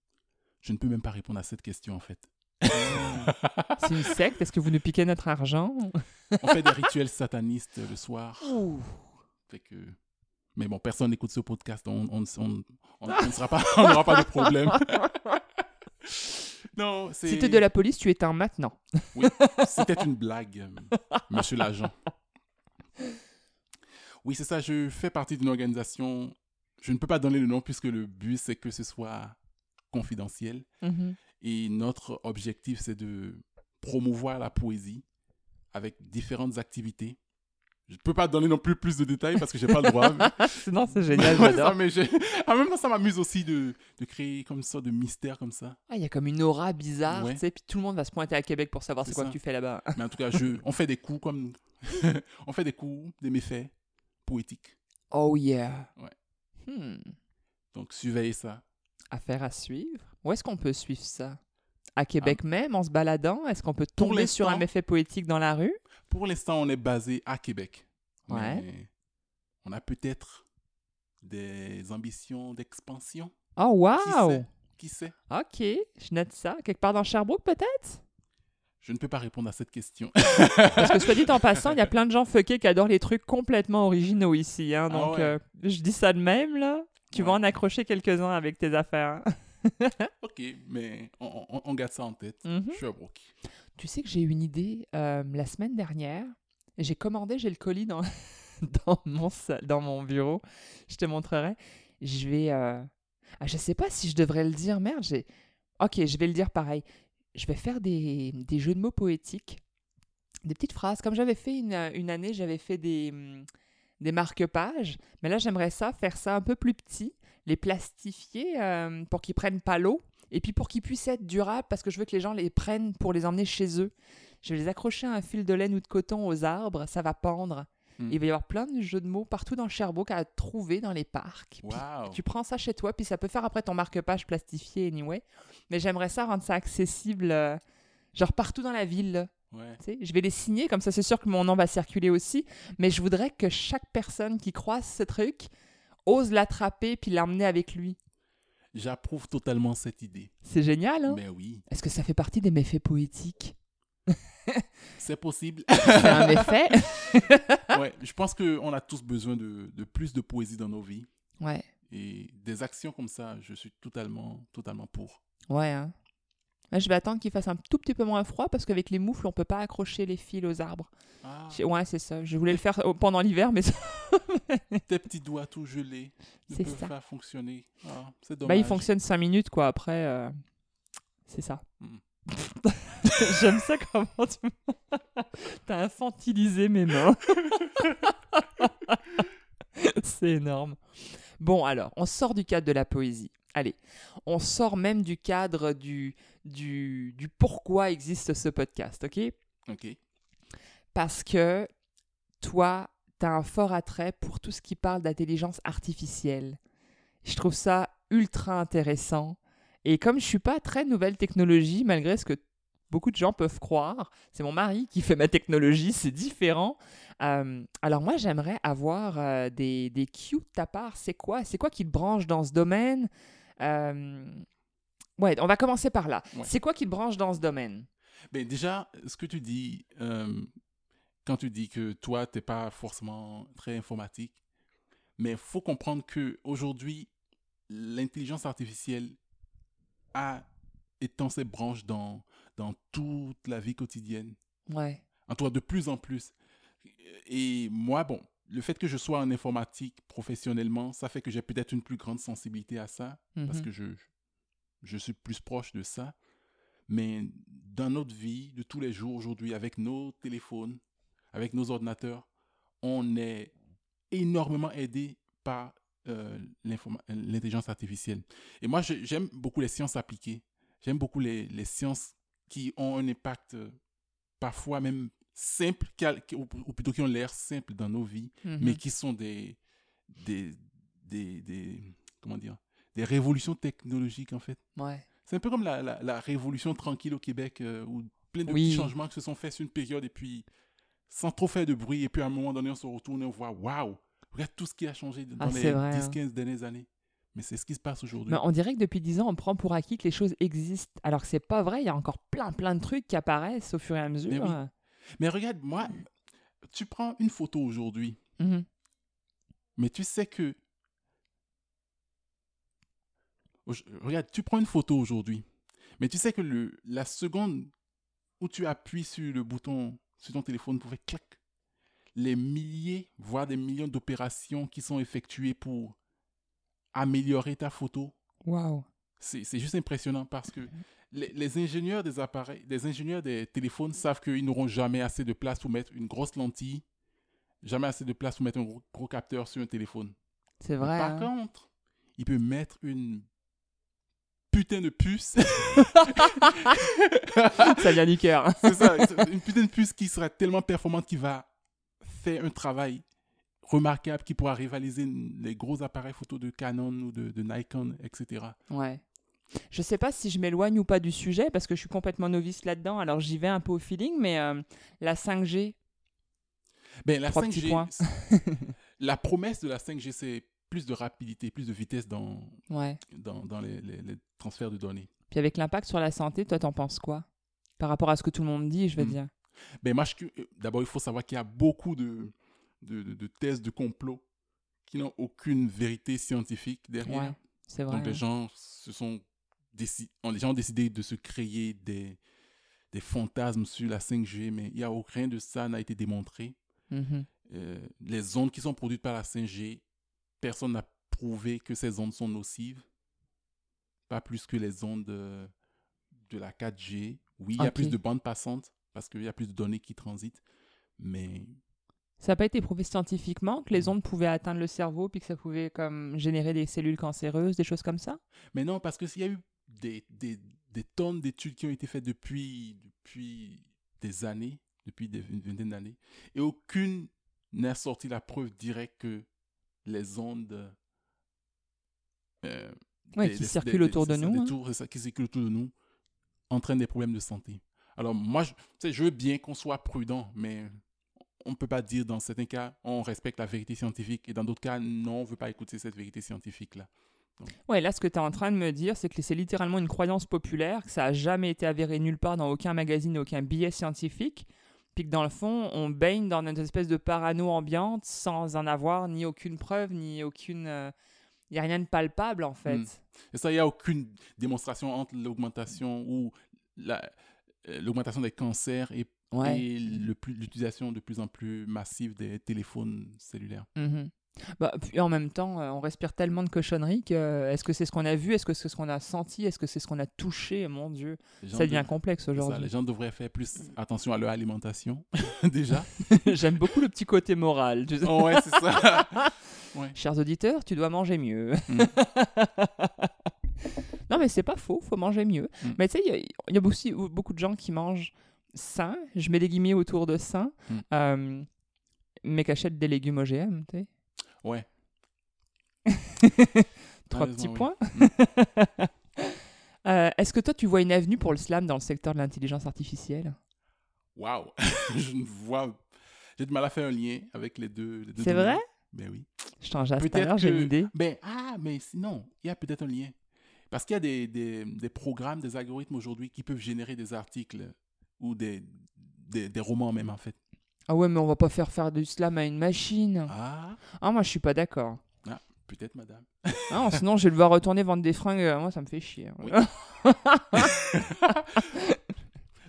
Speaker 1: Je ne peux même pas répondre à cette question en fait.
Speaker 2: C'est une secte? Est-ce que vous nous piquez notre argent?
Speaker 1: On fait des rituels satanistes le soir. Fait que... Mais bon, personne n'écoute ce podcast, on on- on- on- on ne sera pas- on n'aura pas de problème. non, c'est...
Speaker 2: Si t'es de la police, tu éteins maintenant.
Speaker 1: C'était une blague, monsieur l'agent. Oui, c'est ça, je fais partie d'une organisation. Je ne peux pas donner le nom puisque le but, c'est que ce soit confidentiel. Et notre objectif, c'est de promouvoir la poésie avec différentes activités. Je ne peux pas donner non plus plus de détails parce que j'ai pas le droit. mais-
Speaker 2: Sinon, c'est génial, j'adore.
Speaker 1: mais en même temps, ça m'amuse aussi de, de créer comme ça de mystère comme ça.
Speaker 2: Ah, Il y a comme une aura bizarre,
Speaker 1: Ouais.
Speaker 2: tu sais, puis tout le monde va se pointer à Québec pour savoir c'est quoi que tu fais là-bas.
Speaker 1: Mais en tout cas, je, on fait des coups comme on fait des coups, des méfaits poétiques.
Speaker 2: Oh yeah.
Speaker 1: Ouais.
Speaker 2: Hmm.
Speaker 1: Donc surveillez ça.
Speaker 2: Affaire à suivre. Où est-ce qu'on peut suivre ça? À Québec même, en se baladant? Est-ce qu'on peut tomber sur un méfait poétique dans la rue?
Speaker 1: Pour l'instant, on est basé à Québec.
Speaker 2: Ouais.
Speaker 1: Mais on a peut-être des ambitions d'expansion.
Speaker 2: Oh
Speaker 1: Qui
Speaker 2: wow
Speaker 1: sait? Qui sait?
Speaker 2: Ok, je note ça. Quelque part dans Sherbrooke peut-être?
Speaker 1: Je ne peux pas répondre à cette question.
Speaker 2: Parce que soit dit en passant, il y a plein de gens fuckés qui adorent les trucs complètement originaux ici. hein,
Speaker 1: Ah
Speaker 2: donc
Speaker 1: ouais.
Speaker 2: euh, je dis ça de même là. Tu vas en accrocher quelques-uns avec tes affaires.
Speaker 1: ok, mais on, on- on garde ça en tête.
Speaker 2: Mhm.
Speaker 1: Je suis à Brooke.
Speaker 2: Tu sais que j'ai eu une idée euh, la semaine dernière. J'ai commandé, j'ai le colis dans, dans, mon, dans mon bureau. Je te montrerai. Je vais. euh, Ah, je sais pas si je devrais le dire. Merde, j'ai. Ok, je vais le dire pareil. Je vais faire des, des jeux de mots poétiques. Des petites phrases. Comme j'avais fait une, une année, j'avais fait des, des marque-pages. Mais là, j'aimerais ça, faire ça un peu plus petit. Les plastifier euh, pour qu'ils prennent pas l'eau et puis pour qu'ils puissent être durables parce que je veux que les gens les prennent pour les emmener chez eux. Je vais les accrocher à un fil de laine ou de coton aux arbres, ça va pendre.
Speaker 1: Hmm.
Speaker 2: Il va y avoir plein de jeux de mots partout dans Sherbrooke à trouver dans les parcs.
Speaker 1: Wow.
Speaker 2: tu prends ça chez toi, puis ça peut faire après ton marque-page plastifié anyway. Mais j'aimerais ça rendre ça accessible, euh, genre partout dans la ville. là.
Speaker 1: Ouais.
Speaker 2: Tu sais, je vais les signer, comme ça c'est sûr que mon nom va circuler aussi. Mais je voudrais que chaque personne qui croise ce truc ose l'attraper puis l'emmener avec lui.
Speaker 1: J'approuve totalement cette idée.
Speaker 2: C'est génial, hein?
Speaker 1: Mais oui,
Speaker 2: Est-ce que ça fait partie des méfaits poétiques?
Speaker 1: c'est possible.
Speaker 2: C'est un méfait?
Speaker 1: ouais, je pense qu'on a tous besoin de, de plus de poésie dans nos vies.
Speaker 2: ouais,
Speaker 1: Et des actions comme ça, je suis totalement, totalement pour.
Speaker 2: ouais, hein. Je vais attendre qu'il fasse un tout petit peu moins froid parce qu'avec les moufles, on peut pas accrocher les fils aux arbres.
Speaker 1: Ah,
Speaker 2: Ouais, c'est ça. Je voulais le faire euh, pendant l'hiver, mais ça-
Speaker 1: tes petits doigts tout gelés ne peuvent
Speaker 2: ça.
Speaker 1: pas fonctionner. Ah, c'est dommage.
Speaker 2: bah, il fonctionne 5 minutes, quoi. Après, euh, c'est ça.
Speaker 1: Mm.
Speaker 2: J'aime ça comment tu T'as infantilisé mes mains. c'est énorme. Bon, alors, on sort du cadre de la poésie. Allez, on sort même du cadre du, du, du pourquoi existe ce podcast, ok?
Speaker 1: Ok.
Speaker 2: parce que toi, tu as un fort attrait pour tout ce qui parle d'intelligence artificielle. Je trouve ça ultra intéressant. Et comme je suis pas très nouvelle technologie, malgré ce que beaucoup de gens peuvent croire, c'est mon mari qui fait ma technologie, c'est différent. Euh, alors moi, j'aimerais avoir euh, des, des cues de ta part. C'est quoi C'est quoi qui te branche dans ce domaine? Euh, Ouais, on va commencer par là.
Speaker 1: Ouais.
Speaker 2: C'est quoi qui te branche dans ce domaine?
Speaker 1: Ben déjà, ce que tu dis, euh, quand tu dis que toi, tu n'es pas forcément très informatique, mais il faut comprendre que aujourd'hui, l'intelligence artificielle a étant ses branches dans, dans toute la vie quotidienne.
Speaker 2: Ouais.
Speaker 1: En toi, de plus en plus. Et moi, bon, le fait que je sois en informatique professionnellement, ça fait que j'ai peut-être une plus grande sensibilité à ça, parce
Speaker 2: Mhm.
Speaker 1: que je, je suis plus proche de ça. Mais dans notre vie de tous les jours aujourd'hui, avec nos téléphones, avec nos ordinateurs, on est énormément aidé par euh, l'intelligence artificielle. Et moi, j'aime beaucoup les sciences appliquées. J'aime beaucoup les, les sciences qui ont un impact euh, parfois même simple, qui ou, ou plutôt qui ont l'air simples dans nos vies,
Speaker 2: Mhm.
Speaker 1: mais qui sont des, des, des, des- comment dire, des révolutions technologiques en fait.
Speaker 2: Ouais.
Speaker 1: C'est un peu comme la, la, la révolution tranquille au Québec, euh, où plein de
Speaker 2: Oui.
Speaker 1: petits changements qui se sont faits sur une période et puis sans trop faire de bruit, et puis à un moment donné, on se retourne et on voit, waouh, regarde tout ce qui a changé dans
Speaker 2: Ah, c'est
Speaker 1: les
Speaker 2: vrai,
Speaker 1: 10-15 dernières années. Mais c'est ce qui se passe aujourd'hui.
Speaker 2: Mais on dirait que depuis 10 ans, on prend pour acquis que les choses existent. Alors que c'est pas vrai, il y a encore plein plein de trucs qui apparaissent au fur et à mesure.
Speaker 1: Mais oui. Mais regarde, moi, tu prends une photo aujourd'hui,
Speaker 2: Mhm.
Speaker 1: mais tu sais que. Regarde, tu prends une photo aujourd'hui, mais tu sais que le, la seconde où tu appuies sur le bouton sur ton téléphone pour faire clac, les milliers, voire des millions d'opérations qui sont effectuées pour améliorer ta photo,
Speaker 2: Waouh.
Speaker 1: c'est juste impressionnant parce que les, les ingénieurs des appareils, les ingénieurs des téléphones savent qu'ils n'auront jamais assez de place pour mettre une grosse lentille, jamais assez de place pour mettre un gros, gros capteur sur un téléphone.
Speaker 2: C'est
Speaker 1: Mais
Speaker 2: vrai.
Speaker 1: Par
Speaker 2: hein.
Speaker 1: contre, il peut mettre une putain de puce.
Speaker 2: Ça vient du cœur.
Speaker 1: C'est ça, une putain de puce qui sera tellement performante qu'il va faire un travail remarquable qui pourra rivaliser les gros appareils photo de Canon ou de, de Nikon, etc.
Speaker 2: Ouais. Je sais pas si je m'éloigne ou pas du sujet parce que je suis complètement novice là-dedans. Alors j'y vais un peu au feeling, mais euh, la 5G,
Speaker 1: Ben, la
Speaker 2: Trois petits
Speaker 1: 5G,
Speaker 2: points.
Speaker 1: c'est- la promesse de la 5G, c'est plus de rapidité, plus de vitesse dans,
Speaker 2: ouais.
Speaker 1: dans, dans les, les- les transferts de données.
Speaker 2: Puis avec l'impact sur la santé, toi t'en penses quoi? Par rapport à ce que tout le monde dit, je veux
Speaker 1: Mm.
Speaker 2: dire.
Speaker 1: Ben, moi, je- euh, d'abord, il faut savoir qu'il y a beaucoup de, de, de- de thèses de complot qui n'ont aucune vérité scientifique derrière.
Speaker 2: Ouais, c'est vrai.
Speaker 1: Donc, les
Speaker 2: hein.
Speaker 1: gens, se sont les gens ont décidé de se créer des, des fantasmes sur la 5G, mais il y a aucun de ça n'a été démontré.
Speaker 2: Mhm.
Speaker 1: Euh, les ondes qui sont produites par la 5G, personne n'a prouvé que ces ondes sont nocives. Pas plus que les ondes euh, de la 4G. Oui, il y a plus de bandes passantes parce qu'il y a plus de données qui transitent, mais
Speaker 2: Ça n'a pas été prouvé scientifiquement que les ondes pouvaient atteindre le cerveau puis que ça pouvait comme générer des cellules cancéreuses, des choses comme ça?
Speaker 1: Mais non, parce qu'il y a eu des, des, des tonnes d'études qui ont été faites depuis, depuis des années, depuis des, une vingtaine d'années, et aucune n'a sorti la preuve directe que les ondes euh,
Speaker 2: Ouais,
Speaker 1: des-
Speaker 2: qui
Speaker 1: des-
Speaker 2: circulent
Speaker 1: des-
Speaker 2: autour de
Speaker 1: ça,
Speaker 2: nous.
Speaker 1: des
Speaker 2: hein.
Speaker 1: tours, c'est ça, qui circulent autour de nous, entraînent des problèmes de santé. Alors moi, je, veux bien qu'on soit prudent, mais on ne peut pas dire dans certains cas, on respecte la vérité scientifique, et dans d'autres cas, non, on ne veut pas écouter cette vérité scientifique-là.
Speaker 2: Ouais, là, ce que tu es en train de me dire, c'est que c'est littéralement une croyance populaire, que ça a jamais été avéré nulle part dans aucun magazine, aucun billet scientifique, puis que dans le fond, on baigne dans une espèce de parano ambiante sans en avoir ni aucune preuve, ni aucune. Il n'y a rien de palpable, en fait.
Speaker 1: Hmm. Et ça, il n'y a aucune démonstration entre l'augmentation ou la- euh, l'augmentation des cancers et,
Speaker 2: Ouais.
Speaker 1: l'utilisation de plus en plus massive des téléphones cellulaires.
Speaker 2: Mhm. Bah, puis en même temps, euh, on respire tellement de cochonneries que euh, est-ce que c'est ce qu'on a vu, est-ce que c'est ce qu'on a senti, est-ce que c'est ce qu'on a touché? Mon Dieu, ça devient
Speaker 1: dev-
Speaker 2: complexe aujourd'hui.
Speaker 1: les gens devraient faire plus attention à leur alimentation, déjà.
Speaker 2: J'aime beaucoup le petit côté moral. tu sais.
Speaker 1: Oh, ouais, c'est ça. Ouais.
Speaker 2: Chers auditeurs, tu dois manger mieux.
Speaker 1: Mm.
Speaker 2: non, mais c'est pas faux, faut manger mieux.
Speaker 1: Mm.
Speaker 2: Mais tu sais, il y a- il y, a aussi beaucoup de gens qui mangent sain. Je mets des guillemets autour de sain,
Speaker 1: Mm.
Speaker 2: euh, mais qui achètent des légumes OGM, tu sais.
Speaker 1: Ouais.
Speaker 2: Trois petits
Speaker 1: oui.
Speaker 2: points. Euh, Est-ce que toi, tu vois une avenue pour le slam dans le secteur de l'intelligence artificielle?
Speaker 1: Waouh. je ne vois. J'ai du mal à faire un lien avec les deux.
Speaker 2: C'est vrai?
Speaker 1: Ben oui.
Speaker 2: Je t'en jase tout à j'ai une idée.
Speaker 1: Ben, ah, mais sinon, il y a peut-être un lien. Parce qu'il y a des, des, des programmes, des algorithmes aujourd'hui qui peuvent générer des articles ou des, des, des romans même, en fait.
Speaker 2: Ah ouais, mais on va pas faire faire du slam à une machine.
Speaker 1: Ah,
Speaker 2: Ah, moi, je suis pas d'accord.
Speaker 1: peut-être, madame.
Speaker 2: Ah, non, sinon, je vais le voir retourner vendre des fringues. euh, Moi, ça me fait chier.
Speaker 1: Oui.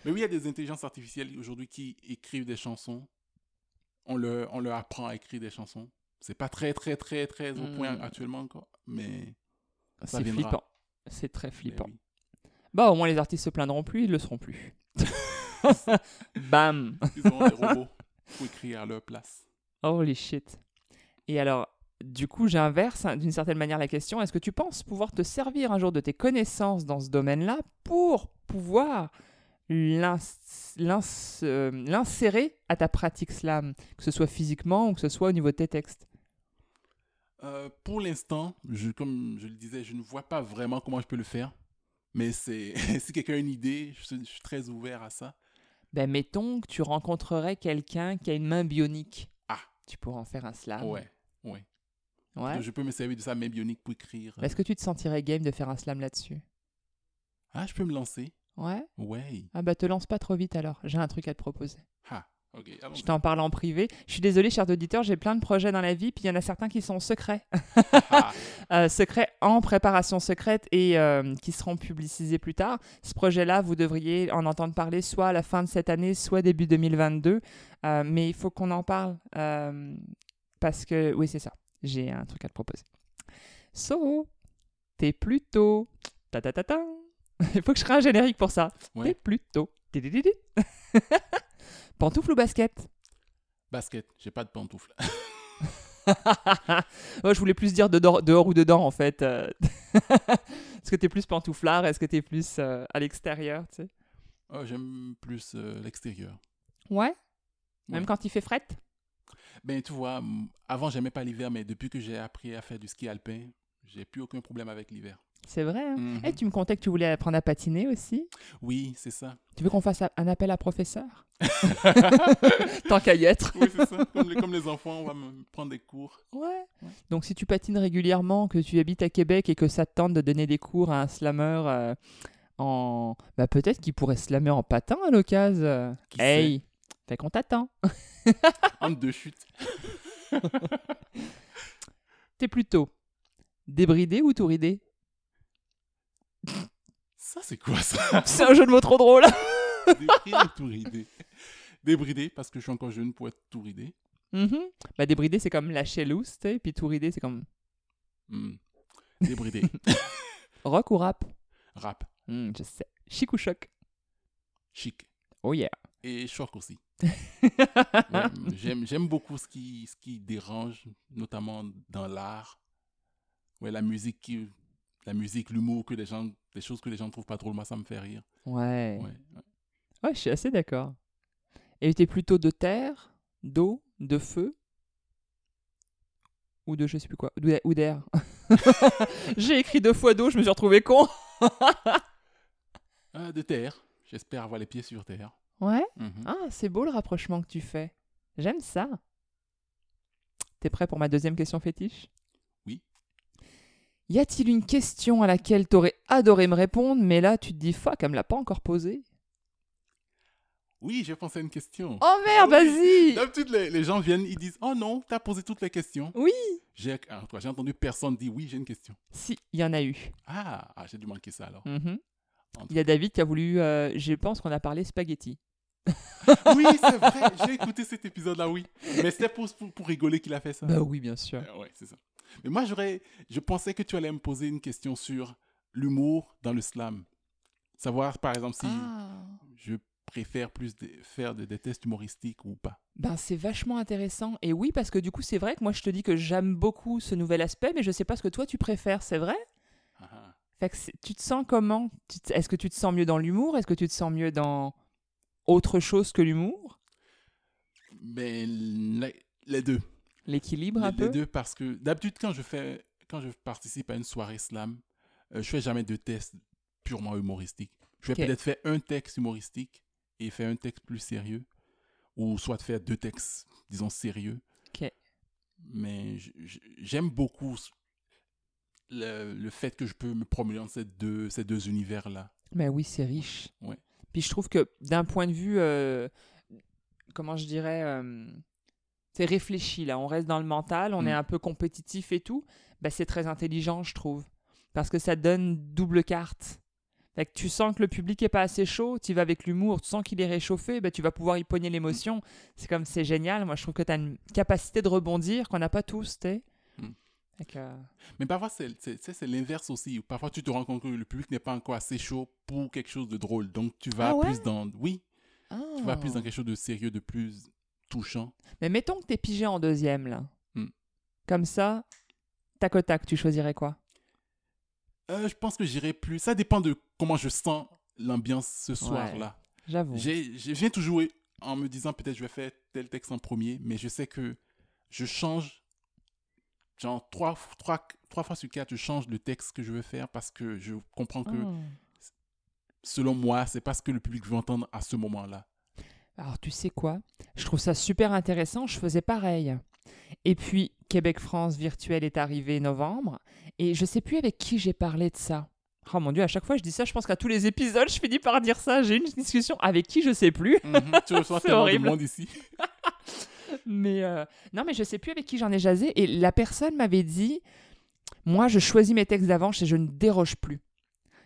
Speaker 1: Mais oui, il y a des intelligences artificielles aujourd'hui qui écrivent des chansons. On leur, on leur apprend à écrire des chansons. C'est pas très, très, très, très au point
Speaker 2: Hmm.
Speaker 1: actuellement encore. Mais. ça
Speaker 2: C'est
Speaker 1: viendra.
Speaker 2: flippant. C'est très flippant.
Speaker 1: oui.
Speaker 2: Bah, au moins, les artistes se plaindront plus, ils le seront plus. Bam!
Speaker 1: Ils auront des robots pour écrire à leur place.
Speaker 2: Holy shit. Et alors, du coup, j'inverse hein, d'une certaine manière la question. Est-ce que tu penses pouvoir te servir un jour de tes connaissances dans ce domaine-là pour pouvoir euh, l'insérer à ta pratique slam, que ce soit physiquement ou que ce soit au niveau de tes textes?
Speaker 1: Euh, pour l'instant, je, comme je le disais, je ne vois pas vraiment comment je peux le faire. Mais c'est si quelqu'un a une idée, je suis très ouvert à ça.
Speaker 2: Ben, mettons que tu rencontrerais quelqu'un qui a une main bionique.
Speaker 1: Ah.
Speaker 2: Tu pourrais en faire un slam.
Speaker 1: ouais, ouais.
Speaker 2: Ouais.
Speaker 1: Je peux me servir de ça, même bionique, pour écrire.
Speaker 2: Est-ce que tu te sentirais game de faire un slam là-dessus?
Speaker 1: Ah, je peux me lancer.
Speaker 2: Ouais?
Speaker 1: Ouais.
Speaker 2: Ah bah te lance pas trop vite alors, j'ai un truc à te proposer.
Speaker 1: Ah, allons-y.
Speaker 2: Je t'en parle en privé. Je suis désolée, chers auditeurs, j'ai plein de projets dans la vie, puis il y en a certains qui sont secrets.
Speaker 1: Ah,
Speaker 2: Euh, secrets en préparation secrète et euh, qui seront publicisés plus tard. Ce projet-là, vous devriez en entendre parler soit à la fin de cette année, soit début 2022. Euh, mais il faut qu'on en parle euh, parce que, oui, c'est ça. J'ai un truc à te proposer. So, t'es plutôt. Ta ta ta ta. Il faut que je crée un générique pour ça.
Speaker 1: Ouais.
Speaker 2: T'es plutôt. Pantoufle ou basket?
Speaker 1: Basket, j'ai pas de pantoufles.
Speaker 2: Ouais, je voulais plus dire de dehors, dehors ou dedans en fait. euh. Est-ce que t'es plus pantouflard? Est-ce que t'es plus euh, à l'extérieur tu sais?
Speaker 1: Oh, J'aime plus euh, l'extérieur.
Speaker 2: Ouais? Même
Speaker 1: Ouais.
Speaker 2: quand il fait fret
Speaker 1: Ben, tu vois, avant, j'aimais pas l'hiver, mais depuis que j'ai appris à faire du ski alpin, j'ai plus aucun problème avec l'hiver.
Speaker 2: C'est vrai. hein
Speaker 1: Mhm.
Speaker 2: Eh, tu me contais que tu voulais apprendre à patiner aussi?
Speaker 1: Oui, c'est ça.
Speaker 2: Tu veux qu'on fasse un appel à professeur Tant qu'à y être.
Speaker 1: oui, c'est ça. Comme les, comme les enfants, on va me prendre des cours.
Speaker 2: Ouais.
Speaker 1: Ouais.
Speaker 2: Donc si tu patines régulièrement, que tu habites à Québec et que ça te tente de donner des cours à un slammer euh, en... Bah peut-être qu'il pourrait slammer en patin à l'occasion. Hey Fait qu'on t'attend.
Speaker 1: Entre deux chutes.
Speaker 2: T'es plutôt débridé ou tout ridé?
Speaker 1: Ça, c'est quoi ça?
Speaker 2: C'est un jeu de mots trop drôle.
Speaker 1: Débridé ou tout ridé Débridé, parce que je suis encore jeune pour être tout ridé.
Speaker 2: Bah débridé c'est comme lâcher loose, tu sais, puis tout ridé c'est comme
Speaker 1: Hmm. Débridé.
Speaker 2: rock ou rap?
Speaker 1: Rap.
Speaker 2: Hmm, Je sais. Chic ou choc?
Speaker 1: Chic.
Speaker 2: Oh yeah.
Speaker 1: Et choc aussi. Ouais, j'aime, j'aime beaucoup ce qui, ce qui dérange, notamment dans l'art. Ouais, la musique, qui, la musique, l'humour, que les gens, des choses que les gens ne trouvent pas drôles, moi, ça me fait rire.
Speaker 2: Ouais.
Speaker 1: Ouais, ouais.
Speaker 2: Ouais, je suis assez d'accord. Et tu es plutôt de terre, d'eau, de feu ou de je sais plus quoi, ou d'a- ou d'air. J'ai écrit deux fois d'eau, je me suis retrouvé con.
Speaker 1: Ah, de terre. J'espère avoir les pieds sur terre.
Speaker 2: Ouais?
Speaker 1: Mhm.
Speaker 2: Ah, c'est beau le rapprochement que tu fais. J'aime ça. T'es prêt pour ma deuxième question fétiche? Y a-t-il une question à laquelle t'aurais adoré me répondre, mais là tu te dis fuck, elle me l'a pas encore posée?
Speaker 1: Oui, j'ai pensé à une question.
Speaker 2: Oh merde,
Speaker 1: Ah oui.
Speaker 2: vas-y
Speaker 1: D'habitude, les, les gens viennent, ils disent Oh non, t'as posé toutes les questions.
Speaker 2: Oui
Speaker 1: J'ai entendu personne dire Oui, j'ai une question.
Speaker 2: Si, il y en a eu.
Speaker 1: Ah, ah, j'ai dû manquer ça alors.
Speaker 2: Mhm.
Speaker 1: Entre-
Speaker 2: Il y a David qui a voulu, euh, je pense qu'on a parlé spaghetti.
Speaker 1: Oui, c'est vrai, j'ai écouté cet épisode-là, oui. Mais c'était pour, pour, pour rigoler qu'il a fait ça.
Speaker 2: Bah oui, bien sûr.
Speaker 1: Euh, ouais, c'est ça. Mais moi, j'aurais, je pensais que tu allais me poser une question sur l'humour dans le slam. Savoir, par exemple, si
Speaker 2: Ah.
Speaker 1: je préfère plus de- faire de- des tests humoristiques ou pas.
Speaker 2: Ben, c'est vachement intéressant. Et oui, parce que du coup, c'est vrai que moi, je te dis que j'aime beaucoup ce nouvel aspect, mais je sais pas ce que toi, tu préfères, c'est vrai?
Speaker 1: Ah, ah.
Speaker 2: Fait que tu te sens comment? Est-ce que tu te sens mieux dans l'humour? Est-ce que tu te sens mieux dans autre chose que l'humour?
Speaker 1: Mais les, les deux.
Speaker 2: L'équilibre un
Speaker 1: Les, les
Speaker 2: peu?
Speaker 1: deux, parce que d'habitude, quand je fais, quand je participe à une soirée slam, euh, je fais jamais de tests purement humoristiques. Je vais peut-être faire un texte humoristique et faire un texte plus sérieux, ou soit faire deux textes, disons, sérieux. Mais j'aime beaucoup le, le fait que je peux me promener dans ces deux, ces deux univers-là.
Speaker 2: Mais oui, c'est riche.
Speaker 1: Ouais.
Speaker 2: Puis je trouve que d'un point de vue, euh, comment je dirais, euh, c'est réfléchi là. On reste dans le mental, on
Speaker 1: Mm.
Speaker 2: est un peu compétitif et tout. Bah, c'est très intelligent, je trouve, parce que ça donne double carte. Fait que tu sens que le public est pas assez chaud, tu vas avec l'humour, tu sens qu'il est réchauffé, bah, tu vas pouvoir y pogner l'émotion. C'est comme c'est génial. Moi, je trouve que tu as une capacité de rebondir qu'on n'a pas tous, tu.
Speaker 1: Mm.
Speaker 2: Euh,
Speaker 1: Mais parfois, c'est l'inverse aussi. Parfois, tu te rends compte que le public n'est pas encore assez chaud pour quelque chose de drôle. Donc, tu vas
Speaker 2: Ah ouais?
Speaker 1: plus dans... Oui, tu vas plus
Speaker 2: ah.
Speaker 1: dans quelque chose de sérieux, de plus touchant.
Speaker 2: Mais mettons que t'es pigé en deuxième, là.
Speaker 1: Hmm.
Speaker 2: Comme ça, tac au tac, tu choisirais quoi?
Speaker 1: Euh, je pense que j'irai plus. Ça dépend de comment je sens l'ambiance ce soir-là.
Speaker 2: J'avoue.
Speaker 1: J'ai- Je viens toujours en me disant peut-être je vais faire tel texte en premier, mais je sais que je change, genre trois, trois, trois fois sur quatre, je change le texte que je veux faire parce que je comprends que
Speaker 2: Ah.
Speaker 1: selon moi, c'est pas ce que le public veut entendre à ce moment-là.
Speaker 2: Alors, tu sais quoi? Je trouve ça super intéressant. Je faisais pareil. Et puis, Québec-France virtuel est arrivé novembre. Et je sais plus avec qui j'ai parlé de ça. Oh mon dieu, à chaque fois je dis ça, je pense qu'à tous les épisodes, je finis par dire ça. J'ai une discussion avec qui je sais plus.
Speaker 1: Mhm, tu reçois tellement
Speaker 2: horrible.
Speaker 1: de monde ici.
Speaker 2: Mais euh, non, mais je sais plus avec qui j'en ai jasé. Et la personne m'avait dit Moi, je choisis mes textes d'avance et je ne déroge plus.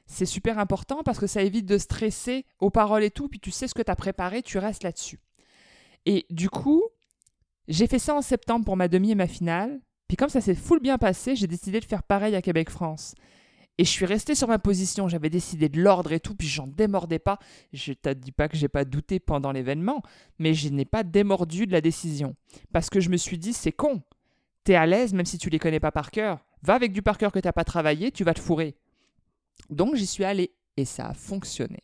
Speaker 2: C'est super important parce que ça évite de stresser aux paroles et tout. Puis tu sais ce que tu as préparé, tu restes là-dessus. Et du coup, j'ai fait ça en septembre pour ma demi et ma finale. Puis comme ça s'est full bien passé, j'ai décidé de faire pareil à Québec-France. Et je suis restée sur ma position. J'avais décidé de l'ordre et tout, puis j'en démordais pas. Je te dis pas que j'ai pas douté pendant l'événement, mais je n'ai pas démordu de la décision. Parce que je me suis dit, c'est con. T'es à l'aise, même si tu les connais pas par cœur. Va avec du par cœur que t'as pas travaillé, tu vas te fourrer. Donc j'y suis allée et ça a fonctionné.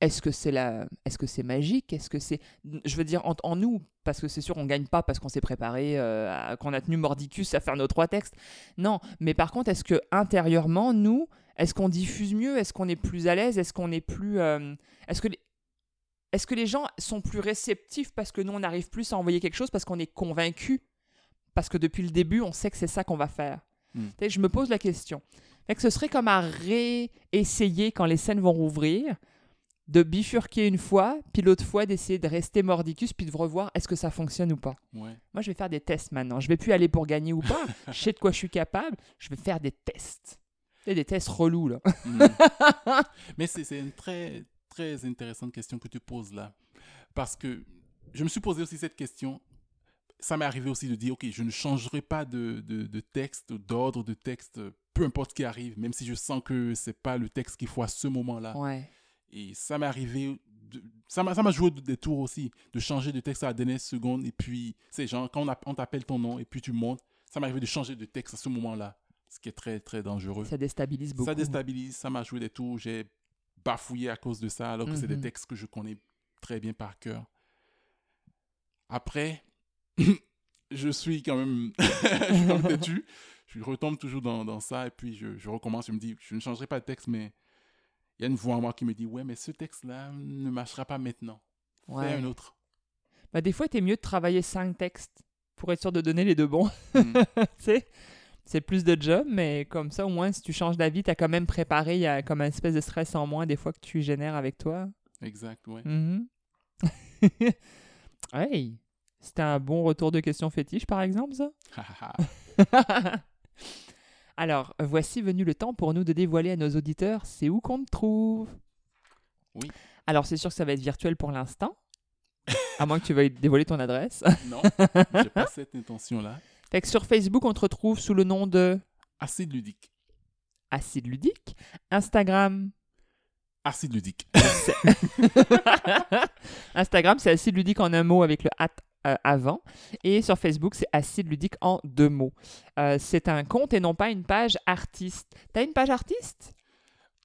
Speaker 2: Est-ce que c'est la... Est-ce que c'est magique? Est-ce que c'est, je veux dire, en, en nous, parce que c'est sûr, on gagne pas parce qu'on s'est préparé, euh, à- qu'on a tenu mordicus à faire nos trois textes. Non, mais par contre, est-ce que intérieurement, nous, est-ce qu'on diffuse mieux? Est-ce qu'on est plus à l'aise? Est-ce qu'on est plus, euh, est-ce que les... Est-ce que les gens sont plus réceptifs parce que nous, on arrive plus à envoyer quelque chose parce qu'on est convaincu Parce que depuis le début, on sait que c'est ça qu'on va faire.
Speaker 1: Hmm.
Speaker 2: Je me pose la question. Fait que ce serait comme à réessayer quand les scènes vont rouvrir, de bifurquer une fois, puis l'autre fois d'essayer de rester mordicus, puis de revoir est-ce que ça fonctionne ou pas.
Speaker 1: Ouais.
Speaker 2: Moi, je vais faire des tests maintenant. Je vais plus aller pour gagner ou pas. je sais de quoi je suis capable. Je vais faire des tests. Et des tests relous, là.
Speaker 1: Mhm. Mais c'est c'est une très, très intéressante question que tu poses là. Parce que je me suis posé aussi cette question. Ça m'est arrivé aussi de dire, OK, je ne changerai pas de, de, de texte, d'ordre de texte, peu importe ce qui arrive, même si je sens que c'est pas le texte qu'il faut à ce moment-là.
Speaker 2: Ouais.
Speaker 1: Et ça m'est arrivé de- ça m'a joué des tours aussi, de changer de texte à la dernière seconde. Et puis, c'est genre, quand on t'appelle ton nom et puis tu montes, ça m'est arrivé de changer de texte à ce moment-là, ce qui est très, très dangereux.
Speaker 2: Ça déstabilise beaucoup.
Speaker 1: Ça déstabilise, ça m'a joué des tours, j'ai bafouillé à cause de ça, alors que c'est des
Speaker 2: Mhm.
Speaker 1: textes que je connais très bien par cœur. Après, je suis quand même, je suis quand même têtu. Je retombe toujours dans, dans ça et puis je, je recommence. Je me dis, je ne changerai pas de texte, mais il y a une voix en moi qui me dit, ouais, mais ce texte-là ne marchera pas maintenant. Fais
Speaker 2: Ouais.
Speaker 1: un autre.
Speaker 2: Bah, des fois, t'es mieux de travailler cinq textes pour être sûr de donner les deux bons.
Speaker 1: Mm.
Speaker 2: c'est plus de job, mais comme ça, au moins, si tu changes d'avis, t'as quand même préparé. Il y a comme un espèce de stress en moins des fois que tu génères avec toi.
Speaker 1: exact, ouais.
Speaker 2: Mhm. hey, c'était un bon retour de questions fétiche, par exemple, ça? Alors, voici venu le temps pour nous de dévoiler à nos auditeurs c'est où qu'on te trouve.
Speaker 1: Oui.
Speaker 2: Alors, c'est sûr que ça va être virtuel pour l'instant, à moins que tu veuilles dévoiler ton adresse.
Speaker 1: non, j'ai pas cette intention-là.
Speaker 2: Fait que sur Facebook, on te retrouve sous le nom de
Speaker 1: Acide ludique.
Speaker 2: Acide Ludique. Instagram,
Speaker 1: Acide ludique.
Speaker 2: Instagram, c'est Acide Ludique en un mot avec le at avant. Et sur Facebook, c'est Acide Ludique en deux mots. Euh, c'est un compte et non pas une page artiste. T'as une page artiste?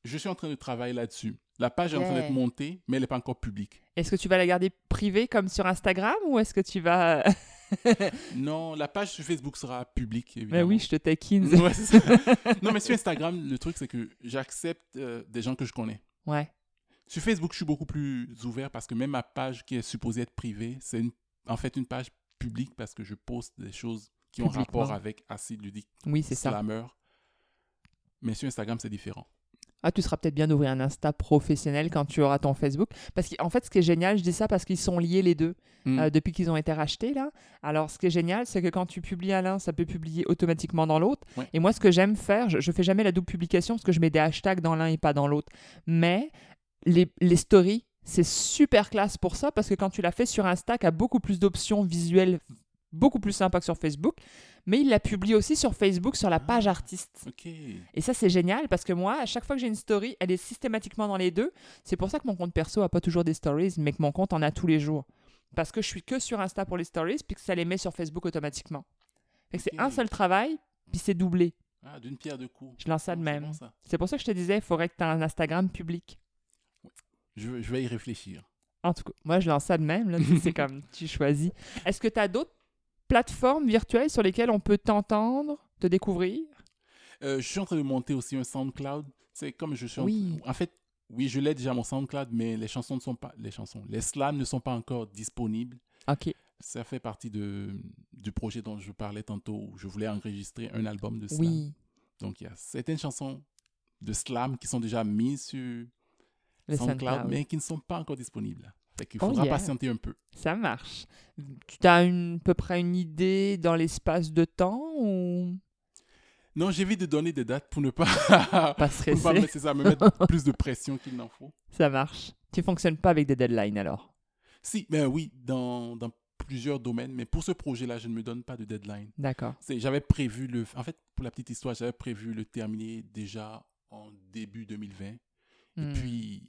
Speaker 1: Je suis en train de travailler là-dessus. La page est en train d'être montée, mais elle n'est pas encore publique.
Speaker 2: Est-ce que tu vas la garder privée comme sur Instagram ou est-ce que tu vas...
Speaker 1: Non, la page sur Facebook sera publique,
Speaker 2: Ben
Speaker 1: évidemment.
Speaker 2: oui, je te taquine.
Speaker 1: Ouais, non, mais sur Instagram, le truc, c'est que j'accepte euh, des gens que je connais.
Speaker 2: Ouais.
Speaker 1: Sur Facebook, je suis beaucoup plus ouvert parce que même ma page qui est supposée être privée, c'est une- en fait une page publique parce que je poste des choses qui ont rapport avec Acide Ludique,
Speaker 2: Oui, c'est ça.
Speaker 1: Slammer. Mais sur Instagram, c'est différent.
Speaker 2: Ah, tu seras peut-être bien d'ouvrir un Insta professionnel quand tu auras ton Facebook. Parce qu'en fait, ce qui est génial, je dis ça parce qu'ils sont liés les deux
Speaker 1: Mm.
Speaker 2: euh, depuis qu'ils ont été rachetés là. Alors, ce qui est génial, c'est que quand tu publies à l'un, ça peut publier automatiquement dans l'autre.
Speaker 1: Ouais.
Speaker 2: Et moi, ce que j'aime faire, je, je fais jamais la double publication parce que je mets des hashtags dans l'un et pas dans l'autre. Mais les, les stories, c'est super classe pour ça parce que quand tu l'as fait sur Insta, tu as beaucoup plus d'options visuelles, beaucoup plus sympa que sur Facebook. Mais il la publie aussi sur Facebook sur la page artiste. Et ça, c'est génial parce que moi, à chaque fois que j'ai une story, elle est systématiquement dans les deux. C'est pour ça que mon compte perso a pas toujours des stories, mais que mon compte en a tous les jours. Parce que je suis que sur Insta pour les stories, puis que ça les met sur Facebook automatiquement. Fait que c'est un seul travail, puis c'est doublé.
Speaker 1: Ah, d'une pierre deux coups.
Speaker 2: Je lance ça de
Speaker 1: Ah,
Speaker 2: même.
Speaker 1: bon.
Speaker 2: C'est pour ça que je te disais, il faudrait que tu aies un Instagram public.
Speaker 1: Je, je vais y réfléchir.
Speaker 2: En tout cas, moi, je lance ça de même. là, c'est comme tu choisis. Est-ce que tu as d'autres plateformes virtuelles sur lesquelles on peut t'entendre, te découvrir?
Speaker 1: Euh, je suis en train de monter aussi un SoundCloud. C'est comme je suis en-
Speaker 2: Oui.
Speaker 1: En fait, oui, je l'ai déjà mon SoundCloud, mais les chansons ne sont pas... Les chansons, les slams ne sont pas encore disponibles.
Speaker 2: Ok.
Speaker 1: Ça fait partie de, du projet dont je parlais tantôt, où je voulais enregistrer un album de slam.
Speaker 2: Oui.
Speaker 1: Donc, il y a certaines chansons de slam qui sont déjà mises sur
Speaker 2: Le
Speaker 1: SoundCloud,
Speaker 2: SoundCloud.
Speaker 1: mais qui ne sont pas encore disponibles. Fait qu'il
Speaker 2: Oh
Speaker 1: faudra
Speaker 2: yeah.
Speaker 1: patienter un peu.
Speaker 2: Ça marche. Tu as une, à peu près une idée dans l'espace de temps ou?
Speaker 1: Non, j'évite de donner des dates pour ne pas,
Speaker 2: pas
Speaker 1: pour ne pas ça, me mettre plus de pression qu'il n'en faut.
Speaker 2: Ça marche. Tu fonctionnes pas avec des deadlines alors?
Speaker 1: Si, ben oui, dans, dans plusieurs domaines, mais pour ce projet-là, je ne me donne pas de deadline.
Speaker 2: D'accord.
Speaker 1: J'avais prévu le. En fait, pour la petite histoire, j'avais prévu le terminer déjà en début 2020. Et
Speaker 2: Hmm.
Speaker 1: puis,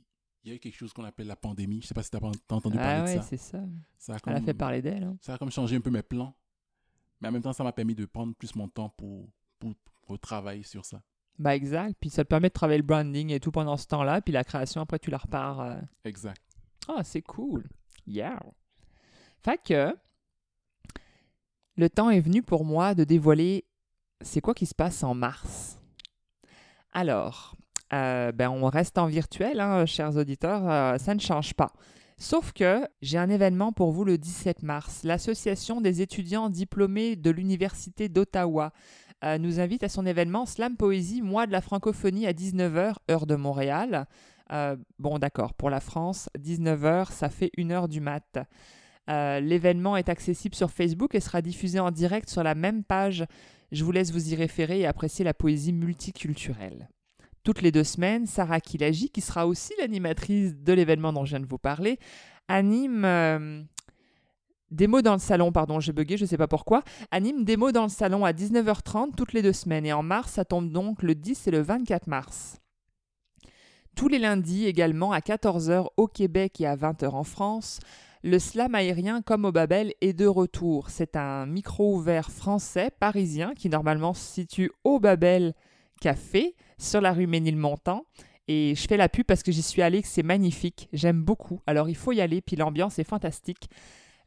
Speaker 1: il y a eu quelque chose qu'on appelle la pandémie. Je sais pas si tu as entendu
Speaker 2: ah
Speaker 1: parler
Speaker 2: ouais,
Speaker 1: de ça.
Speaker 2: c'est ça.
Speaker 1: Ça a,
Speaker 2: Elle a
Speaker 1: comme,
Speaker 2: fait parler d'elle. hein.
Speaker 1: ça a comme changé un peu mes plans. Mais en même temps, ça m'a permis de prendre plus mon temps pour, pour, pour travailler sur ça.
Speaker 2: Bah exact. Puis ça te permet de travailler le branding et tout pendant ce temps-là. Puis la création, après, tu la repars. euh.
Speaker 1: Exact.
Speaker 2: Ah, c'est cool. Yeah. Fait que le temps est venu pour moi de dévoiler c'est quoi qui se passe en mars. Alors, euh, ben on reste en virtuel, hein, chers auditeurs, euh, ça ne change pas. Sauf que j'ai un événement pour vous le 17 mars. L'Association des étudiants diplômés de l'Université d'Ottawa euh, nous invite à son événement Slam Poésie, mois de la francophonie à 19h, heure de Montréal. Bon, d'accord, pour la France, 19h, ça fait 1h du mat. L'événement est accessible sur Facebook et sera diffusé en direct sur la même page. Je vous laisse vous y référer et apprécier la poésie multiculturelle. Toutes les deux semaines, Sarah Kilagi, qui sera aussi l'animatrice de l'événement dont je viens de vous parler, anime euh, des mots dans le salon, pardon, j'ai bugué, je ne sais pas pourquoi, anime des mots dans le salon à 19h30 toutes les deux semaines. Et en mars, ça tombe donc le 10 et le 24 mars. Tous les lundis également à 14h au Québec et à 20h en France, le slam aérien comme au Babel est de retour. C'est un micro ouvert français parisien qui normalement se situe au Babel Café sur la rue Ménilmontant. Et je fais la pub parce que j'y suis allée, que c'est magnifique. J'aime beaucoup. Alors il faut y aller, puis l'ambiance est fantastique.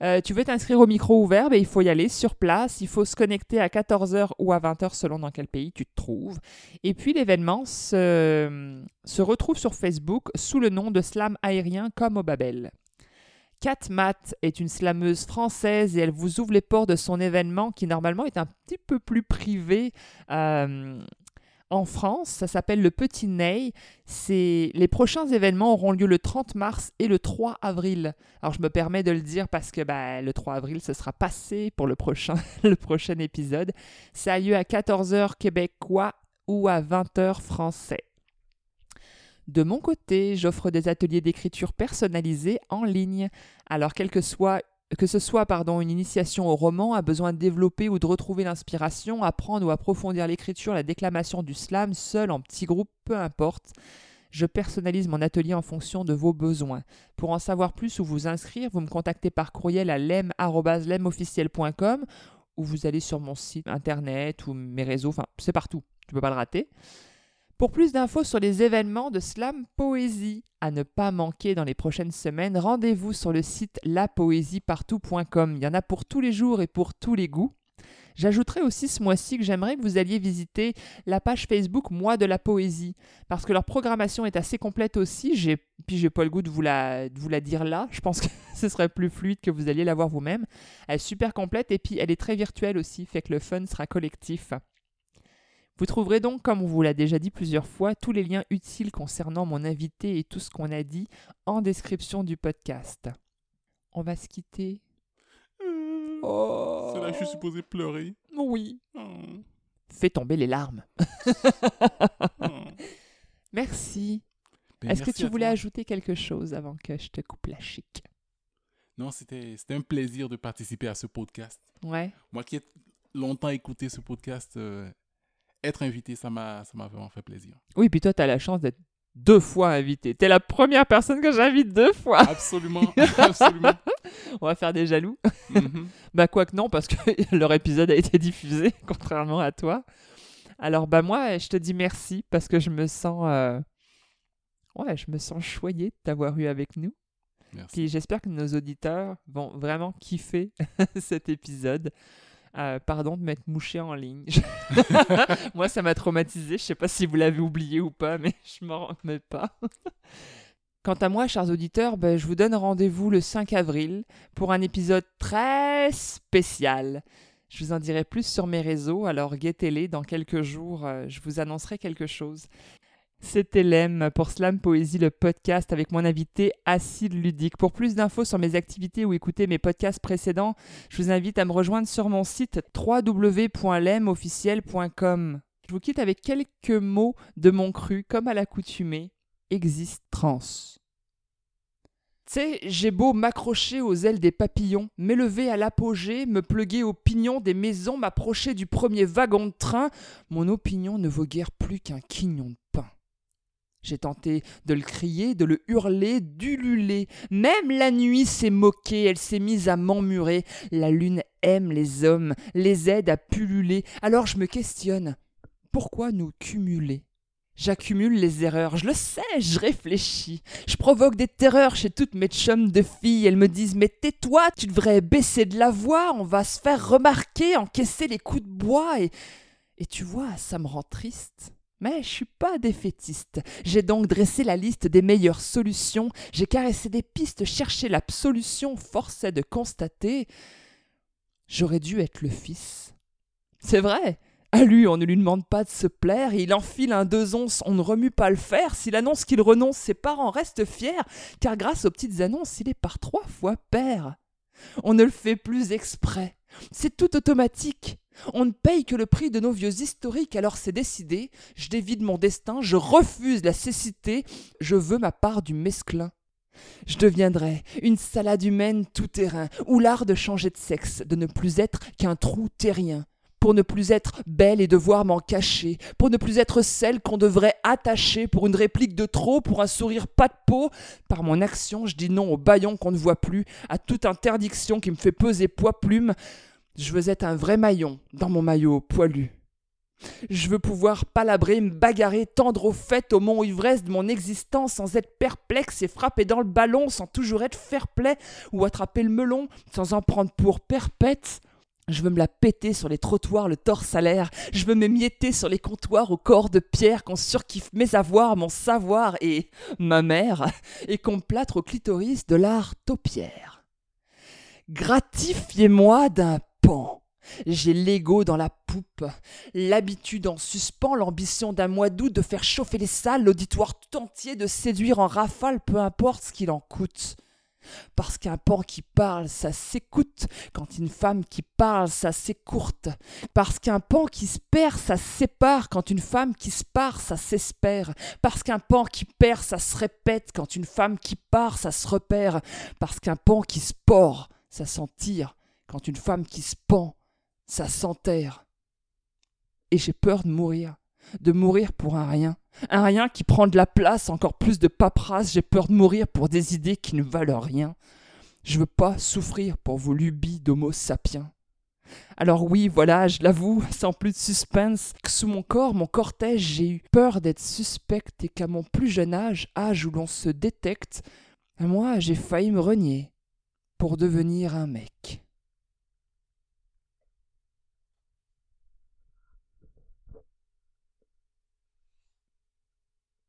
Speaker 2: Euh, tu veux t'inscrire au micro ouvert, ben, il faut y aller sur place, il faut se connecter à 14h ou à 20h selon dans quel pays tu te trouves. Et puis l'événement se, se retrouve sur Facebook sous le nom de Slam aérien comme au Babel. Kat est une slameuse française et elle vous ouvre les ports de son événement qui normalement est un petit peu plus privé. Euh, en France, ça s'appelle le Petit Ney. Les prochains événements auront lieu le 30 mars et le 3 avril. Alors je me permets de le dire parce que bah, le 3 avril ce sera passé pour le prochain, le prochain épisode. Ça a lieu à 14h québécois ou à 20h français. De mon côté, j'offre des ateliers d'écriture personnalisés en ligne. Alors, quel que soit que ce soit pardon, une initiation au roman, a besoin de développer ou de retrouver l'inspiration, apprendre ou approfondir l'écriture, la déclamation du slam, seul, en petit groupe, peu importe. Je personnalise mon atelier en fonction de vos besoins. Pour en savoir plus ou vous inscrire, vous me contactez par courriel à lem.lemofficiel.com ou vous allez sur mon site internet ou mes réseaux, enfin c'est partout, tu peux pas le rater. Pour plus d'infos sur les événements de Slam Poésie à ne pas manquer dans les prochaines semaines, rendez-vous sur le site lapoésiepartout.com. Il y en a pour tous les jours et pour tous les goûts. J'ajouterai aussi ce mois-ci que j'aimerais que vous alliez visiter la page Facebook Moi de la Poésie, parce que leur programmation est assez complète aussi. J'ai, puis j'ai pas le goût de vous, la, de vous la dire là. Je pense que ce serait plus fluide que vous alliez la voir vous-même. Elle est super complète et puis elle est très virtuelle aussi, fait que le fun sera collectif. Vous trouverez donc, comme on vous l'a déjà dit plusieurs fois, tous les liens utiles concernant mon invité et tout ce qu'on a dit en description du podcast. On va se quitter.
Speaker 1: oh. C'est là que je suis supposé pleurer.
Speaker 2: Oui. Oh. Fais tomber les larmes. oh. Merci. Ben, Est-ce que tu voulais ajouter quelque chose avant que je te coupe la chic?
Speaker 1: Non, c'était un plaisir de participer à ce podcast.
Speaker 2: Ouais.
Speaker 1: Moi qui ai longtemps écouté ce podcast, euh, être invité, ça m'a vraiment fait plaisir.
Speaker 2: Oui, puis toi, tu as la chance d'être deux fois invité. Tu es la première personne que j'invite deux fois.
Speaker 1: Absolument, absolument.
Speaker 2: On va faire des jaloux. Mm bah, quoique non, parce que leur épisode a été diffusé, contrairement à toi. Alors, bah, moi, je te dis merci parce que je me sens. Euh, ouais, je me sens choyée de t'avoir eu avec nous. Merci. Puis j'espère que nos auditeurs vont vraiment kiffer cet épisode. Euh, pardon de m'être mouché en ligne. Moi, ça m'a traumatisé. Je sais pas si vous l'avez oublié ou pas, mais je m'en remets pas. Quant à moi, chers auditeurs, ben, je vous donne rendez-vous le 5 avril pour un épisode très spécial. Je vous en dirai plus sur mes réseaux, alors guettez-les. Dans quelques jours, euh, je vous annoncerai quelque chose. C'était Lem pour Slam Poésie, le podcast avec mon invité Acide Ludique. Pour plus d'infos sur mes activités ou écouter mes podcasts précédents, je vous invite à me rejoindre sur mon site www.lemofficiel.com. Je vous quitte avec quelques mots de mon cru, comme à l'accoutumée. Existe trans. Tu sais, j'ai beau m'accrocher aux ailes des papillons, m'élever à l'apogée, me pluguer aux pignons des maisons, m'approcher du premier wagon de train, mon opinion ne vaut guère plus qu'un quignon de. J'ai tenté de le crier, de le hurler, d'ululer. Même la nuit s'est moquée, elle s'est mise à m'emmurer. La lune aime les hommes, les aide à pulluler. Alors je me questionne. Pourquoi nous cumuler? J'accumule les erreurs, je le sais, je réfléchis. Je provoque des terreurs chez toutes mes chums de filles. Elles me disent Mais tais-toi, tu devrais baisser de la voix, on va se faire remarquer, encaisser les coups de bois. Et, et tu vois, ça me rend triste. Mais je suis pas défaitiste. J'ai donc dressé la liste des meilleures solutions, j'ai caressé des pistes, cherché l'absolution, force est de constater. J'aurais dû être le fils. C'est vrai. À lui, on ne lui demande pas de se plaire, il enfile un deux onces, on ne remue pas le fer. S'il annonce qu'il renonce, ses parents restent fiers, car grâce aux petites annonces, il est par trois fois père. On ne le fait plus exprès. C'est tout automatique. On ne paye que le prix de nos vieux historiques, alors c'est décidé, je dévide mon destin, je refuse la cécité, je veux ma part du mesclin. Je deviendrai une salade humaine tout terrain, ou l'art de changer de sexe, de ne plus être qu'un trou terrien. Pour ne plus être belle et devoir m'en cacher, pour ne plus être celle qu'on devrait attacher, pour une réplique de trop, pour un sourire pas de peau. Par mon action, je dis non au baillon qu'on ne voit plus, à toute interdiction qui me fait peser poids plume. Je veux être un vrai maillon dans mon maillot poilu. Je veux pouvoir palabrer, me bagarrer, tendre au fait au mont ivresse de mon existence sans être perplexe et frapper dans le ballon sans toujours être fair-play ou attraper le melon sans en prendre pour perpète. Je veux me la péter sur les trottoirs le torse à l'air. Je veux m'émietter sur les comptoirs au corps de pierre qu'on surkiffe mes avoirs, mon savoir et ma mère, et qu'on plâtre au clitoris de l'art taupière. Gratifiez-moi d'un pan. J'ai l'ego dans la poupe, l'habitude en suspens, l'ambition d'un mois d'août de faire chauffer les salles, l'auditoire tout entier de séduire en rafale, peu importe ce qu'il en coûte. Parce qu'un pan qui parle, ça s'écoute. Quand une femme qui parle, ça s'écourte. Parce qu'un pan qui se perd, ça sépare. Quand une femme qui se part, ça s'espère. Parce qu'un pan qui perd, ça se répète. Quand une femme qui part, ça se repère. Parce qu'un pan qui se pord, ça s'en tire. Quand une femme qui se pend, ça s'enterre. Et j'ai peur de mourir, de mourir pour un rien, un rien qui prend de la place, encore plus de paperasse, j'ai peur de mourir pour des idées qui ne valent rien. Je veux pas souffrir pour vos lubies d'homo sapiens. Alors oui, voilà, je l'avoue, sans plus de suspense, que sous mon corps, mon cortège, j'ai eu peur d'être suspecte et qu'à mon plus jeune âge, âge où l'on se détecte, moi j'ai failli me renier pour devenir un mec.